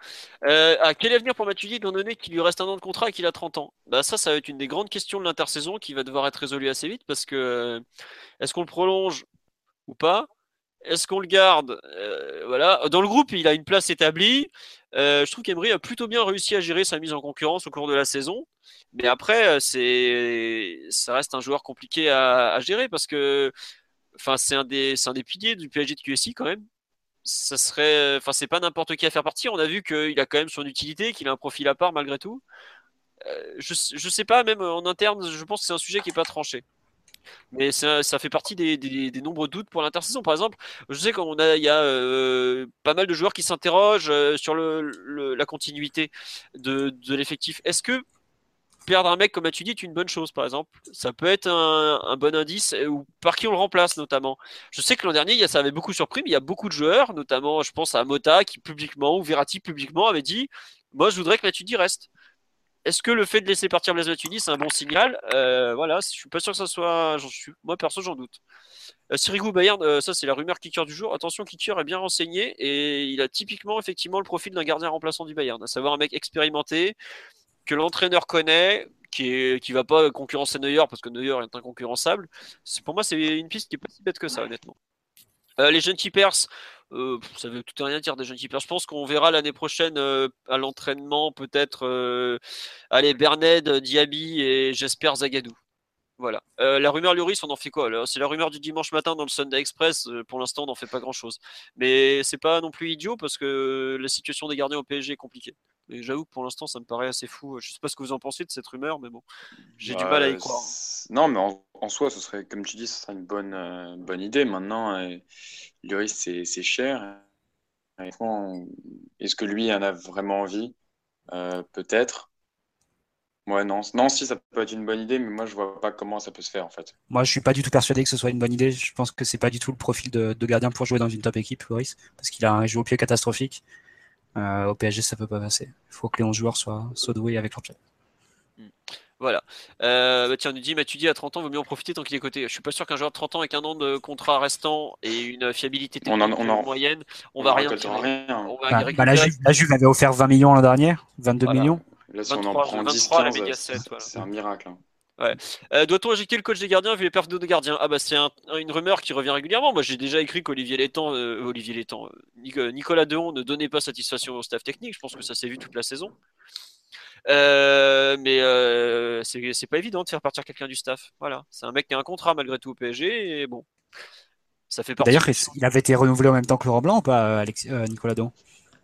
S2: Euh, à quel avenir pour Matuidi, étant donné qu'il lui reste un an de contrat et qu'il a 30 ans? Bah Ça, ça va être une des grandes questions de l'intersaison qui va devoir être résolue assez vite parce que euh, est-ce qu'on le prolonge ou pas Est-ce qu'on le garde euh, Voilà. Dans le groupe, il a une place établie. je trouve qu'Emery a plutôt bien réussi à gérer sa mise en concurrence au cours de la saison. Mais après, c'est, ça reste un joueur compliqué à, gérer parce que enfin, c'est un, des, un des piliers du PSG de QSI quand même ça serait, enfin, c'est pas n'importe qui à faire partir. On a vu qu'il a quand même son utilité, qu'il a un profil à part malgré tout. Euh, je, je sais pas, même en interne, je pense que c'est un sujet qui est pas tranché. Mais ça, fait partie des, nombreux doutes pour l'intersaison. Par exemple, je sais qu'il y a euh, pas mal de joueurs qui s'interrogent euh, sur la continuité de, l'effectif. Est-ce que perdre un mec, comme tu dis, est une bonne chose, par exemple? Ça peut être un, bon indice, euh, ou par qui on le remplace, notamment? Je sais que l'an dernier, ça avait beaucoup surpris, mais il y a beaucoup de joueurs, notamment, je pense à Mota, qui publiquement, ou Verratti publiquement, avait dit Moi, je voudrais que Matuidi reste. Est-ce que le fait de laisser partir Blaise Matuidi, c'est un bon signal? Euh, Voilà, je suis pas sûr que ça soit. Suis... Moi, perso, j'en doute. Euh, Sirigu Bayern, euh, ça c'est la rumeur kicker du jour. Attention, kicker est bien renseigné et il a typiquement effectivement le profil d'un gardien remplaçant du Bayern, à savoir un mec expérimenté, que l'entraîneur connaît, qui ne qui va pas concurrencer Neuer parce que Neuer est inconcurrençable. Pour moi, c'est une piste qui est pas si bête que ça, honnêtement. Euh, les jeunes keepers, euh, ça veut tout et rien dire des jeunes keepers. Je pense qu'on verra l'année prochaine euh, à l'entraînement peut-être allez Berned, Diaby et j'espère Zagadou. Voilà. la rumeur Lloris, on en fait quoi C'est la rumeur du dimanche matin dans le Sunday Express. pour l'instant, on n'en fait pas grand-chose. Mais c'est pas non plus idiot parce que la situation des gardiens au PSG est compliquée. Et j'avoue que pour l'instant, ça me paraît assez fou. Je sais pas ce que vous en pensez de cette rumeur, mais bon, j'ai du mal à y croire.
S3: Non, mais en, soi, ce serait, comme tu dis, ce serait une bonne, euh, bonne idée. Maintenant, euh, c'est cher. Est-ce que lui en a vraiment envie? Euh, Peut-être. Ouais, non. non, si ça peut être une bonne idée, mais moi je vois pas comment ça peut se faire en fait.
S5: Moi je suis pas du tout persuadé que ce soit une bonne idée. Je pense que c'est pas du tout le profil de, gardien pour jouer dans une top équipe, Loris, parce qu'il a un jeu au pied catastrophique. Euh, au PSG, ça peut pas passer. Il faut que les 11 joueurs soient, soient doués avec leur pied.
S2: Hmm. Voilà. Euh, bah tiens, nous dit Mathieu dit à 30 ans, vaut mieux en profiter tant qu'il est coté. Je suis pas sûr qu'un joueur de 30 ans avec un an de contrat restant et une fiabilité technique moyenne, on, va rien,
S5: On va bah, bah, la, Juve, avait offert 20 millions l'an dernier, 22 millions.
S3: Là, si on en prend 10, 15, c'est un miracle. Hein.
S2: Euh, doit-on injecter le coach des gardiens vu les pertes de gardiens? Ah bah c'est une rumeur qui revient régulièrement. Moi j'ai déjà écrit qu'Olivier Létang, euh, Olivier Létang, euh, Nicolas Deon ne donnait pas satisfaction au staff technique. Je pense que ça s'est vu toute la saison. mais c'est pas évident de faire partir quelqu'un du staff. Voilà, c'est un mec qui a un contrat malgré tout au PSG et bon, ça fait
S5: D'ailleurs, il avait été renouvelé en même temps que Laurent Blanc ou pas, Nicolas Deon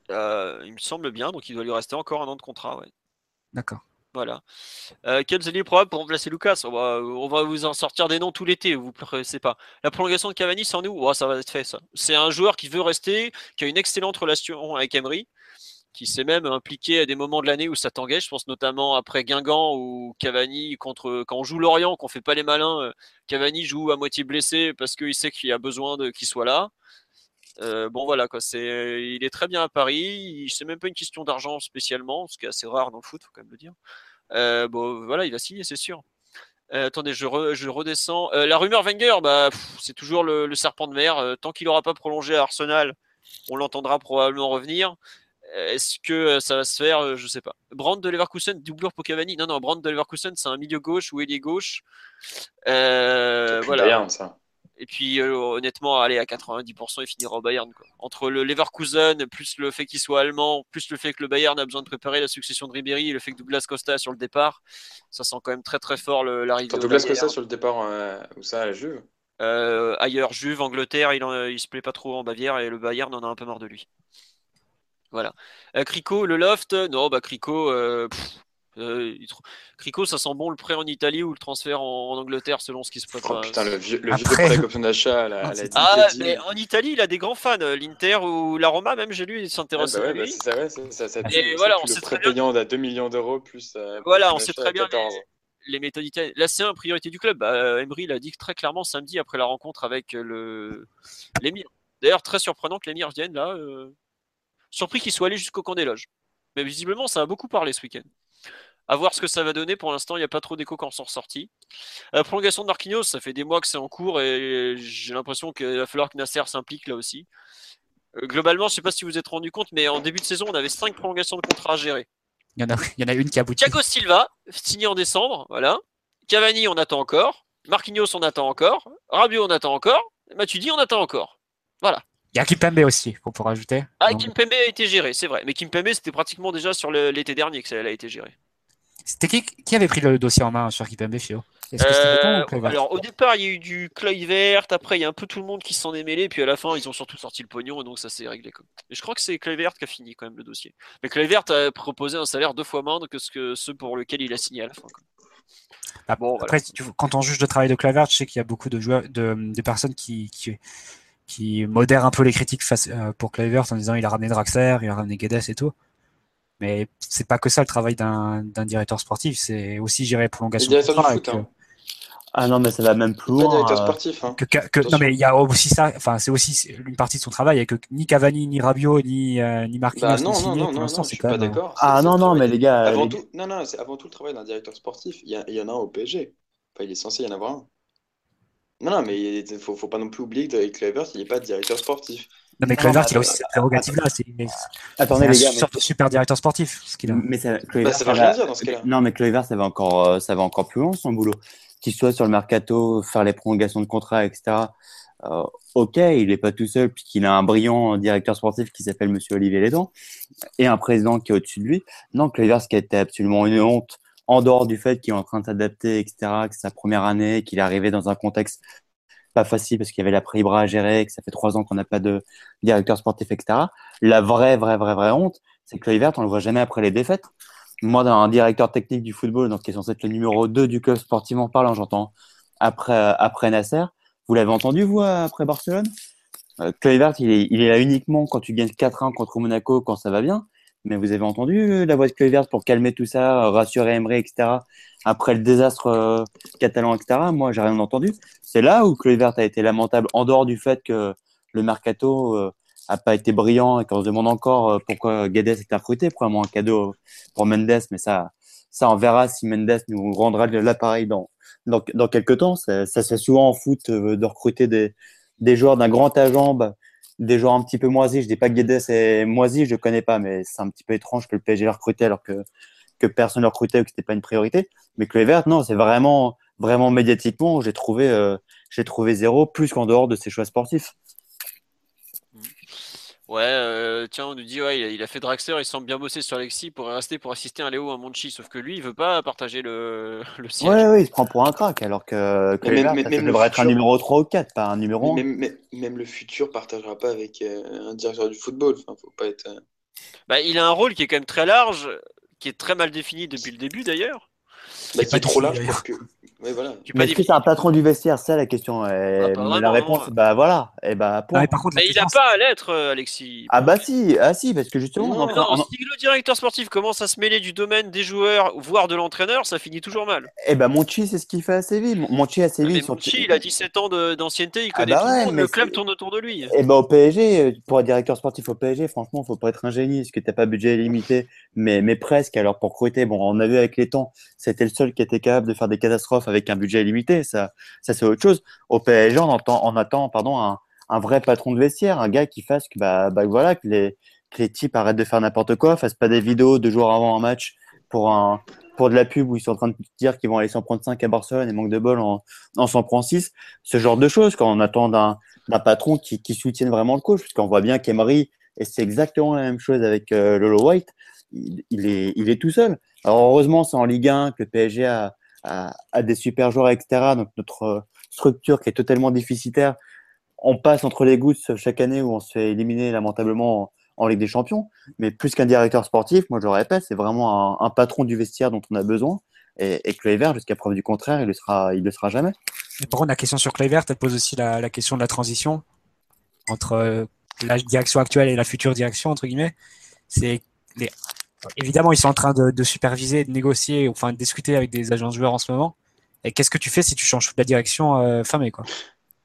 S2: Il me semble bien, donc il doit lui rester encore un an de contrat. Ouais.
S5: D'accord.
S2: Voilà. Euh, quels alliés probables pour remplacer Lucas? On va, vous en sortir des noms tout l'été, vous ne pas. La prolongation de Cavani, c'est en nous Ça va être fait. C'est un joueur qui veut rester, qui a une excellente relation avec Emery, qui s'est même impliqué à des moments de l'année où ça t'engage. Je pense notamment après Guingamp ou Cavani, contre, quand on joue Lorient, qu'on fait pas les malins, euh, Cavani joue à moitié blessé parce qu'il sait qu'il a besoin qu'il soit là. Euh, bon voilà quoi, il est très bien à Paris. C'est même pas une question d'argent spécialement, ce qui est assez rare dans le foot, faut quand même le dire. Euh, bon, voilà, il va signer, c'est sûr. Euh, attendez, je, je redescends. Euh, la rumeur Wenger, bah, c'est toujours le, serpent de mer. tant qu'il n'aura pas prolongé à Arsenal, on l'entendra probablement revenir. Est-ce que ça va se faire Je sais pas. Brand de Leverkusen, doublure pour Cavani. Non, non, Brand de Leverkusen, c'est un milieu gauche ou ailier gauche.
S3: voilà. ça.
S2: Et puis euh, honnêtement, aller à 90%, il finira au Bayern. Quoi. Entre le Leverkusen, plus le fait qu'il soit allemand, plus le fait que le Bayern a besoin de préparer la succession de Ribéry, et le fait que Douglas Costa sur le départ, ça sent quand même très très fort l'arrivée.
S3: Douglas Costa sur le départ, euh, où ça, à la Juve?
S2: Euh, Ailleurs, Juve, Angleterre, il, il se plaît pas trop en Bavière et le Bayern en a un peu marre de lui. Voilà. Crico, le loft, non, bah Crico, euh, Crico, ça sent bon le prêt en Italie ou le transfert en, Angleterre selon ce qui se prépare.
S3: Oh, putain, le vieux, le Après... vieux option d'achat la, la
S2: Ah, mais en Italie, il a des grands fans. L'Inter ou la Roma, même, j'ai lu, il s'intéresse
S3: ah bah ouais, bah ça, ouais, ça, ça, Et voilà, on sait très bien. à 2 millions d'euros plus.
S2: Euh, voilà, on sait très bien les, méthodes italiennes. Là, c'est un priorité du club. Bah, Emery l'a dit très clairement samedi après la rencontre avec le l'émir. D'ailleurs, très surprenant que l'émir vienne là. Euh... Surpris qu'il soit allé jusqu'au camp des loges. Mais visiblement, ça a beaucoup parlé ce week-end. À voir ce que ça va donner. Pour l'instant, il n'y a pas trop d'écho quand on sont ressortis. La prolongation de Marquinhos, ça fait des mois que c'est en cours et j'ai l'impression qu'il va falloir que Nasser s'implique là aussi. Euh, globalement, je ne sais pas si vous vous êtes rendu compte, mais en début de saison, on avait cinq prolongations de contrat à gérer.
S5: Il y en a, il y en a une qui a abouti.
S2: Thiago Silva, signé en décembre, voilà. Cavani, on attend encore. Marquinhos, on attend encore. Rabiot, on attend encore. Matuidi, on attend encore. Voilà.
S5: Il y a Kimpembe aussi, qu'on pourrait rajouter.
S2: Ah,
S5: Donc,
S2: Kimpembe a été géré, c'est vrai. Mais Kimpembe, c'était pratiquement déjà sur l'été dernier que ça a été géré.
S5: C'était qui, qui avait pris le dossier en main sur Kimpembe, Fio que
S2: Euh, alors au départ il y a eu du Kluivert, après il y a un peu tout le monde qui s'en est mêlé, puis à la fin ils ont surtout sorti le pognon et donc ça s'est réglé. Quoi. Et je crois que c'est Kluivert qui a fini quand même le dossier. Mais Kluivert a proposé un salaire deux fois moindre que ce que ceux pour lequel il a signé à la fin. quoi.
S5: Ah,
S2: Bon,
S5: Après, quand on juge le travail de Kluivert, je sais qu'il y a beaucoup de joueurs, de, de personnes qui, qui, qui modèrent un peu les critiques face, euh, pour Kluivert en disant il a ramené Draxler, il a ramené Guedes et tout. Mais c'est pas que ça le travail d'un directeur sportif, c'est aussi gérer
S3: Le
S5: prolongations de
S3: directeur du foot, hein.
S4: Ah non, mais ça va même plus
S3: Pas directeur
S4: euh,
S3: sportif. Hein.
S5: que, que- que- non mais il y a aussi ça, enfin c'est aussi une partie de son travail et que ni Cavani, ni Rabiot, ni euh, ni Marquinhos
S3: Bah non, non,
S5: signé
S3: non,
S5: pour
S3: non,
S5: l'instant,
S3: non, je
S5: c'est
S3: suis
S5: quand
S3: pas
S5: même.
S3: d'accord.
S4: Ah non, non, mais les gars,
S3: Avant
S4: les-
S3: tout, non, non, c'est avant tout le travail d'un directeur sportif. Il y, en a un au PSG. Enfin, il est censé y en avoir un. Non, non, mais il faut, faut pas non plus oublier que Kluivert, il n'est pas directeur sportif.
S5: Non mais
S4: Non,
S5: Kluivert,
S4: bah,
S5: il a aussi cette prérogative-là, c'est c'est
S4: Attendez les gars, mais-
S5: super directeur sportif, ce qu'il a.
S4: Mais ça,
S3: Bah, ça rien
S4: va-
S3: dire dans ce cas-là.
S4: Non, mais ça va encore, euh, ça va encore plus loin son boulot. Qu'il soit sur le mercato, faire les prolongations de contrat, etc. Euh, ok, il n'est pas tout seul puisqu'il a un brillant directeur sportif qui s'appelle Monsieur Olivier Lédan et un président qui est au-dessus de lui. Non, Kluivert, ce qui a été absolument une honte, en dehors du fait qu'il est en train de s'adapter, etc., que c'est sa première année, qu'il est arrivé dans un contexte pas facile parce qu'il y avait la Ibra à gérer, que ça fait trois ans qu'on n'a pas de directeur sportif, etc. La vraie, vraie, vraie, vraie honte, c'est que Kluivert, on le voit jamais après les défaites. Moi, dans un directeur technique du football, donc qui est censé être le numéro 2 du club sportivement parlant, j'entends après, après Nasser. Vous l'avez entendu, vous, après Barcelone? Euh, il est, il est là uniquement quand tu gagnes 4-1 contre Monaco, quand ça va bien. Mais vous avez entendu euh, la voix de Kluivert pour calmer tout ça, euh, rassurer Emery, etc. Après le désastre euh, catalan, etc. Moi, j'ai rien entendu. C'est là où Kluivert a été lamentable, en dehors du fait que le mercato euh, a pas été brillant et qu'on se demande encore pourquoi Guedes était recruté, probablement un cadeau pour Mendes, mais ça, ça on verra si Mendes nous rendra l'appareil dans, dans, dans quelques temps. Ça, ça se fait souvent en foot de recruter des, des joueurs d'un grand agent, bah, des joueurs un petit peu moisis. Je dis pas que Guedes est moisi, je le connais pas, mais c'est un petit peu étrange que le PSG l'ait recruté alors que, que personne ne le recrutait ou que c'était pas une priorité. Mais Kluivert, non, c'est vraiment, vraiment médiatiquement, j'ai trouvé, euh, j'ai trouvé zéro, plus qu'en dehors de ses choix sportifs.
S2: Ouais, euh, tiens, on nous dit, ouais, il a, il a fait Draxler, il semble bien bosser sur Alexis pour rester pour assister un Léo, un Monchi, sauf que lui, il veut pas partager le, (laughs) le siège.
S4: Ouais, ouais, il se prend pour un crack, alors que
S3: Mais
S4: Kluivert,
S3: même-
S4: ça
S3: même le
S4: devrait être un
S3: futur-
S4: numéro 3 ou 4, pas un numéro 1.
S3: Même, même- même le futur partagera pas avec euh, un directeur du football. Enfin, faut pas être. euh,
S2: Bah, il a un rôle qui est quand même très large, qui est très mal défini depuis le début d'ailleurs.
S3: bah,
S5: pas
S3: qui est trop large pour que. Voilà.
S4: Mais est-ce que c'est un patron du vestiaire C'est ça la question. Et
S2: Ah,
S4: la réponse,
S2: non.
S4: bah voilà. Et bah,
S5: par contre, la
S2: Mais il a
S5: question,
S2: pas à l'être, euh, Alexis.
S4: Ah bah si, ah si, parce que justement,
S3: Non,
S4: on en-
S2: si le directeur sportif commence à se mêler du domaine des joueurs, voire de l'entraîneur, ça finit toujours mal.
S4: eh ben Monchi, c'est ce qu'il fait à Séville. Mon- Monchi à Séville,
S2: Mais
S4: sur-
S2: Monchi, il a 17 ans de- d'ancienneté, il
S4: Ah
S2: connaît
S4: bah
S2: tout
S4: ouais,
S2: le monde, le club tourne autour de lui.
S4: Eh ben au PSG, euh, pour être directeur sportif au PSG, franchement, faut pas être un génie, parce que t'as pas budget illimité, mais, mais presque. Alors pour recruter, bon, on a vu avec les temps, c'était le seul qui était capable de faire des catastrophes avec un budget illimité. Ça, ça c'est autre chose. Au PSG, on, entend, on attend pardon, un, vrai patron de vestiaire, un gars qui fasse que, bah, bah, voilà, que, les, que les types arrêtent de faire n'importe quoi, fassent pas des vidéos deux jours avant un match pour, un, pour de la pub où ils sont en train de dire qu'ils vont aller s'en prendre 5 à Barcelone et manque de bol en s'en prend 6. Ce genre de choses, quand on attend d'un patron qui, qui soutienne vraiment le coach, parce qu'on voit bien qu'Emery, et c'est exactement la même chose avec euh, Lolo White, il, il est, il est tout seul. Alors heureusement, c'est en Ligue 1 que le PSG a, a des super joueurs, etc. Donc notre euh, structure qui est totalement déficitaire, on passe entre les gouttes chaque année où on se fait éliminer lamentablement en, Ligue des Champions. Mais plus qu'un directeur sportif, moi je le répète, c'est vraiment un, patron du vestiaire dont on a besoin. Et, et jusqu'à preuve du contraire, il le sera, il le sera jamais.
S5: Mais par contre, la question sur Kluivert, elle pose aussi la, question de la transition entre euh, la direction actuelle et la future direction, entre guillemets. C'est. Évidemment, ils sont en train de, superviser, de négocier, enfin de discuter avec des agents joueurs en ce moment. Et qu'est-ce que tu fais si tu changes la direction euh, fin mai, quoi?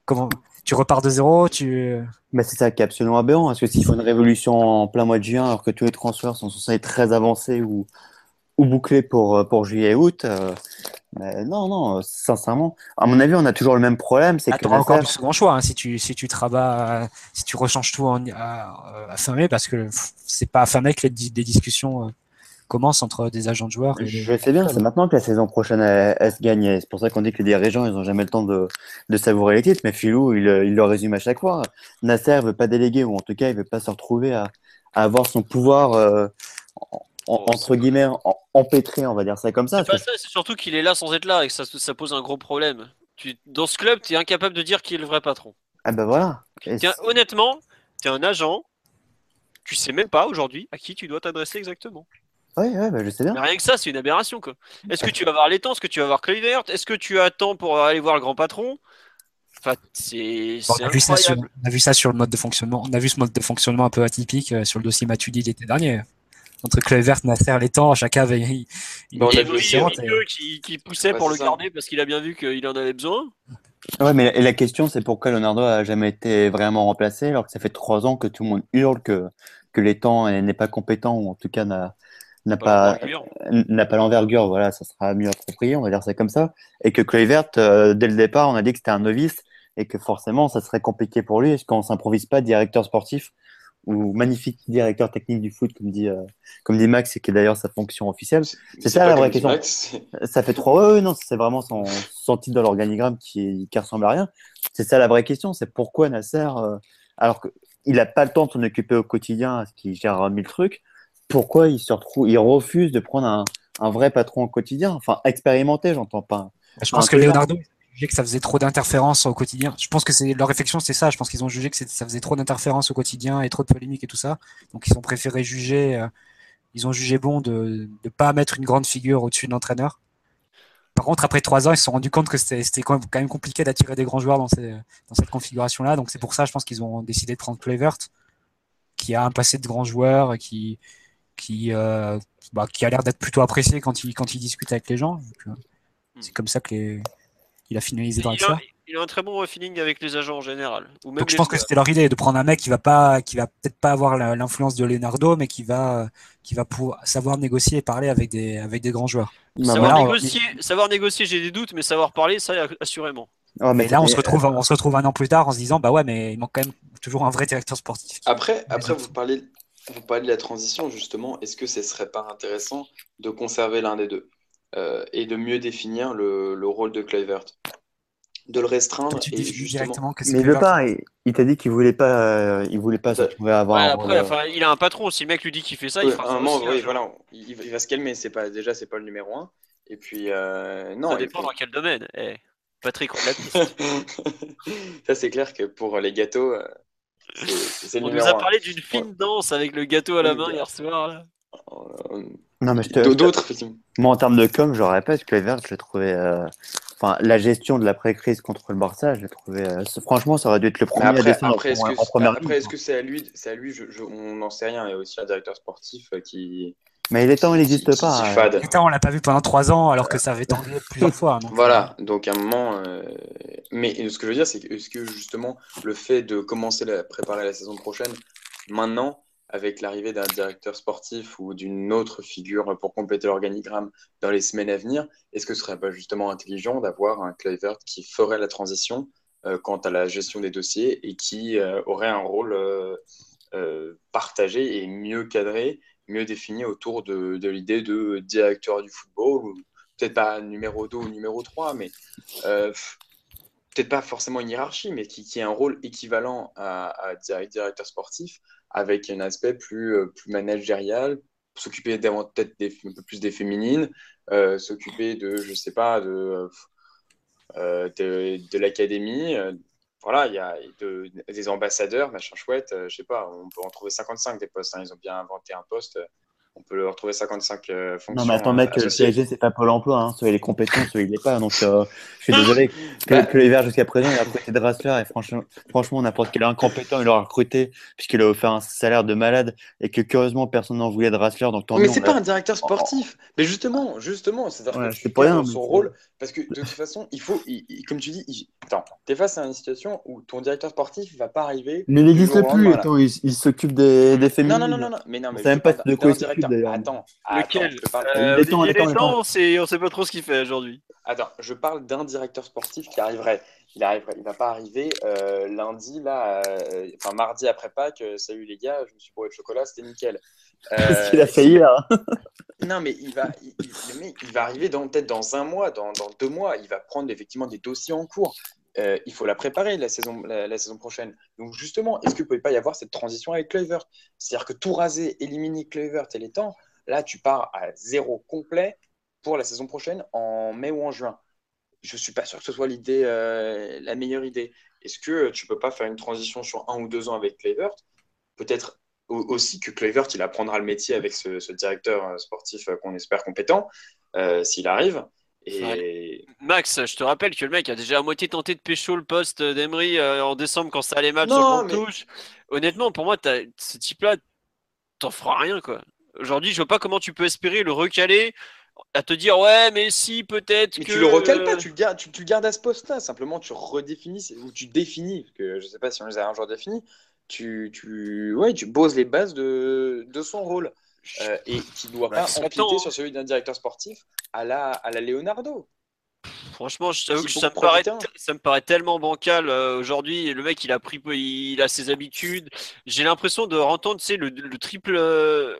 S5: Comment Tu repars de zéro tu...
S4: Mais c'est ça qui est absolument aberrant. Parce que s'il faut une révolution en plein mois de juin, alors que tous les transferts sont censés être très avancés ou, ou bouclé pour, pour juillet et août. Mais non, non, sincèrement, à mon avis, on a toujours le même problème. C'est
S5: ah,
S4: que
S5: tu encore du second choix hein, si tu si tu travailles, si tu rechanges tout en, à, à fin mai, parce que c'est pas à fin mai que les, des discussions commencent entre des agents de joueurs. Et
S4: je sais bien, c'est maintenant que la saison prochaine elle, se gagne. C'est pour ça qu'on dit que les dirigeants, ils n'ont jamais le temps de, de savourer les titres. Mais Philou, il, il, le résume à chaque fois. Nasser veut pas déléguer, ou en tout cas, il veut pas se retrouver à, à avoir son pouvoir. Euh, entre guillemets empêtré, on va dire ça comme ça.
S2: C'est pas ça, c'est surtout qu'il est là sans être là et que ça, ça pose un gros problème. Tu, dans ce club, tu es incapable de dire qui est le vrai patron.
S4: Ah bah voilà.
S2: Tiens, honnêtement, tu es un agent, tu sais même pas aujourd'hui à qui tu dois t'adresser exactement.
S4: Ouais, ouais, bah je sais bien.
S2: Mais rien que ça, c'est une aberration. quoi. Est-ce que tu vas voir les temps? Est-ce que tu vas voir Kluivert Est-ce que tu attends pour aller voir le grand patron? Enfin, c'est
S5: on, a vu ça sur, on a vu ça sur le mode de fonctionnement. On a vu ce mode de fonctionnement un peu atypique euh, sur le dossier Matuidi l'été dernier entre Kluivert, Nasser, les temps, chacun avait une,
S2: bon, qui, qui, poussait pour le garder parce qu'il a bien vu qu'il en avait besoin.
S4: Ouais, mais la question, c'est pourquoi Leonardo a jamais été vraiment remplacé alors que ça fait trois ans que tout le monde hurle que, que les temps n'est pas compétent ou en tout cas n'a n'a pas n'a pas l'envergure voilà ça sera mieux approprié on va dire ça comme ça. Et que Kluivert euh, dès le départ on a dit que c'était un novice et que forcément ça serait compliqué pour lui est-ce qu'on s'improvise pas directeur sportif ou magnifique directeur technique du foot, comme dit, euh, comme dit Max, et qui est d'ailleurs sa fonction officielle. C'est ça la vraie question. ça fait trois. Ouais, non, c'est vraiment son, son titre dans l'organigramme qui, qui ressemble à rien. C'est ça la vraie question. C'est pourquoi Nasser, euh, alors qu'il n'a pas le temps de s'en occuper au quotidien, qu'il gère mille trucs, pourquoi il se retrouve, il refuse de prendre un, un vrai patron au quotidien, enfin expérimenté, j'entends pas.
S5: Je pense que Leonardo, jugé que ça faisait trop d'interférences au quotidien. Je pense que c'est leur réflexion, c'est ça. Je pense qu'ils ont jugé que ça faisait trop d'interférences au quotidien et trop de polémiques et tout ça. Donc ils ont préféré juger, euh, ils ont jugé bon de ne pas mettre une grande figure au-dessus de l'entraîneur. Par contre, après trois ans, ils se sont rendus compte que c'était quand même compliqué d'attirer des grands joueurs dans, ces, dans cette configuration-là. Donc c'est pour ça, je pense qu'ils ont décidé de prendre Clevert, qui a un passé de grands joueurs, qui qui euh, bah, qui a l'air d'être plutôt apprécié quand il quand il discute avec les gens. Euh, c'est comme ça que les il a finalisé dans
S2: ça. Il a un très bon feeling avec les agents en général.
S5: Donc je pense que c'était leur idée de prendre un mec qui va pas, qui va peut-être pas avoir l'influence de Leonardo, mais qui va, qui va pouvoir savoir négocier et parler avec des, avec des grands joueurs.
S2: Savoir, négocier, savoir négocier, j'ai des doutes, mais savoir parler, ça assurément.
S5: mais là, on se retrouve, on se retrouve un an plus tard en se disant, bah ouais, mais il manque quand même toujours un vrai directeur sportif.
S3: Après, après vous parlez, vous parlez de la transition justement. Est-ce que ce serait pas intéressant de conserver l'un des deux? Euh, et de mieux définir le, le rôle de Kluivert. De le restreindre et justement.
S4: Mais il veut pas. Il, t'a dit qu'il voulait pas. Euh, il voulait pas se trouver avoir.
S2: après, enfin, il a un patron. Si le mec lui dit qu'il fait ça, il fera ça.
S3: Moment, oui, voilà, il, va se calmer. C'est pas déjà, c'est pas le numéro un. Et puis euh, non.
S2: Ça dépend dans quel domaine. Eh, Patrick, on l'a (laughs)
S3: Ça c'est clair que pour les gâteaux.
S2: c'est on nous a parlé d'une fine danse avec le gâteau à la main hier soir. Là.
S4: Non, mais D'autres, effectivement. Moi, en termes de com, je répète que Kluivert, je l'ai trouvé. Euh, enfin, la gestion de l'après-crise contre le Barça, je l'ai trouvé. Euh, franchement, ça aurait dû être le premier
S3: après,
S4: à descendre
S3: après, en, en, première Après, est-ce que c'est à lui, c'est à lui je, On n'en sait rien. Il y a aussi un directeur sportif euh, qui.
S4: Mais il est temps, il n'existe pas.
S5: Il est temps, on l'a pas vu pendant trois ans, alors que ça avait tendu plusieurs fois.
S3: voilà, donc à un moment. Mais ce que je veux dire, c'est que, est-ce que justement, le fait de commencer à préparer la saison prochaine, maintenant, avec l'arrivée d'un directeur sportif ou d'une autre figure pour compléter l'organigramme dans les semaines à venir, est-ce que ce serait pas justement intelligent d'avoir un Kluivert qui ferait la transition euh, quant à la gestion des dossiers et qui euh, aurait un rôle euh, partagé et mieux cadré, mieux défini autour de, l'idée de directeur du football, peut-être pas numéro 2 ou numéro 3, mais peut-être pas forcément une hiérarchie, mais qui, qui a un rôle équivalent à directeur sportif, avec un aspect plus, euh, plus managérial, s'occuper peut-être un peu plus des féminines, euh, s'occuper de, je sais pas, de, euh, de, l'académie. voilà, il y a des ambassadeurs, machin chouette, je sais pas, on peut en trouver 55 des postes. Hein. ils ont bien inventé un poste on peut leur retrouver 55 euh, fonctions.
S4: Non, mais attends, mec, le PSG, c'est pas Pôle emploi. Hein. Soit il est compétent, soit il l'est pas. Donc, euh, je suis désolé. (laughs) Que, que l'hiver, jusqu'à présent, il a recruté Drassler. Et franchement, franchement n'importe quel incompétent, il l'aura recruté, puisqu'il a offert un salaire de malade. Et que curieusement, personne n'en voulait Drassler. Donc,
S3: mais c'est pas un directeur sportif. Mais justement, justement, c'est-à-dire
S4: ouais, que pas rien,
S3: son rôle. Parce que de toute façon, il faut, comme tu dis, il... attends, t'es face à une situation où ton directeur sportif va pas arriver.
S4: Mais il n'existe plus. Attends, il, s'occupe des, des féminines.
S3: Non, non, non, non, mais non, mais
S4: même pas de quoi d'ailleurs.
S3: Attends,
S2: Lequel
S3: attends,
S2: Euh,
S4: Il est temps,
S2: Olivier
S4: il est temps, il est
S2: Létang,
S4: temps.
S2: on sait, on sait pas trop ce qu'il fait aujourd'hui.
S3: Attends, je parle d'un directeur sportif qui arriverait. Il arriverait. Il va pas arriver euh, lundi, là, euh, enfin mardi après Pâques. euh, salut les gars, je me suis bourré de chocolat, c'était nickel. (laughs)
S4: Parce qu'il a failli là.
S3: Non, mais il va, il, il- le mec, il va arriver dans- peut-être dans un mois, dans, dans deux mois. Il va prendre effectivement des dossiers en cours. Euh, il faut la préparer la saison, la, saison prochaine. Donc justement, est-ce qu'il ne peut pas y avoir cette transition avec Kluivert? C'est-à-dire que tout raser, éliminer Kluivert et les temps, là, tu pars à zéro complet pour la saison prochaine en mai ou en juin. Je suis pas sûr que ce soit l'idée, euh, la meilleure idée. Est-ce que tu peux pas faire une transition sur un ou deux ans avec Kluivert? Peut-être au- aussi que Kluivert, il apprendra le métier avec ce, directeur euh, sportif qu'on espère compétent, s'il arrive. Et
S2: Max, je te rappelle que le mec a déjà à moitié tenté de pécho le poste d'Emery euh, en décembre quand ça allait mal
S3: Non,
S2: sur le
S3: mais-
S2: touche. Honnêtement, pour moi, ce type-là, t'en feras rien, quoi. Aujourd'hui, je vois pas comment tu peux espérer le recaler à te dire, ouais, mais si, peut-être
S3: Mais
S2: que.
S3: tu le recales pas, tu le gardes, tu, tu le gardes à ce poste-là. Simplement, tu redéfinis ou tu définis, parce que je sais pas si on les a un jour définis. Tu, tu, ouais, tu poses les bases de, de son rôle euh, et qui ne doit
S2: Bah,
S3: pas empiéter sur celui d'un directeur sportif à la, à la Leonardo.
S2: Franchement, je t'avoue
S3: S'il
S2: que
S3: faut
S2: ça me, paraît, ça me paraît tellement bancal euh, aujourd'hui. Le mec, il a pris, il a ses habitudes. J'ai l'impression de entendre, tu sais, le, le triple. euh,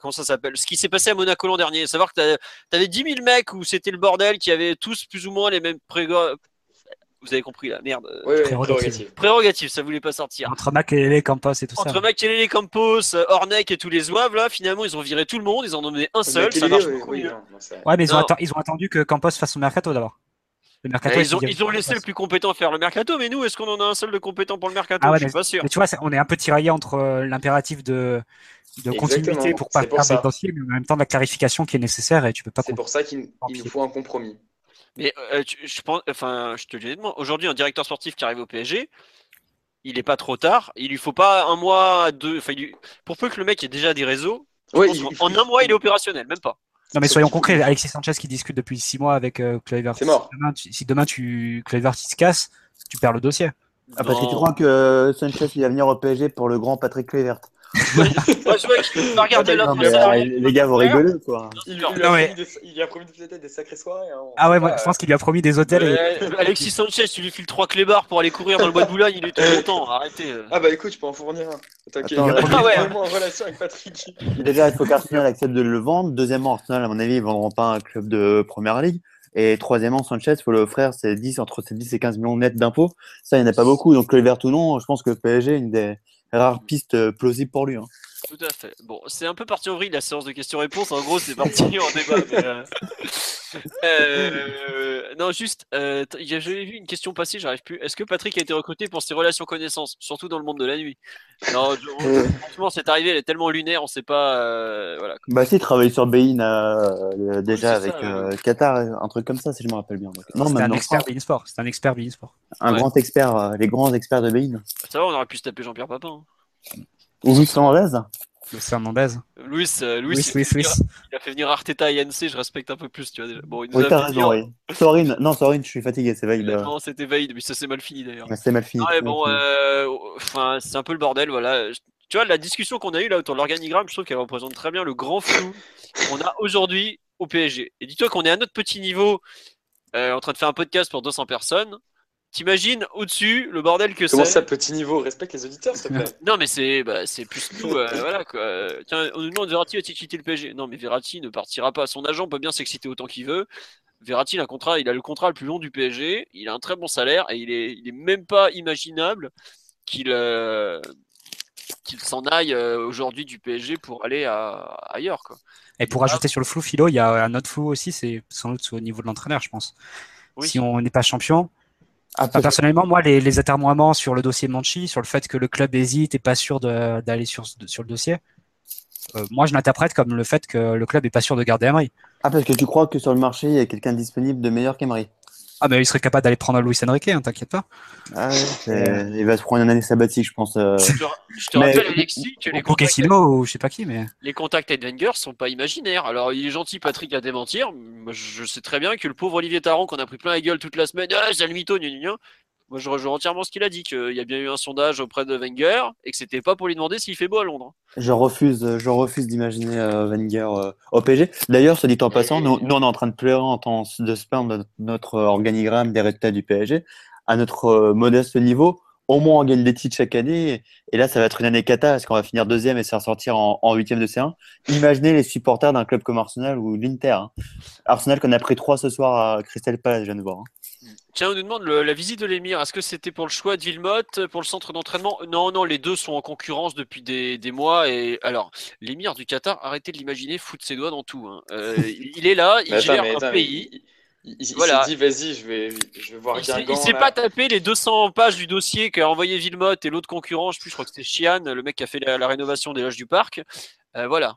S2: comment ça s'appelle Ce qui s'est passé à Monaco l'an dernier. Savoir que t'as- t'avais 10 000 mecs où c'était le bordel, qui avaient tous plus ou moins les mêmes prégo- Vous avez compris la merde. euh,
S3: Oui,
S5: Prérogative.
S3: prérogative.
S2: Ça voulait pas sortir.
S5: Entre Mac et les Campos et tout ça.
S2: Entre Makelele, Campos, euh, Horneck et tous les zouaves, là, finalement, ils ont viré tout le monde. Ils en ont donné un seul. Ça
S3: Makelele,
S2: marche
S3: oui,
S2: beaucoup
S3: oui,
S2: mieux.
S3: non, non, c'est-
S5: Ouais, mais ils ont,
S2: Non.
S5: atten- ils ont attendu que Campos fasse son mercato d'abord. Le mercato,
S2: Bah,
S5: il
S2: ils, ont, ils laissé le plus compétent faire le mercato, mais nous, est-ce qu'on en a un seul de compétent pour le mercato?
S5: Ah ouais,
S2: Je suis pas sûr.
S5: Mais tu vois, on est un peu tiraillé entre euh, l'impératif de, de continuité
S3: Exactement,
S5: pour pas perdre dossier, mais en même temps de la clarification qui est nécessaire et tu peux pas.
S3: C'est pour ça qu'il il nous faut un compromis.
S2: Mais euh, tu- je pense, enfin, je te le dis aujourd'hui, un directeur sportif qui arrive au PSG, il est pas trop tard. Il lui faut pas un mois, deux. Enfin, lui- pour peu que le mec ait déjà des réseaux,
S3: Ouais, il-
S2: en un mois, il est opérationnel, même pas.
S5: Non, mais soyons concrets. Alexis Sanchez qui discute depuis six mois avec euh, Kluivert.
S3: C'est mort.
S5: Si demain, tu, si demain tu Kluivert il se casse, tu perds le dossier.
S4: Ah, parce que tu crois que Sanchez il va venir au PSG pour le grand Patrick Kluivert. (laughs)
S2: Ouais, je vois qu'il
S4: euh, les gars, vous rigolez quoi.
S3: Il, lui a promis des, il lui a promis peut-être des sacrées soirées. hein,
S5: Ah ouais, moi, je pense qu'il lui a promis des hôtels. et-
S2: Alexis Sanchez, tu lui files trois clébards pour aller courir dans le bois de Boulogne, il est tout content. Arrêtez. euh.
S3: Ah bah écoute, je peux en fournir un. T'inquiète, a
S2: ah ouais.
S3: vraiment en relation avec Patrick.
S4: Déjà, il faut qu'Arsenal accepte de le vendre. Deuxièmement, Arsenal, à mon avis, ils ne vendront pas un club de première ligue. Et troisièmement, Sanchez, il faut l'offrir c'est 10, entre ces 10 et 15 millions nets d'impôts. Ça, il n'y en a pas beaucoup. Donc, Kluivert ou non, je pense que le PSG une des rares pistes euh, plausibles pour lui. hein.
S2: Tout à fait. Bon, c'est un peu parti en vrille la séance de questions-réponses. En gros, c'est parti en débat. mais, euh, (laughs) euh, non, juste, euh, t- y a- j'avais vu une question passer, j'arrive plus. Est-ce que Patrick a été recruté pour ses relations connaissances, surtout dans le monde de la nuit? Non, je- (laughs)
S4: Euh.
S2: franchement, cette arrivée, elle est tellement lunaire, on sait pas. euh, voilà.
S4: Bah, si, il travaille sur Bein euh, déjà
S2: c'est
S4: avec
S2: ça,
S4: euh, Qatar, un truc comme ça, si je me rappelle bien. Donc, non,
S5: C'est un expert Bein Sport. C'est un expert Bein Sport.
S4: un
S2: Ouais.
S4: grand expert, euh, les grands experts de Bein.
S2: Ça va, on aurait pu se taper Jean-Pierre Papin. hein.
S4: Ou Luis Fernandez.
S5: Le Fernandez.
S2: Louis, euh, Louis,
S5: Oui,
S2: il, venir, il a fait venir Arteta et NC, je respecte un peu plus, tu vois. Déjà. Bon, il nous
S4: Oui, t'as
S2: fait venir.
S4: raison, oui. Sorin, non, Sorin, je suis fatigué, c'est valide.
S2: Non, c'était Vaïd, mais ça s'est mal fini d'ailleurs.
S4: C'est mal fini. Mal
S2: bon, euh, enfin, c'est un peu le bordel, voilà. Tu vois, la discussion qu'on a eue là autour de l'organigramme, je trouve qu'elle représente très bien le grand flou qu'on a aujourd'hui au PSG. Et dis-toi qu'on est à notre petit niveau, euh, en train de faire un podcast pour 200 personnes. T'imagines au-dessus le bordel que
S3: Comment
S2: c'est
S3: ça, petit niveau Respecte les auditeurs, s'il te plaît.
S2: Non, mais c'est bah, c'est plus nous, euh, (laughs) voilà quoi. Tiens, on nous demande Verratti va-t-il quitter le PSG Non, mais Verratti ne partira pas. Son agent peut bien s'exciter autant qu'il veut. Verratti, il a, un contrat, il a le contrat le plus long du PSG. Il a un très bon salaire et il est, il est même pas imaginable qu'il euh, qu'il s'en aille euh, aujourd'hui du PSG pour aller à, ailleurs. Quoi.
S5: Et pour
S2: Ah.
S5: ajouter sur le flou, Philo, il y a un autre flou aussi, c'est sans doute au niveau de l'entraîneur, je pense.
S2: Oui.
S5: Si on n'est pas champion,
S4: Ah,
S5: Enfin,
S4: parce-
S5: personnellement, moi, les, les atermoiements sur le dossier Manchi, sur le fait que le club hésite et pas sûr de- d'aller sur le dossier, euh, moi, je l'interprète comme le fait que le club est pas sûr de garder Emery.
S4: ah, parce que tu crois que sur le marché, il y a quelqu'un disponible de meilleur qu'Emery?
S5: Ah, mais il serait capable d'aller prendre Luis Enrique, hein, t'inquiète pas.
S4: Ah il va se prendre une année sabbatique, je pense. euh.
S2: Je te, je te
S4: Mais-
S2: rappelle, Alexis, que les contacts,
S5: Pochettino ou je sais pas qui, mais.
S2: les contacts avec Wenger sont pas imaginaires. Alors, il est gentil, Patrick, à démentir. Moi, je sais très bien que le pauvre Olivier Taron, qu'on a pris plein la gueule toute la semaine, ah, c'est le mytho, gna, gna, gna. Moi, je rejoins entièrement ce qu'il a dit, qu'il y a bien eu un sondage auprès de Wenger et que c'était pas pour lui demander s'il fait beau à Londres.
S4: Je refuse, je refuse d'imaginer euh, Wenger euh, au PSG. D'ailleurs, se dit en passant, nous, nous, on est en train de pleurer en temps de se plaindre notre organigramme des résultats du PSG. À notre euh, modeste niveau, au moins on gagne des titres chaque année. Et là, ça va être une année cata parce qu'on va finir deuxième et se faire sortir en huitième de C1. Imaginez les supporters d'un club comme Arsenal ou l'Inter. Hein. Arsenal qu'on a pris trois ce soir à Crystal Palace, je viens de voir. Hein.
S2: Tiens, on nous demande la visite de l'émir. Est-ce que c'était pour le choix de Villemotte, pour le centre d'entraînement? Non, non, les deux sont en concurrence depuis des, mois. Et alors, l'émir du Qatar, arrêtez de l'imaginer, foutre ses doigts dans tout. Hein. Euh, il est là, il gère un pays.
S3: Il, s'est dit, vas-y, je vais, je vais voir
S2: Il ne s'est pas tapé les 200 pages du dossier qu'a envoyé Villemotte et l'autre concurrent, je, plus, je crois que c'était Chian, le mec qui a fait la, rénovation des loges du parc. Euh, voilà.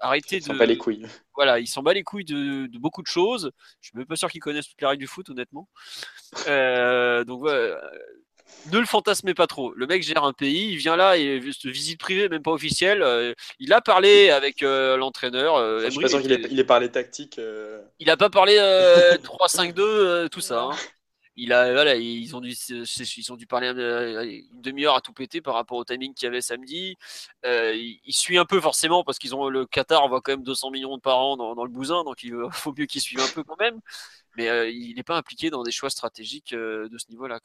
S2: Arrêtez de.
S3: S'en bat les couilles.
S2: Voilà, il s'en bat les couilles de, beaucoup de choses. Je suis même pas sûr qu'ils connaissent toutes les règles du foot, honnêtement. Euh, donc, voilà ne le fantasmez pas trop. Le mec gère un pays, il vient là et visite privée, même pas officielle. Euh, il a parlé avec euh, l'entraîneur.
S3: Euh, je pense qu'il est, il est parlé tactique.
S2: Il a pas parlé (laughs) 3-5-2, tout ça. Hein. Il a, voilà, ils ont dû, ils ont dû parler une demi-heure à tout péter par rapport au timing qu'il y avait samedi. il, suit un peu forcément parce qu'ils ont le Qatar envoie quand même 200 millions de par an dans, le bousin, donc il (laughs) faut mieux qu'il suive un peu quand même. Mais il n'est pas impliqué dans des choix stratégiques de ce niveau-là.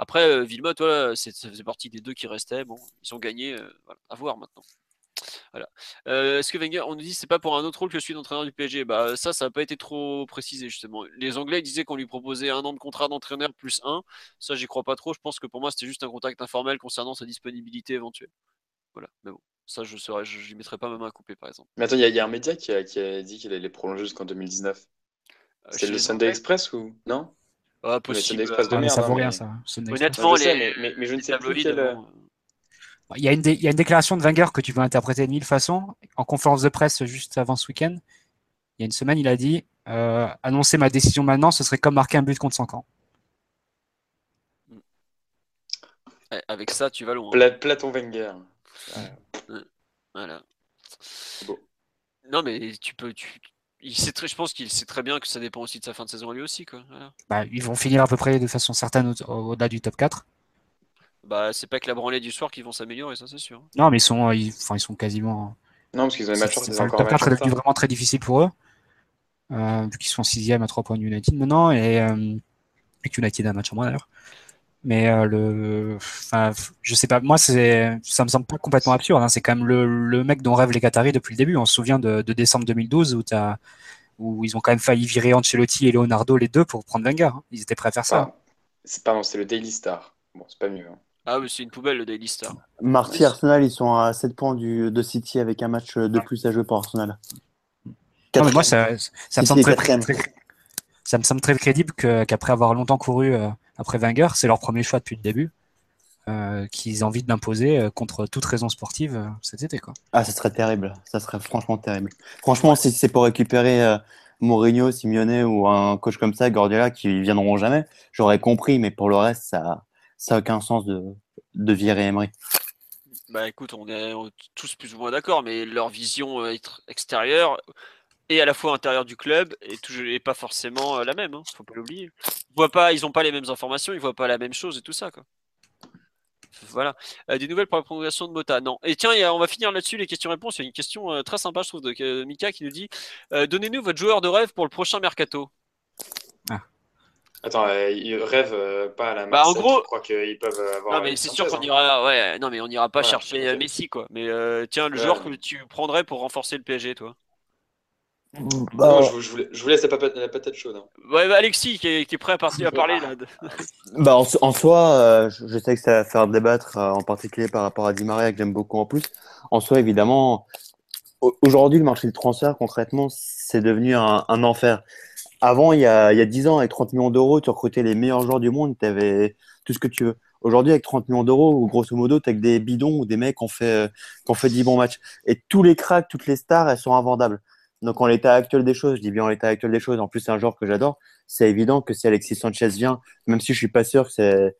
S2: Après, euh, Villemotte, voilà, ça faisait partie des deux qui restaient. Bon, ils ont gagné. Euh, à voir maintenant. Voilà. Euh, est-ce que Wenger, on nous dit c'est pas pour un autre rôle que celui d'entraîneur du PSG Bah ça, ça n'a pas été trop précisé justement. Les Anglais disaient qu'on lui proposait un an de contrat d'entraîneur plus un. Ça, j'y crois pas trop. Je pense que pour moi, c'était juste un contact informel concernant sa disponibilité éventuelle. Voilà. Mais bon, ça, je serais, je, mettrais pas ma main à couper par exemple.
S3: Mais attends, il y, a un média qui a, dit qu'il allait prolonger jusqu'en 2019. C'est le Sunday Express ou non?
S2: Ah, possible.
S5: De ça vaut rien, ça.
S2: Honnêtement,
S3: les, mais, mais, je ne sais plus quel...
S5: Il y, a une il y, a une déclaration de Wenger que tu peux interpréter de mille façons. En conférence de presse juste avant ce week-end, il y a une semaine, il a dit euh, annoncer ma décision maintenant, ce serait comme marquer un but contre 5 ans.
S2: Avec ça, tu vas loin.
S3: Platon Wenger.
S2: Voilà. Non, mais tu peux, tu, il sait très, je pense qu'il sait très bien que ça dépend aussi de sa fin de saison lui aussi. Quoi.
S5: Bah, ils vont finir à peu près de façon certaine au-delà du top 4.
S2: Bah, c'est pas que la branlée du soir qui vont s'améliorer, ça c'est sûr.
S5: Non, mais ils sont, ils, enfin, ils sont quasiment.
S3: Non, parce qu'ils ont des matchs
S5: Le top 4 est devenu vraiment très difficile pour eux. Euh, vu qu'ils sont 6 à 3 points de United maintenant. Et, euh, et que United a un match en moins d'ailleurs. Mais euh, le, enfin, je sais pas, moi, c'est, ça me semble pas complètement absurde. Hein. C'est quand même le, le, mec dont rêvent les Qataris depuis le début. On se souvient de, de décembre 2012 où, as, où ils ont quand même failli virer Ancelotti et Leonardo les deux pour prendre Wenger. Hein. Ils étaient prêts à faire ça.
S3: Ah, c'est pardon, c'est le Daily Star. Bon, c'est pas mieux. Hein.
S2: Ah, mais c'est une poubelle le Daily Star.
S4: Marty Arsenal, ils sont à 7 points du, de City avec un match de plus à jouer pour Arsenal.
S5: Non, mais moi, ça, ça me semble très, très, ça me semble très crédible qu'après avoir longtemps couru. Euh, après Wenger, c'est leur premier choix depuis le début. Euh, qu'ils ont envie d'imposer euh, contre toute raison sportive euh, cet été. Quoi.
S4: Ah, ça serait terrible. Ça serait franchement terrible. Franchement, si c'est pour récupérer Mourinho, Simeone ou un coach comme ça, Guardiola, qui viendront jamais, j'aurais compris. Mais pour le reste, ça n'a aucun sens de, de virer Emery.
S2: Bah écoute, on est tous plus ou moins d'accord, mais leur vision extérieure et à la fois intérieur du club et, toujours, pas forcément euh, la même. Hein, faut pas l'oublier. Ils voient pas, ils ont pas les mêmes informations, ils voient pas la même chose et tout ça quoi. Voilà. Euh, des nouvelles pour la prolongation de Mota? Non. Et tiens, on va finir là-dessus les questions-réponses. Il y a une question euh, très sympa, je trouve, de Mika qui nous dit Donnez-nous votre joueur de rêve pour le prochain mercato.
S3: Ah. Attends, ils rêvent pas à la bah, en gros, je crois qu'ils peuvent avoir.
S2: Non, mais c'est sûr qu'on hein. ira. Ouais, non, mais on ira pas chercher Messi, quoi. Mais tiens, le joueur que tu prendrais pour renforcer le PSG, toi?
S3: Bah, je, vous, je, vous laisse la patate, chaude. Hein.
S2: Ouais, bah, Alexis qui est, prêt à partir à parler là. (laughs)
S4: bah, en, soi, euh, je, sais que ça va faire débattre, euh, en particulier par rapport à Di Maria que j'aime beaucoup en plus. En soi, évidemment, aujourd'hui, le marché du transfert, concrètement, c'est devenu un, enfer. Avant, il y, a, il y a 10 ans, avec 30 millions d'euros, tu recrutais les meilleurs joueurs du monde, tu avais tout ce que tu veux. Aujourd'hui, avec 30 millions d'euros, grosso modo, tu que des bidons ou des mecs qui ont, fait, qui ont fait 10 bons matchs. Et tous les cracks, toutes les stars, elles sont invendables. Donc en l'état actuel des choses, je dis bien en l'état actuel des choses, en plus c'est un joueur que j'adore, c'est évident que si Alexis Sanchez vient, même si je suis pas sûr que c'est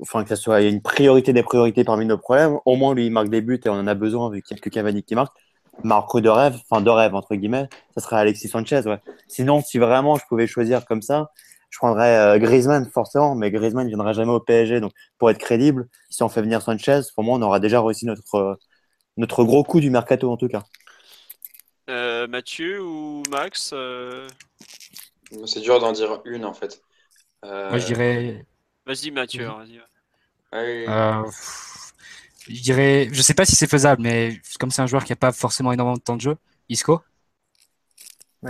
S4: enfin que ça soit une priorité des priorités parmi nos problèmes, au moins lui il marque des buts et on en a besoin avec quelques Cavani qui marquent. Marque de rêve, enfin de rêve entre guillemets, ça serait Alexis Sanchez, ouais. Sinon, si vraiment je pouvais choisir comme ça, je prendrais euh, Griezmann forcément, mais Griezmann ne viendra jamais au PSG. Donc, pour être crédible, si on fait venir Sanchez, pour moi, on aura déjà réussi notre, notre gros coup du mercato en tout cas.
S2: Euh, Mathieu ou Max euh,
S3: C'est dur d'en dire une en fait.
S5: Moi, je dirais.
S2: Vas-y, Mathieu. Vas
S5: je dirais, je sais pas si c'est faisable, mais comme c'est un joueur qui n'a pas forcément énormément de temps de jeu, Isco.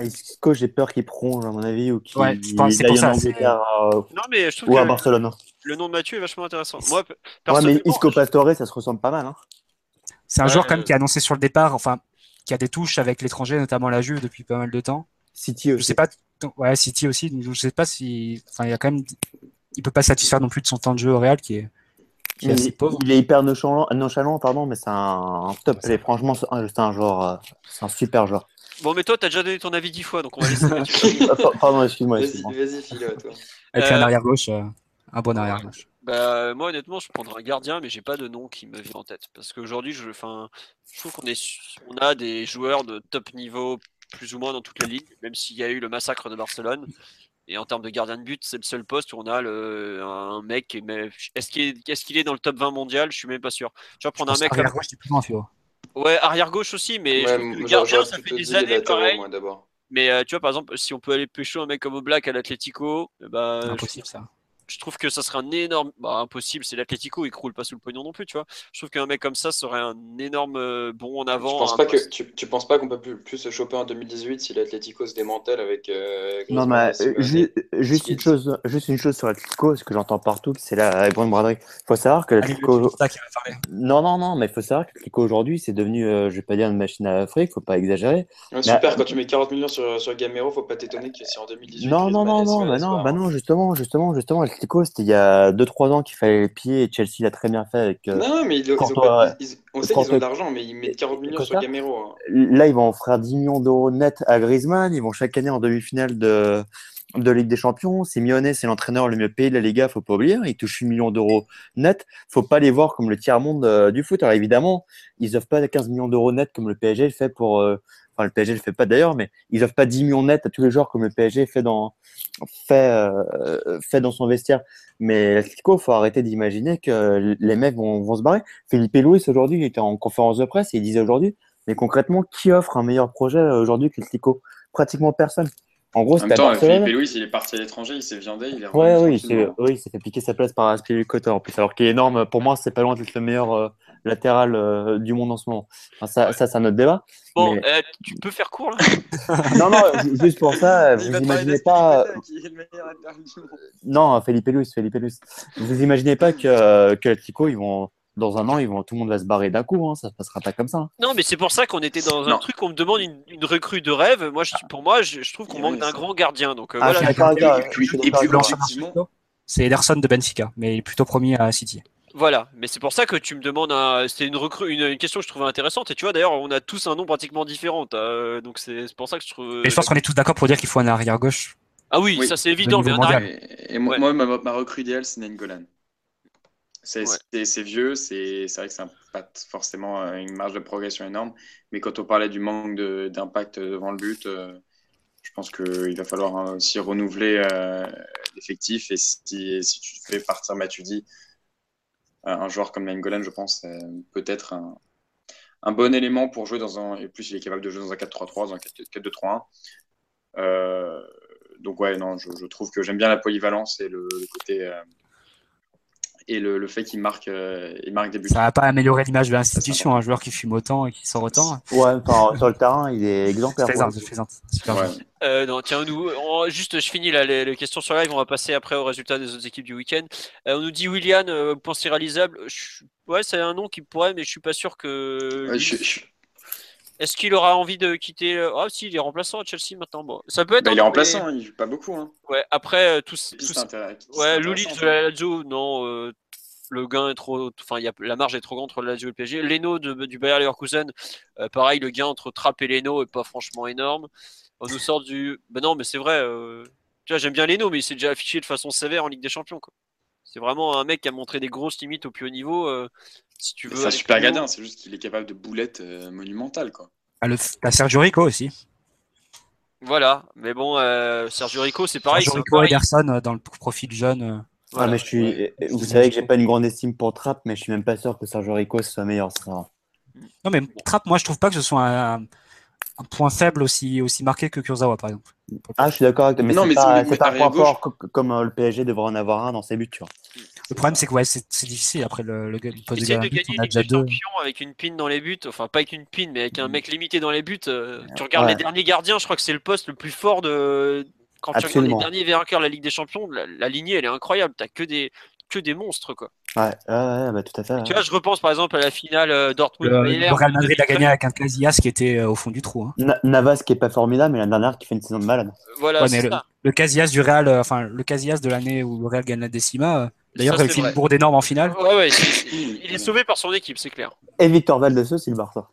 S4: Isco, j'ai peur qu'il prolonge à mon avis ou qu'il
S5: ouais, je pense c'est pour ça.
S2: Non mais je trouve
S4: ou
S2: que
S4: à Barcelone.
S2: Le nom de Mathieu est vachement intéressant. Moi,
S4: ouais, mais Isco Pastore, ça se ressemble pas mal. Hein.
S5: C'est un joueur quand même qui a annoncé sur le départ, enfin, qui a des touches avec l'étranger, notamment la Juve depuis pas mal de temps.
S4: City aussi.
S5: Je sais pas, ouais, City aussi. Je sais pas si, enfin, il y a quand même, il peut pas satisfaire non plus de son temps de jeu au Real qui est
S4: il, est hyper nonchalant, pardon, mais c'est un, top. franchement, c'est un, joueur, euh, c'est un super joueur.
S2: Bon, mais toi, t'as déjà donné ton avis dix fois, donc on va laisser. (laughs)
S4: pardon, excuse-moi.
S3: Vas-y, file, toi.
S5: Avec un euh, arrière gauche, euh, un bon arrière gauche.
S2: Bah, moi, honnêtement, je prendrais un gardien, mais j'ai pas de nom qui me vient en tête. Parce qu'aujourd'hui, je, je trouve qu'on est, on a des joueurs de top niveau plus ou moins dans toutes les ligues, même s'il y a eu le massacre de Barcelone. Et en termes de gardien de but, c'est le seul poste où on a le, un mec. Est-ce qu'il est, est, qu'il est, dans le top 20 mondial? Je suis même pas sûr. Tu vas prendre un mec.
S5: Arrière gauche, c'est plus loin,
S2: Ouais, arrière gauche aussi, mais le gardien, ça fait des années pareil. mais euh, tu vois, par exemple, si on peut aller pêcher un mec comme Oblak à l'Atletico, bah,
S5: impossible ça
S2: je trouve que ça serait un énorme. Bah, impossible, c'est l'Atletico, il croule pas sous le pognon non plus, tu vois. Je trouve qu'un mec comme ça serait un énorme euh, bon en avant.
S3: Tu penses pas, que, tu, tu, penses pas qu'on peut plus, plus, se choper en 2018 si l'Atletico se démantèle avec. Euh,
S4: non, mais euh, juste, une chose, juste une chose sur l'Atletico, ce que j'entends partout, c'est la grande braderie. Il faut savoir que l'Atletico. Non, non, non, mais il faut savoir que l'Atletico aujourd'hui, c'est devenu, je vais pas dire une machine à Afrique, faut pas exagérer.
S3: super, quand tu mets 40 millions sur, sur Gamero, faut pas t'étonner que si en 2018.
S4: Non, non, non, non, bah non, bah non, justement, justement, justement, c'était il y a 2-3 ans qu'il fallait les pieds et Chelsea l'a très bien fait avec.
S3: Euh, non, mais ils, ils ont pas, ils, on sait qu'ils ont de l'argent, mais ils mettent 40 millions sur Gamero. Hein.
S4: Là, ils vont offrir 10 millions d'euros net à Griezmann. Ils vont chaque année en demi-finale de, de Ligue des Champions. Simeone, c'est l'entraîneur le mieux payé de la Liga, faut pas oublier. Il touche 8 millions d'euros net. Faut pas les voir comme le tiers-monde euh, du foot. Alors évidemment, ils offrent pas 15 millions d'euros net comme le PSG le fait pour. Euh, enfin, le PSG le fait pas d'ailleurs, mais ils offrent pas 10 millions net à tous les joueurs comme le PSG fait dans, fait, euh, fait dans son vestiaire. Mais il faut arrêter d'imaginer que les mecs vont, vont se barrer. Philippe Louis, aujourd'hui, il était en conférence de presse et il disait aujourd'hui, mais concrètement, qui offre un meilleur projet aujourd'hui que Tico Pratiquement personne. En gros,
S3: en même temps, Philippe Louis, il est parti à l'étranger, il s'est viandé, il est
S4: ouais, oui, il s'est fait piquer sa place par Aspilicueta en plus, alors qu'il est énorme. Pour moi, c'est pas loin d'être le meilleur euh, latéral euh, du monde en ce moment. ça, ça c'est un autre débat.
S2: Bon, eh, tu peux faire court là (laughs)
S4: Non, non, juste pour ça, (laughs) vous imaginez pas. Non, Felipe Luis, Felipe Luis. Vous imaginez pas que, que Tico, ils vont dans un an, ils vont, tout le monde va se barrer d'un coup. Hein, ça se passera pas comme ça. Hein.
S2: Non, mais c'est pour ça qu'on était dans un truc. On me demande une, une, recrue de rêve. Moi, je, pour moi, je, trouve qu'on manque d'un grand gardien. Donc, euh,
S5: ah, voilà. Et puis, c'est Ederson de Benfica, mais il est plutôt promis à City.
S2: Voilà, mais c'est pour ça que tu me demandes. Un... C'était une, recrue, une, question que je trouvais intéressante. Et tu vois, d'ailleurs, on a tous un nom pratiquement différent. Euh, donc c'est pour ça que je trouve.
S5: Et je pense qu'on est tous d'accord pour dire qu'il faut un arrière gauche.
S2: Ah oui, ça c'est évident.
S3: Et, moi, ma, ma, recrue idéale, c'est Nengolan. C'est vieux, c'est vrai que ça n'a pas forcément euh, une marge de progression énorme, mais quand on parlait du manque d'impact devant le but, euh, je pense qu'il va falloir hein, aussi renouveler euh, l'effectif. Et si, si, tu fais partir Matuidi, un joueur comme Nangolan, je pense, peut-être un, un, bon élément pour jouer dans un. Et plus, il est capable de jouer dans un 4-3-3, dans un 4-2-3-1. donc, ouais, non, je, trouve que j'aime bien la polyvalence et le, le côté et le, fait qu'il marque, euh, il marque des buts.
S5: Ça va pas améliorer l'image de l'institution, un joueur qui fume autant et qui sort autant.
S4: Ouais, (laughs) sur le terrain, il est exemplaire.
S2: Euh, non, tiens, nous, juste, je finis là, les, questions sur live. On va passer après aux résultats des autres équipes du week-end. Euh, on nous dit William, euh, pensée réalisable? Ouais, c'est un nom qui pourrait, mais je suis pas sûr que. Est-ce qu'il aura envie de quitter Ah, si, il est remplaçant à Chelsea maintenant. Bon, ça peut être.
S3: Bah, il est remplaçant, il joue pas beaucoup. Hein.
S2: Ouais, après, tous. tous... Ouais, Luli de la Lazio, non. Euh, le gain est trop. Enfin, y a... la marge est trop grande entre la Lazio et le PSG. Leno de, du Bayer Leverkusen, euh, pareil, le gain entre Trapp et Leno est pas franchement énorme. On nous sort du. Ben non, mais c'est vrai. Euh... Tu vois, j'aime bien Leno, mais il s'est déjà affiché de façon sévère en Ligue des Champions. Quoi. C'est vraiment un mec qui a montré des grosses limites au plus haut niveau. Euh, si tu veux.
S3: C'est un super gardien, c'est juste qu'il est capable de boulettes euh, monumentales. Quoi.
S5: Ah, le... Sergio Rico aussi.
S2: Voilà, mais bon, euh, Sergio Rico, c'est pareil.
S5: Sergio
S2: c'est
S5: Rico. Ederson euh, dans le profil jeune. euh,
S4: Ah, mais je suis,
S3: ouais.
S4: vous savez que j'ai pas une grande estime pour Trapp, mais je suis même pas sûr que Sergio Rico soit meilleur. ça.
S5: Non, mais Trapp, moi, je trouve pas que ce soit un, un point faible aussi, aussi marqué que Kurzawa, par exemple.
S4: Ah, je suis d'accord avec toi, mais
S3: Non,
S4: c'est
S3: mais
S4: pas,
S3: c'est-
S4: c'est pas un point fort co- comme euh, le PSG devrait en avoir un dans ses buts, tu vois.
S5: Le problème, c'est que ouais, c'est difficile après le, le, le poste de
S2: de gagner
S5: On a
S2: Ligue
S5: déjà
S2: des
S5: deux.
S2: Champions avec une pine dans les buts, enfin pas avec une pine, mais avec un mec limité dans les buts. euh, tu regardes
S4: Ouais.
S2: les derniers gardiens, je crois que c'est le poste le plus fort de. Quand tu regardes les derniers vainqueurs de la Ligue des Champions, la, la lignée elle est incroyable. T'as que des que des monstres quoi.
S4: Ouais, ouais, ouais, bah, tout à fait.
S2: Tu vois, je repense par exemple à la finale euh, Dortmund.
S5: Le, le Real Madrid a
S2: 2013.
S5: gagné avec un Casillas qui était euh, au fond du trou. hein.
S4: Na- Navas qui est pas formidable, mais la dernière qui fait une saison de malade.
S2: Voilà,
S5: Ouais, le,
S2: ça.
S5: le Casillas du Real, euh, enfin le Casillas de l'année où le Real gagne la décima, euh, d'ailleurs, fait une bourde énorme en finale.
S2: Ouais, ouais, il est sauvé par son équipe, c'est clair.
S4: Et Victor Valdez, c'est le Barça.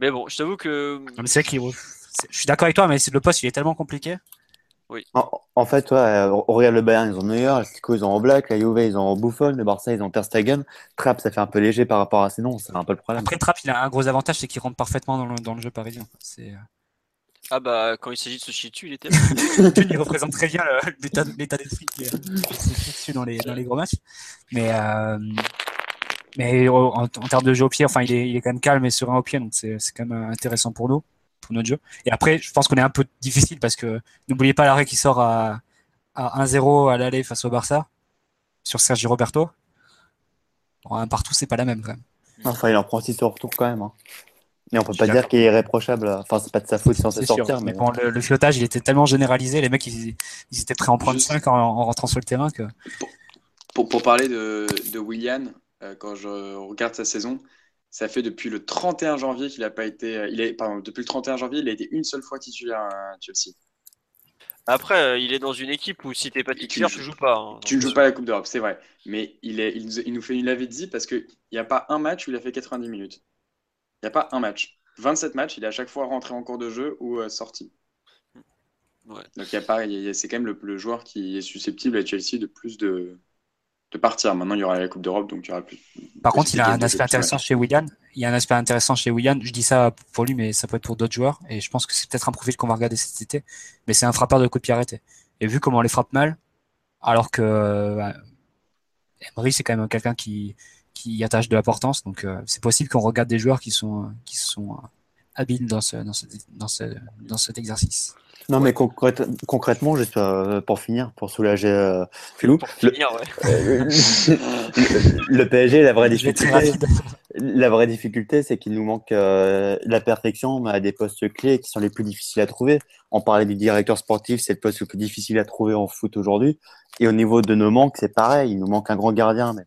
S2: Mais bon, je t'avoue que
S5: Non, mais c'est vrai c'est- je suis d'accord avec toi, mais c'est- le poste il est tellement compliqué.
S4: En, en fait, ouais, euh, on regarde le Bayern, ils ont Neuer, Kiko, ils ont Oblak, la Juve, ils ont Buffon, le Barça, ils ont Ter Stegen. Trapp, ça fait un peu léger par rapport à ces noms, c'est un peu le problème.
S5: Après, Trapp, il a un gros avantage, c'est qu'il rentre parfaitement dans le, dans le jeu parisien. C'est, euh,
S2: ah bah quand il s'agit de se chier dessus, il était. (laughs)
S5: Il représente très bien l'état, d'esprit qui qui se dessus dans les, dans les gros matchs. Mais, euh, mais en, en termes de jeu au pied, enfin, il est, il est quand même calme et serein au pied, donc c'est quand même intéressant pour nous, pour notre jeu. Et après, je pense qu'on est un peu difficile parce que n'oubliez pas l'arrêt qui sort à, à 1-0 à l'aller face au Barça sur Sergi Roberto. Bon, un partout, c'est pas la même quand même.
S4: Enfin, il en prend 6 au retour quand même. hein. Et on peut pas dire qu'il est irréprochable. Enfin, c'est pas de sa faute sans se
S5: C'est sûr.
S4: sortir,
S5: Mais
S4: mais
S5: bon, le, le filotage, il était tellement généralisé, les mecs, ils, ils étaient prêts à en prendre
S3: Juste-
S5: 5 en, en rentrant sur le terrain que.
S3: Pour, pour parler de, de Willian, euh, quand je regarde sa saison, ça fait depuis le 31 janvier qu'il n'a pas été. euh, Il est, pardon, depuis le 31 janvier, il a été une seule fois titulaire à Chelsea.
S2: Après, euh, il est dans une équipe où si t'es pas titulaire, tu joues pas. hein.
S3: Tu ne joues pas la Coupe d'Europe, c'est vrai. Mais il, est, il, nous- il nous fait une lavée de zi parce qu'il n'y a pas un match où il a fait 90 minutes. Il n'y a pas un match. 27 matchs, il est à chaque fois rentré en cours de jeu ou euh, sorti.
S2: Ouais.
S3: Donc il y a pas, c'est quand même le, le joueur qui est susceptible à Chelsea de plus de, de partir. Maintenant, il y aura la Coupe d'Europe, donc il y aura plus.
S5: Par contre, il a un aspect intéressant chez Willian. Il y a un aspect intéressant chez Willian. Je dis ça pour lui, mais ça peut être pour d'autres joueurs. Et je pense que c'est peut-être un profil qu'on va regarder cet été. Mais c'est un frappeur de coup de pied arrêté. Et vu comment on les frappe mal, alors que euh, Emery, c'est quand même quelqu'un qui, qui y attache de l'importance. Donc, euh, c'est possible qu'on regarde des joueurs qui sont, qui sont habiles dans, ce, dans, ce, dans, ce, dans cet exercice.
S4: Non, mais concrète- concrètement, juste euh, pour finir, pour soulager euh, Philou,
S2: Pour
S4: le,
S2: finir, ouais. (laughs)
S4: le- le PSG, la vraie difficulté, la vraie difficulté, c'est qu'il nous manque euh, la perfection mais à des postes clés qui sont les plus difficiles à trouver. On parlait du directeur sportif, c'est le poste le plus difficile à trouver en foot aujourd'hui. Et au niveau de nos manques, c'est pareil. Il nous manque un grand gardien, mais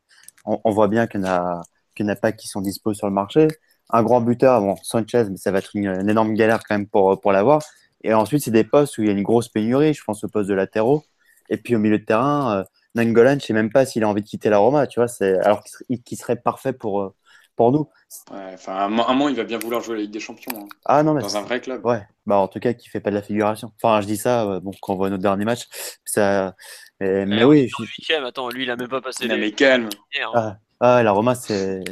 S4: on, on voit bien qu'il n'y en a, en a pas qui sont dispo sur le marché. Un grand buteur, bon, Sanchez, mais ça va être une, une énorme galère quand même pour, pour l'avoir. Et ensuite, c'est des postes où il y a une grosse pénurie. Je pense au poste de latéraux. Et puis au milieu de terrain, euh, Nangolan, je ne sais même pas s'il a envie de quitter la Roma, tu vois, c'est, alors qu'il serait, qu'il serait parfait pour, euh, pour nous.
S3: Ouais, enfin, à un moment, à un moment, il va bien vouloir jouer la Ligue des Champions hein,
S4: Ah non, mais
S3: dans un vrai club.
S4: Ouais, bah en tout cas, qui fait pas de la figuration. Enfin, je dis ça, euh, bon, quand on voit notre dernier match, ça. Mais, mais
S2: on
S4: oui, je-
S2: attends, lui il a même pas passé
S3: Non,
S2: les
S3: mais calme.
S4: ah, ah, la Roma, c'est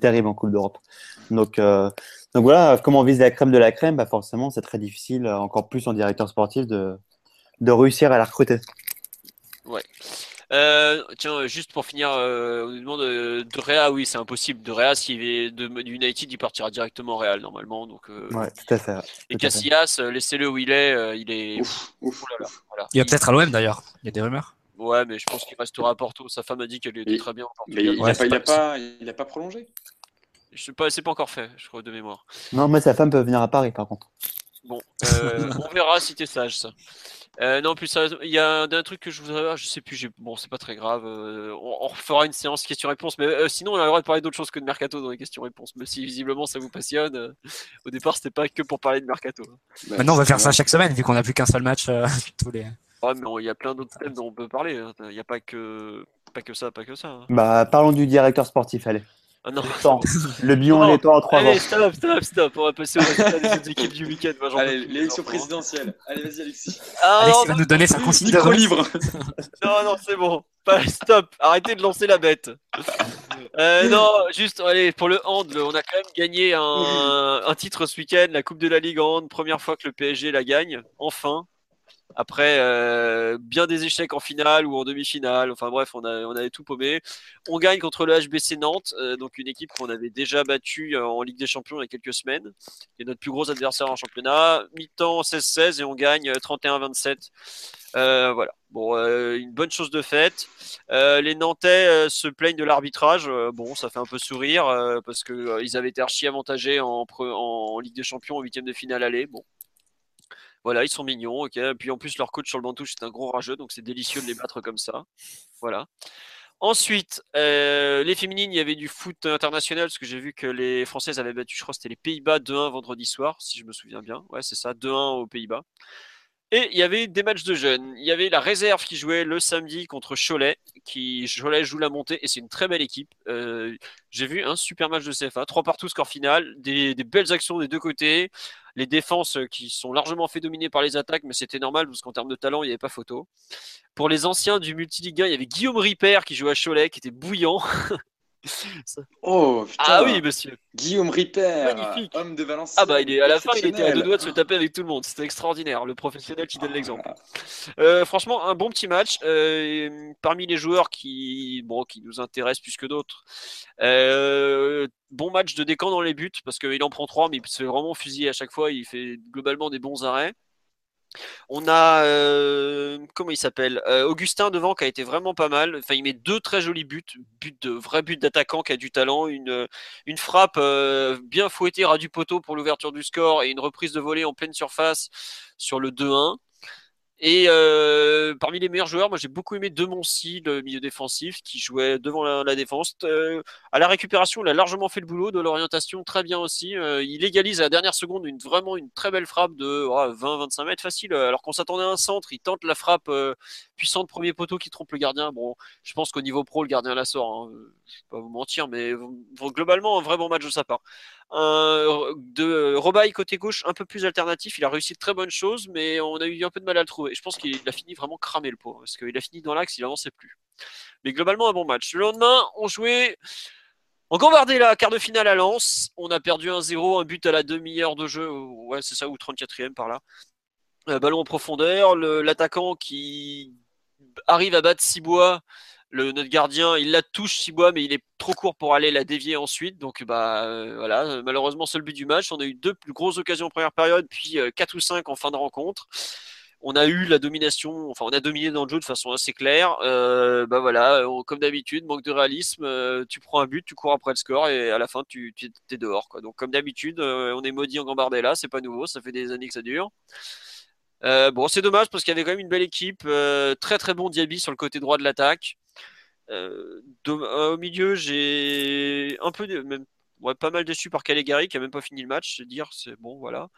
S4: terrible en Coupe d'Europe. Donc, euh, donc voilà, comme on vise la crème de la crème, bah forcément, c'est très difficile, euh, encore plus en directeur sportif, de, de réussir à la recruter.
S2: Euh, tiens, juste pour finir, euh, on nous demande euh, de Réa, oui, c'est impossible. De Réa, s'il est de, de United, il partira directement au Real normalement. Donc, euh,
S4: Ouais, tout à fait.
S2: et. Casillas, laissez-le où il est. euh, il est.
S3: Ouf, ouf.
S2: Ouh là là, voilà.
S5: Il va peut-être à l'OM d'ailleurs. Il y a des rumeurs.
S2: Ouais, mais je pense qu'il restera à Porto. Sa femme a dit qu'elle était très bien.
S3: Mais il
S5: Ouais,
S3: n'a pas, a
S5: pas-
S3: pas, il a pas prolongé.
S2: Je sais pas, c'est pas encore fait, je crois de mémoire.
S4: Non, mais sa femme peut venir à Paris, par contre.
S2: Bon, euh, on verra si t'es sage, ça. Euh, non, plus sérieusement, il y a un, un truc que je voudrais je sais plus, j'ai- bon, c'est pas très grave. euh, on, on refera une séance questions-réponses, mais euh, sinon, on a le droit de parler d'autre chose que de Mercato dans les questions-réponses. Mais si visiblement ça vous passionne, euh, au départ, c'était pas que pour parler de Mercato.
S3: Bah,
S5: Maintenant, on va faire ça chaque semaine vu qu'on n'a plus qu'un seul match euh, (laughs) tous les.
S2: Ouais, mais il y a plein d'autres thèmes dont on peut parler. hein. Il n'y a pas que, pas que ça, pas que ça. hein.
S4: Bah, parlons du directeur sportif, allez.
S2: Ah non.
S4: Temps. (laughs) Le bilan
S2: Non.
S4: est temps en trois ans.
S2: Allez, stop, stop, stop. On va passer au résultat des autres équipes du week-end. Moi, j'en peux
S3: Allez,
S2: plus,
S3: l'élection
S2: les enfants.
S3: présidentielle. Allez, vas-y, Alexis.
S2: Ah,
S5: Alex il va nous donner sa
S3: Micro
S5: vote.
S3: libre. (laughs) (laughs)
S2: non, non, c'est bon. Pas, stop. Arrêtez de lancer la bête. Euh, non, juste allez, pour le hand, on a quand même gagné un, un titre ce week-end, la Coupe de la Ligue en hand, première fois que le PSG la gagne, enfin. Après, euh, bien des échecs en finale ou en demi-finale. Enfin bref, on, a, on avait tout paumé. On gagne contre le HBC Nantes, euh, donc une équipe qu'on avait déjà battue euh, en Ligue des Champions il y a quelques semaines. C'est notre plus gros adversaire en championnat. Mi-temps 16-16 et on gagne 31-27. voilà. Bon, une bonne chose de faite. les Nantais se plaignent de l'arbitrage. bon, ça fait un peu sourire parce qu'ils avaient été archi avantagés en, en, Ligue des Champions au huitième de finale aller. Bon, voilà, ils sont mignons, ok. Puis en plus, leur coach sur le banc c'est un gros rageux, donc c'est délicieux de les battre comme ça. Voilà. Ensuite, euh, les féminines, il y avait du foot international, parce que j'ai vu que les Françaises avaient battu, je crois, c'était les Pays-Bas 2-1 vendredi soir, si je me souviens bien. Ouais, c'est ça, 2-1 aux Pays-Bas. Et il y avait des matchs de jeunes. Il y avait la réserve qui jouait le samedi contre Cholet, qui Cholet joue la montée et c'est une très belle équipe. Euh, j'ai vu un super match de CFA, 3 partout score final, des, belles actions des deux côtés, les défenses qui sont largement fait dominer par les attaques, mais c'était normal parce qu'en termes de talent, il n'y avait pas photo. Pour les anciens du Multiliga, il y avait Guillaume Ripper qui jouait à Cholet, qui était bouillant. (laughs)
S3: Oh, putain.
S2: Ah oui, monsieur.
S3: Guillaume Ripper, homme de Valenciennes.
S2: Ah bah, il est, à la fin, il était à deux doigts de se taper avec tout le monde. C'était extraordinaire, le professionnel qui donne ah. l'exemple. Euh, franchement, un bon petit match. Euh, parmi les joueurs qui, bon, qui nous intéressent plus que d'autres, euh, bon match de décant dans les buts, parce qu'il en prend trois, mais il se fait vraiment fusiller à chaque fois. Il fait globalement des bons arrêts. On a euh, comment il s'appelle euh, Augustin devant qui a été vraiment pas mal. Enfin, il met deux très jolis buts, but de vrai but d'attaquant qui a du talent, une frappe euh, bien fouettée ras du poteau pour l'ouverture du score et une reprise de volée en pleine surface sur le 2-1. Et euh, parmi les meilleurs joueurs, moi j'ai beaucoup aimé Demoncy, le milieu défensif, qui jouait devant la, défense. Euh, à la récupération, il a largement fait le boulot, de l'orientation très bien aussi. Euh, il égalise à la dernière seconde une, vraiment une très belle frappe de 20-25 mètres facile. Alors qu'on s'attendait à un centre, il tente la frappe puissante premier poteau qui trompe le gardien. Bon, je pense qu'au niveau pro, le gardien la sort. Hein. Je ne vais pas vous mentir, mais globalement, un vrai bon match de sa part. De Robaille côté gauche, un peu plus alternatif. Il a réussi de très bonnes choses, mais on a eu un peu de mal à le trouver je pense qu'il a fini vraiment cramé le pot, parce qu'il a fini dans l'axe, il avançait plus. Mais globalement, un bon match. Le lendemain, on jouait en la quart de finale à Lens. On a perdu 1-0, un but à la demi-heure de jeu, ouais, c'est ça, ou 34e par là. Euh, ballon en profondeur, l'attaquant qui arrive à battre Cibois. Notre gardien, il la touche Cibois, mais il est trop court pour aller la dévier ensuite. Donc, bah euh, voilà, malheureusement, c'est le but du match. On a eu deux plus grosses occasions en première période, puis 4 euh, ou 5 en fin de rencontre on a eu la domination, enfin on a dominé dans le jeu de façon assez claire. Euh, bah comme d'habitude, manque de réalisme, tu prends un but, tu cours après le score et à la fin tu, es dehors. Donc comme d'habitude, on est maudit en Gambardella, c'est pas nouveau, ça fait des années que ça dure. bon, c'est dommage parce qu'il y avait quand même une belle équipe, très très bon Diaby sur le côté droit de l'attaque. Au milieu, j'ai un peu, même, pas mal déçu par Calegari qui a même pas fini le match, c'est dire, c'est bon, voilà.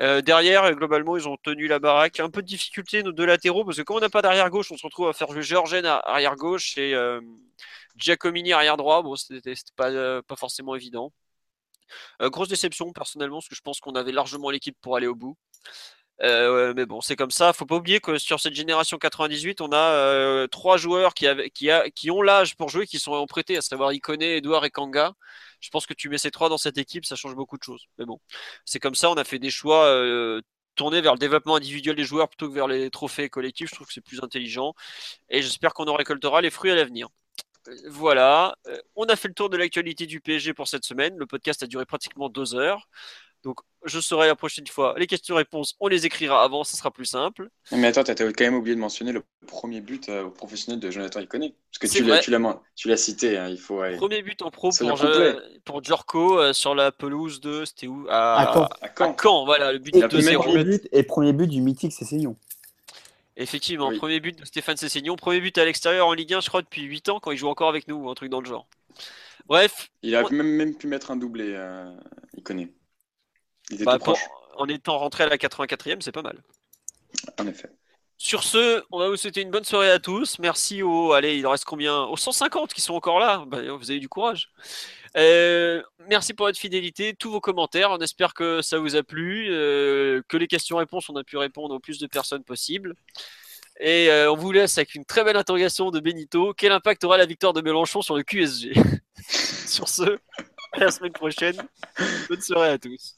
S2: Euh, derrière, globalement, ils ont tenu la baraque. Un peu de difficulté, nos deux latéraux, parce que quand on n'a pas d'arrière gauche, on se retrouve à faire jouer Georgen à arrière gauche et euh, Giacomini arrière droit. Bon, c'était pas, euh, pas forcément évident. grosse déception, personnellement, parce que je pense qu'on avait largement l'équipe pour aller au bout. Euh, mais bon, c'est comme ça. Faut pas oublier que sur cette génération 98, on a euh, trois joueurs qui, ont l'âge pour jouer, qui sont prêtés, à savoir Ikone, Edouard et Kanga. Je pense que tu mets ces trois dans cette équipe, ça change beaucoup de choses. Mais bon, c'est comme ça. On a fait des choix euh, tournés vers le développement individuel des joueurs plutôt que vers les trophées collectifs. Je trouve que c'est plus intelligent. Et j'espère qu'on en récoltera les fruits à l'avenir. Voilà, on a fait le tour de l'actualité du PSG pour cette semaine. Le podcast a duré pratiquement deux heures. Donc, je saurai la prochaine fois. Les questions-réponses, on les écrira avant, ça sera plus simple.
S3: Mais attends, tu as quand même oublié de mentionner le premier but euh, au professionnel de Jonathan Iconé. Parce que tu l'as cité, hein, il faut.
S2: Premier but en pro pour, pour Djorko euh, sur la pelouse de. C'était où?
S4: À,
S2: Caen. voilà, le but
S4: de 2-0. Et premier but du mythique Cessignon.
S2: Effectivement, premier but de Stéphane Cessignon. Premier but à l'extérieur en Ligue 1, je crois, depuis 8 ans, quand il joue encore avec nous, un truc dans le genre. Bref.
S3: Il a même, même, pu mettre un doublé, euh,
S2: Bah, en étant rentré à la 84e, c'est pas mal.
S3: En effet.
S2: Sur ce, on va vous souhaiter une bonne soirée à tous. Merci aux, allez, il en reste combien? Aux 150 qui sont encore là. Bah, vous avez du courage. Euh, merci pour votre fidélité, tous vos commentaires. On espère que ça vous a plu, euh, que les questions-réponses, on a pu répondre au plus de personnes possible. Et euh, on vous laisse avec une très belle interrogation de Benito. Quel impact aura la victoire de Mélenchon sur le QSG (laughs) Sur ce, à la semaine prochaine. Bonne soirée à tous.